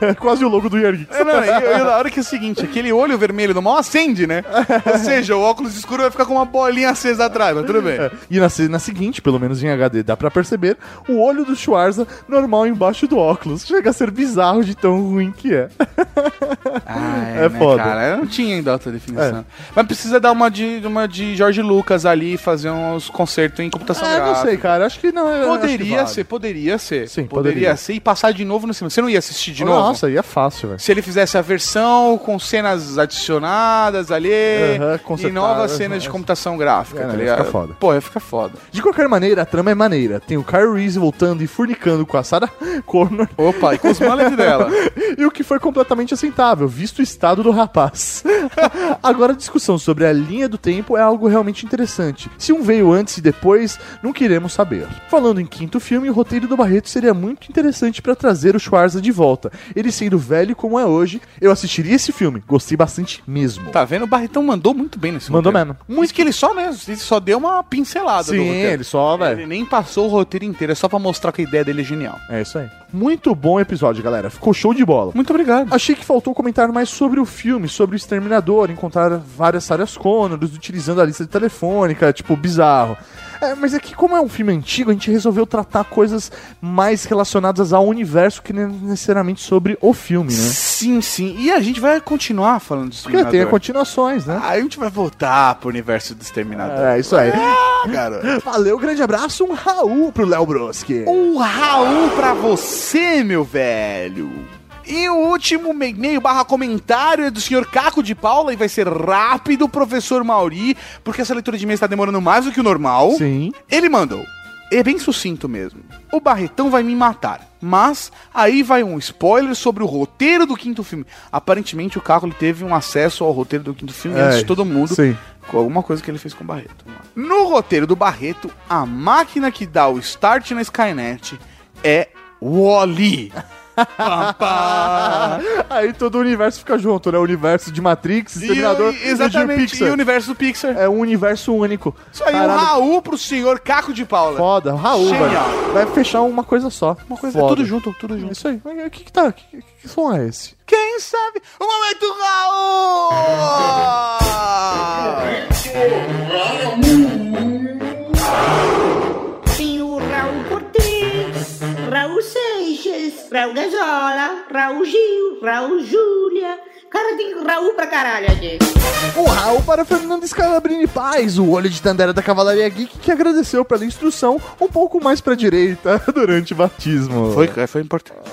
[SPEAKER 4] É quase o logo do Geeks.
[SPEAKER 3] É, não, e, e na hora que é o seguinte, aquele olho vermelho do mal acende, né? Ou seja, o óculos escuro vai ficar com uma bolinha acesa atrás, mas tudo bem.
[SPEAKER 4] É, E na cena seguinte, pelo menos em HD, dá pra perceber o olho do Schwarza normal embaixo do óculos. Chega a ser bizarro de tão ruim que é.
[SPEAKER 3] Ah,
[SPEAKER 4] É
[SPEAKER 3] né,
[SPEAKER 4] foda.
[SPEAKER 3] Cara, eu não tinha ainda outra definição.
[SPEAKER 4] É.
[SPEAKER 3] Mas precisa dar uma de, uma de Jorge Lucas ali, fazer uns concertos em computação
[SPEAKER 4] Ah, eu não
[SPEAKER 3] gráfica.
[SPEAKER 4] sei, cara. Acho que não. acho que
[SPEAKER 3] Poderia
[SPEAKER 4] vale.
[SPEAKER 3] ser, poderia ser.
[SPEAKER 4] Sim,
[SPEAKER 3] poderia,
[SPEAKER 4] poderia.
[SPEAKER 3] ser e passar de novo no cinema. Você não ia assistir de novo?
[SPEAKER 4] Nossa, aí é fácil, velho.
[SPEAKER 3] Se ele fizesse a versão com cenas adicionadas ali
[SPEAKER 4] Aham,
[SPEAKER 3] e
[SPEAKER 4] consertadas,
[SPEAKER 3] novas cenas
[SPEAKER 4] é.
[SPEAKER 3] de computação gráfica,
[SPEAKER 4] É,
[SPEAKER 3] tá
[SPEAKER 4] ia
[SPEAKER 3] ligado?
[SPEAKER 4] ficar foda.
[SPEAKER 3] Pô, ia ficar foda.
[SPEAKER 4] De qualquer maneira, a trama é maneira. Tem o Kyle Reese voltando e furnicando com a Sarah Connor.
[SPEAKER 3] Opa, e com os mullets dela.
[SPEAKER 4] e o que foi completamente aceitável, visto o estado do rapaz. Agora, a discussão sobre a linha do tempo é algo realmente interessante. Se um veio antes e depois, não queremos saber. Falando em quinto filme, o roteiro do Barreto seria muito interessante para trazer o Schwarza de volta. Ele sendo velho como é hoje, eu assistiria esse filme. Gostei bastante mesmo.
[SPEAKER 3] Tá vendo? O Barretão mandou muito bem nesse
[SPEAKER 4] Mandou
[SPEAKER 3] roteiro.
[SPEAKER 4] mesmo.
[SPEAKER 3] Muito que ele só, né? Ele só deu uma pincelada
[SPEAKER 4] Sim. Ele só, velho.
[SPEAKER 3] Ele nem passou o roteiro inteiro, é só pra mostrar que a ideia dele é genial.
[SPEAKER 4] É isso aí. Muito bom episódio, galera. Ficou show de bola.
[SPEAKER 3] Muito obrigado.
[SPEAKER 4] Achei que faltou comentar mais sobre o filme, sobre o Exterminador. Encontrar várias áreas Connors, utilizando a lista telefônica, tipo, bizarro. É, mas é que, como é um filme antigo, a gente resolveu tratar coisas mais relacionadas ao universo que não necessariamente sobre o filme, né?
[SPEAKER 3] Sim, sim. E a gente vai continuar falando do
[SPEAKER 4] Porque
[SPEAKER 3] Exterminador.
[SPEAKER 4] tem continuações, né?
[SPEAKER 3] Aí a gente vai voltar pro universo do Exterminador.
[SPEAKER 4] É, isso aí.
[SPEAKER 3] Ah, garoto.
[SPEAKER 4] Valeu, grande abraço, um Raul pro Léo Broski.
[SPEAKER 3] Um Raul pra você, meu velho. E o último me- e-mail barra comentário é do senhor Caco de Paula e vai ser rápido, professor Mauri, porque essa leitura de e-mail está demorando mais do que o normal.
[SPEAKER 4] Sim.
[SPEAKER 3] Ele mandou. É bem sucinto mesmo. O Barretão vai me matar. Mas aí vai um spoiler sobre o roteiro do quinto filme. Aparentemente o Caco teve um acesso ao roteiro do quinto filme
[SPEAKER 4] É,
[SPEAKER 3] antes de todo mundo.
[SPEAKER 4] sim.
[SPEAKER 3] Com alguma coisa que ele fez com o Barreto. No roteiro do Barreto, a máquina que dá o start na Skynet é Wally.
[SPEAKER 4] Aí todo o universo fica junto, né? O universo de Matrix, Exterminador
[SPEAKER 3] E exatamente,
[SPEAKER 4] e de Pixar.
[SPEAKER 3] e o universo do Pixar.
[SPEAKER 4] É um universo único.
[SPEAKER 3] Isso aí, um
[SPEAKER 4] Caralho,
[SPEAKER 3] Raul pro senhor Caco de Paula.
[SPEAKER 4] Foda, Raul,
[SPEAKER 3] Genial.
[SPEAKER 4] velho. Vai fechar uma coisa só. Uma
[SPEAKER 3] coisa- é tudo junto, tudo junto.
[SPEAKER 4] Isso aí. O que que tá? Que, que som é esse?
[SPEAKER 3] Quem sabe? O momento Raul!
[SPEAKER 1] Raul Seixas, Raul Gazola, Raul Gil, Raul Júlia. Cara, tem Raul pra caralho aqui.
[SPEAKER 4] O Raul para Fernando Scalabrini Paz, o olho de Tandera da Cavalaria Geek, que agradeceu pela instrução um pouco mais pra direita durante o batismo.
[SPEAKER 3] Foi, foi importante.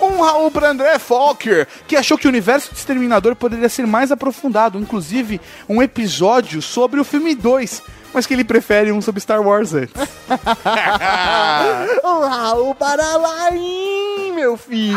[SPEAKER 3] Um Raul pra André Falker, que achou que o universo de Exterminador poderia ser mais aprofundado, inclusive um episódio sobre o filme 2, mas que ele prefere um sobre Star Wars antes.
[SPEAKER 4] Raul para Alain, meu filho.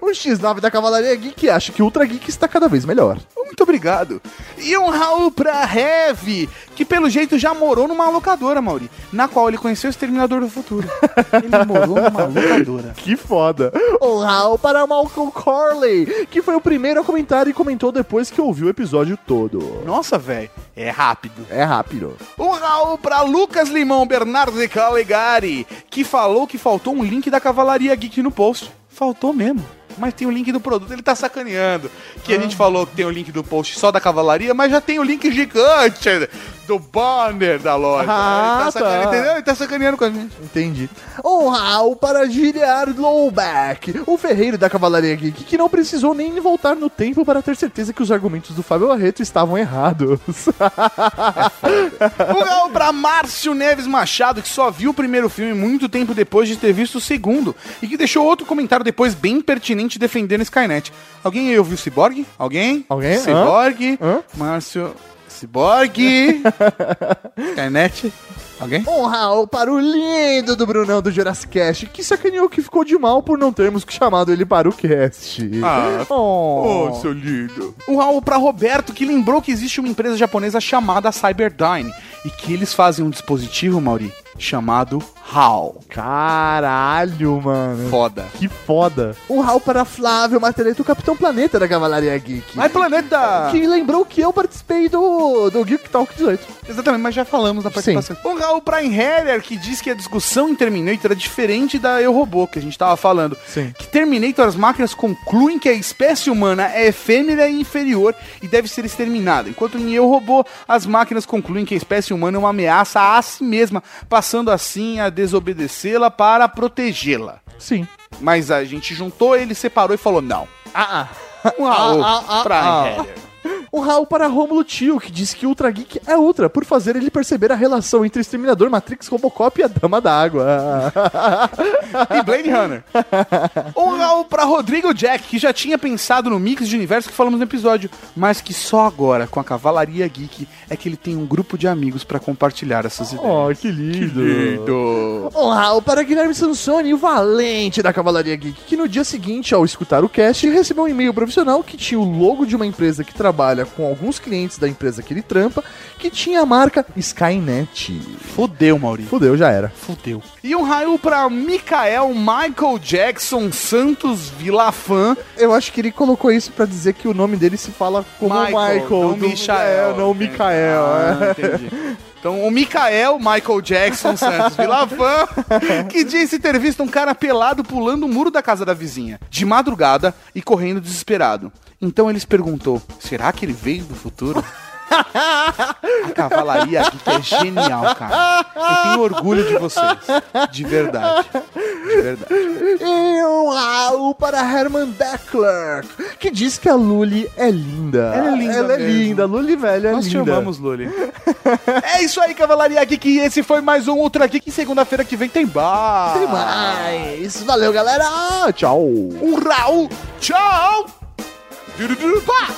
[SPEAKER 4] O X9 da Cavalaria Geek acha que o Ultra Geek está cada vez melhor.
[SPEAKER 3] Muito obrigado. E um Raul pra Heavy, que pelo jeito já morou numa locadora, Mauri, na qual ele conheceu o Exterminador do Futuro. Ele morou numa locadora.
[SPEAKER 4] Que foda. O Raul para Malcolm Corley, que foi o primeiro a comentar e comentou depois que ouviu o episódio todo.
[SPEAKER 3] Nossa, velho, é rápido.
[SPEAKER 4] É rápido.
[SPEAKER 3] Um Raul pra Lucas Limão Bernardo de Calegari, que falou que faltou um link da Cavalaria Geek no post. Faltou mesmo. Mas tem o link do produto, ele tá sacaneando. Que a gente falou que tem o link do post só da cavalaria, mas já tem o link gigante do banner da loja.
[SPEAKER 4] Ah,
[SPEAKER 3] ele tá sacaneando,
[SPEAKER 4] tá.
[SPEAKER 3] entendeu? Ele tá sacaneando com a gente.
[SPEAKER 4] Entendi. Um Raul para Giliard Lowback, o ferreiro da Cavalaria Geek, que não precisou nem voltar no tempo para ter certeza que os argumentos do Fábio Barreto estavam errados.
[SPEAKER 3] Um Raul pra Márcio Neves Machado, que só viu o primeiro filme muito tempo depois de ter visto o segundo. E que deixou outro comentário depois bem pertinente defendendo Skynet. Alguém aí ouviu Cyborg? Alguém?
[SPEAKER 4] Alguém?
[SPEAKER 3] Cyborg.
[SPEAKER 4] Hã?
[SPEAKER 3] Márcio. Cyborg. Skynet. Alguém?
[SPEAKER 4] Um Raul para o lindo do Brunão do Jurassic Cast, que sacaneou que ficou de mal por não termos chamado ele para o cast.
[SPEAKER 3] Ah,
[SPEAKER 4] oh,
[SPEAKER 3] Oh, seu lindo. Um Raul pra Roberto, que lembrou que existe uma empresa japonesa chamada Cyberdyne e que eles fazem um dispositivo, Mauri, chamado HAL.
[SPEAKER 4] Caralho, mano.
[SPEAKER 3] Foda.
[SPEAKER 4] Que foda. Um Raul para Flávio Marteleto, o Capitão Planeta da Cavalaria Geek.
[SPEAKER 3] Mas planeta!
[SPEAKER 4] Que lembrou que eu participei do, do Geek Talk 18.
[SPEAKER 3] Exatamente, mas já falamos da participação. Um Raul pra Heller, que diz que a discussão em Terminator é diferente da Eu Robô, que a gente tava falando.
[SPEAKER 4] Sim.
[SPEAKER 3] Que Terminator, as máquinas concluem que a espécie humana é efêmera e inferior e deve ser exterminada. Enquanto em Eu Robô, as máquinas concluem que a espécie humana é uma ameaça a si mesma, passando assim a desobedecê-la para protegê-la.
[SPEAKER 4] Sim.
[SPEAKER 3] Mas a gente juntou, ele separou e falou não.
[SPEAKER 4] Ah, ah.
[SPEAKER 3] Um
[SPEAKER 4] Ah, ah, ah,
[SPEAKER 3] pra
[SPEAKER 4] ah. Um Raul para Rômulo Tio, que disse que Ultra Geek é Ultra, por fazer ele perceber a relação entre Exterminador, Matrix, Robocop e a Dama d'Água.
[SPEAKER 3] e Blade Runner. Um Raul pra Rodrigo Jack, que já tinha pensado no mix de universo que falamos no episódio, mas que só agora, com a Cavalaria Geek, é que ele tem um grupo de amigos pra compartilhar essas ideias.
[SPEAKER 4] Oh, que lindo.
[SPEAKER 3] lindo.
[SPEAKER 4] Um Raul para Guilherme Sansoni, o valente da Cavalaria Geek, que no dia seguinte, ao escutar o cast, recebeu um e-mail profissional que tinha o logo de uma empresa que trabalha com alguns clientes da empresa que ele trampa, que tinha a marca Skynet.
[SPEAKER 3] Fudeu, Maurício.
[SPEAKER 4] Fudeu, já era.
[SPEAKER 3] Fudeu. E um raio pra Mikael Michael Jackson Santos Vilafã.
[SPEAKER 4] Eu acho que ele colocou isso pra dizer que o nome dele se fala como
[SPEAKER 3] Michael,
[SPEAKER 4] Michael.
[SPEAKER 3] não
[SPEAKER 4] do-
[SPEAKER 3] Michael.
[SPEAKER 4] É, não Michael.
[SPEAKER 3] Ah,
[SPEAKER 4] é.
[SPEAKER 3] entendi. Então, o Mikael Michael Jackson Santos Vilavan, que disse ter visto um cara pelado pulando o muro da casa da vizinha, de madrugada e correndo desesperado. Então ele se perguntou: será que ele veio do futuro? A cavalaria aqui que é genial, cara. Eu tenho orgulho de vocês. De verdade. De verdade.
[SPEAKER 4] E um Raul para Herman Beckler, que diz que a Luli é linda.
[SPEAKER 3] Ela é linda
[SPEAKER 4] Ela é
[SPEAKER 3] mesmo.
[SPEAKER 4] linda, a Luli velha é
[SPEAKER 3] Nós te
[SPEAKER 4] linda.
[SPEAKER 3] amamos, Luli. É isso aí, Cavalaria Geek. Esse foi mais um Ultra Geek. Segunda-feira que vem tem bar.
[SPEAKER 4] Tem mais. Valeu, galera. Tchau.
[SPEAKER 3] Um Raul. Tchau. Pá.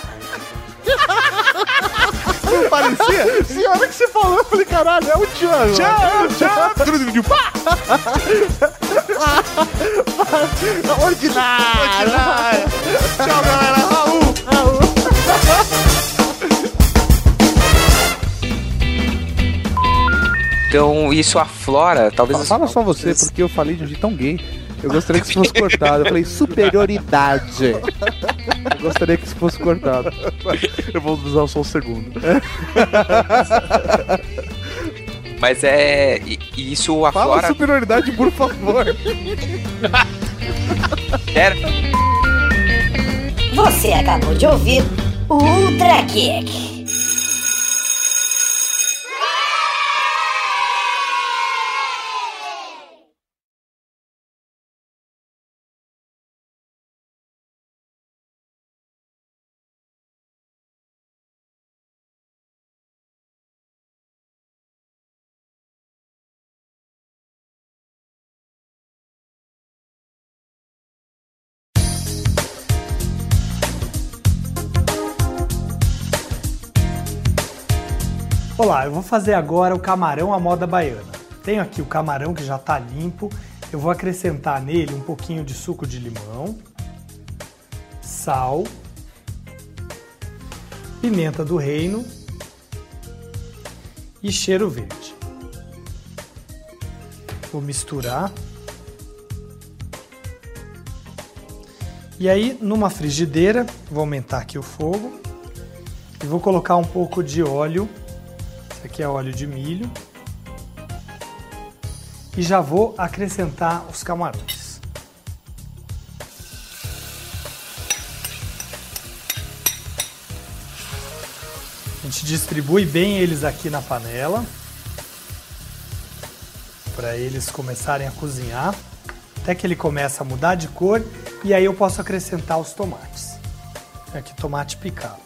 [SPEAKER 3] Não parecia?
[SPEAKER 4] Sim, a hora que você falou, eu falei, caralho, é o Tchan.
[SPEAKER 3] Tchau, tchau. Dururu, pá.
[SPEAKER 4] Ordinário.
[SPEAKER 3] Tchau, galera. Raul.
[SPEAKER 5] Então isso aflora, talvez. assim,
[SPEAKER 3] Fala só você, porque eu falei de um jeito tão gay. Eu gostaria que isso fosse cortado. Eu falei superioridade. Eu gostaria que isso fosse cortado.
[SPEAKER 4] Eu vou usar só um segundo.
[SPEAKER 5] Mas é. e- isso
[SPEAKER 3] Fala
[SPEAKER 5] aflora.
[SPEAKER 3] superioridade, por favor.
[SPEAKER 5] Era-
[SPEAKER 16] Você acabou de ouvir o Ultra Geek.
[SPEAKER 17] Olá, eu vou fazer agora o camarão à moda baiana. Tenho aqui o camarão que já está limpo. Eu vou acrescentar nele um pouquinho de suco de limão, sal, pimenta do reino e cheiro verde. Vou misturar. E aí, numa frigideira, vou aumentar aqui o fogo e vou colocar um pouco de óleo. Aqui é óleo de milho. E já vou acrescentar os camarões. A gente distribui bem eles aqui na panela para eles começarem a cozinhar até que ele começa a mudar de cor e aí eu posso acrescentar os tomates. Aqui tomate picado.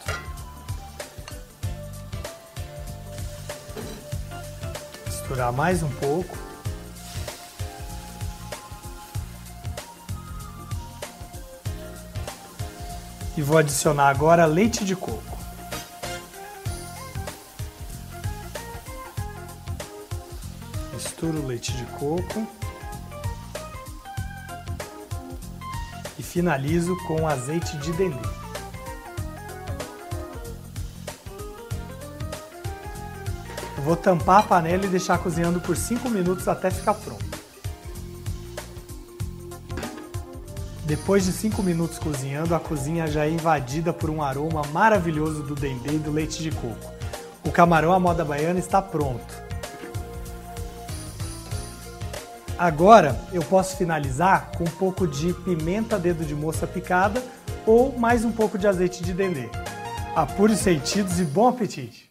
[SPEAKER 17] Mais um pouco. E vou adicionar agora leite de coco. Misturo o leite de coco. E finalizo com azeite de dendê. Vou tampar a panela e deixar cozinhando por 5 minutos até ficar pronto. Depois de 5 minutos cozinhando, a cozinha já é invadida por um aroma maravilhoso do dendê e do leite de coco. O camarão à moda baiana está pronto. Agora eu posso finalizar com um pouco de pimenta dedo de moça picada ou mais um pouco de azeite de dendê. Apure os sentidos e bom apetite!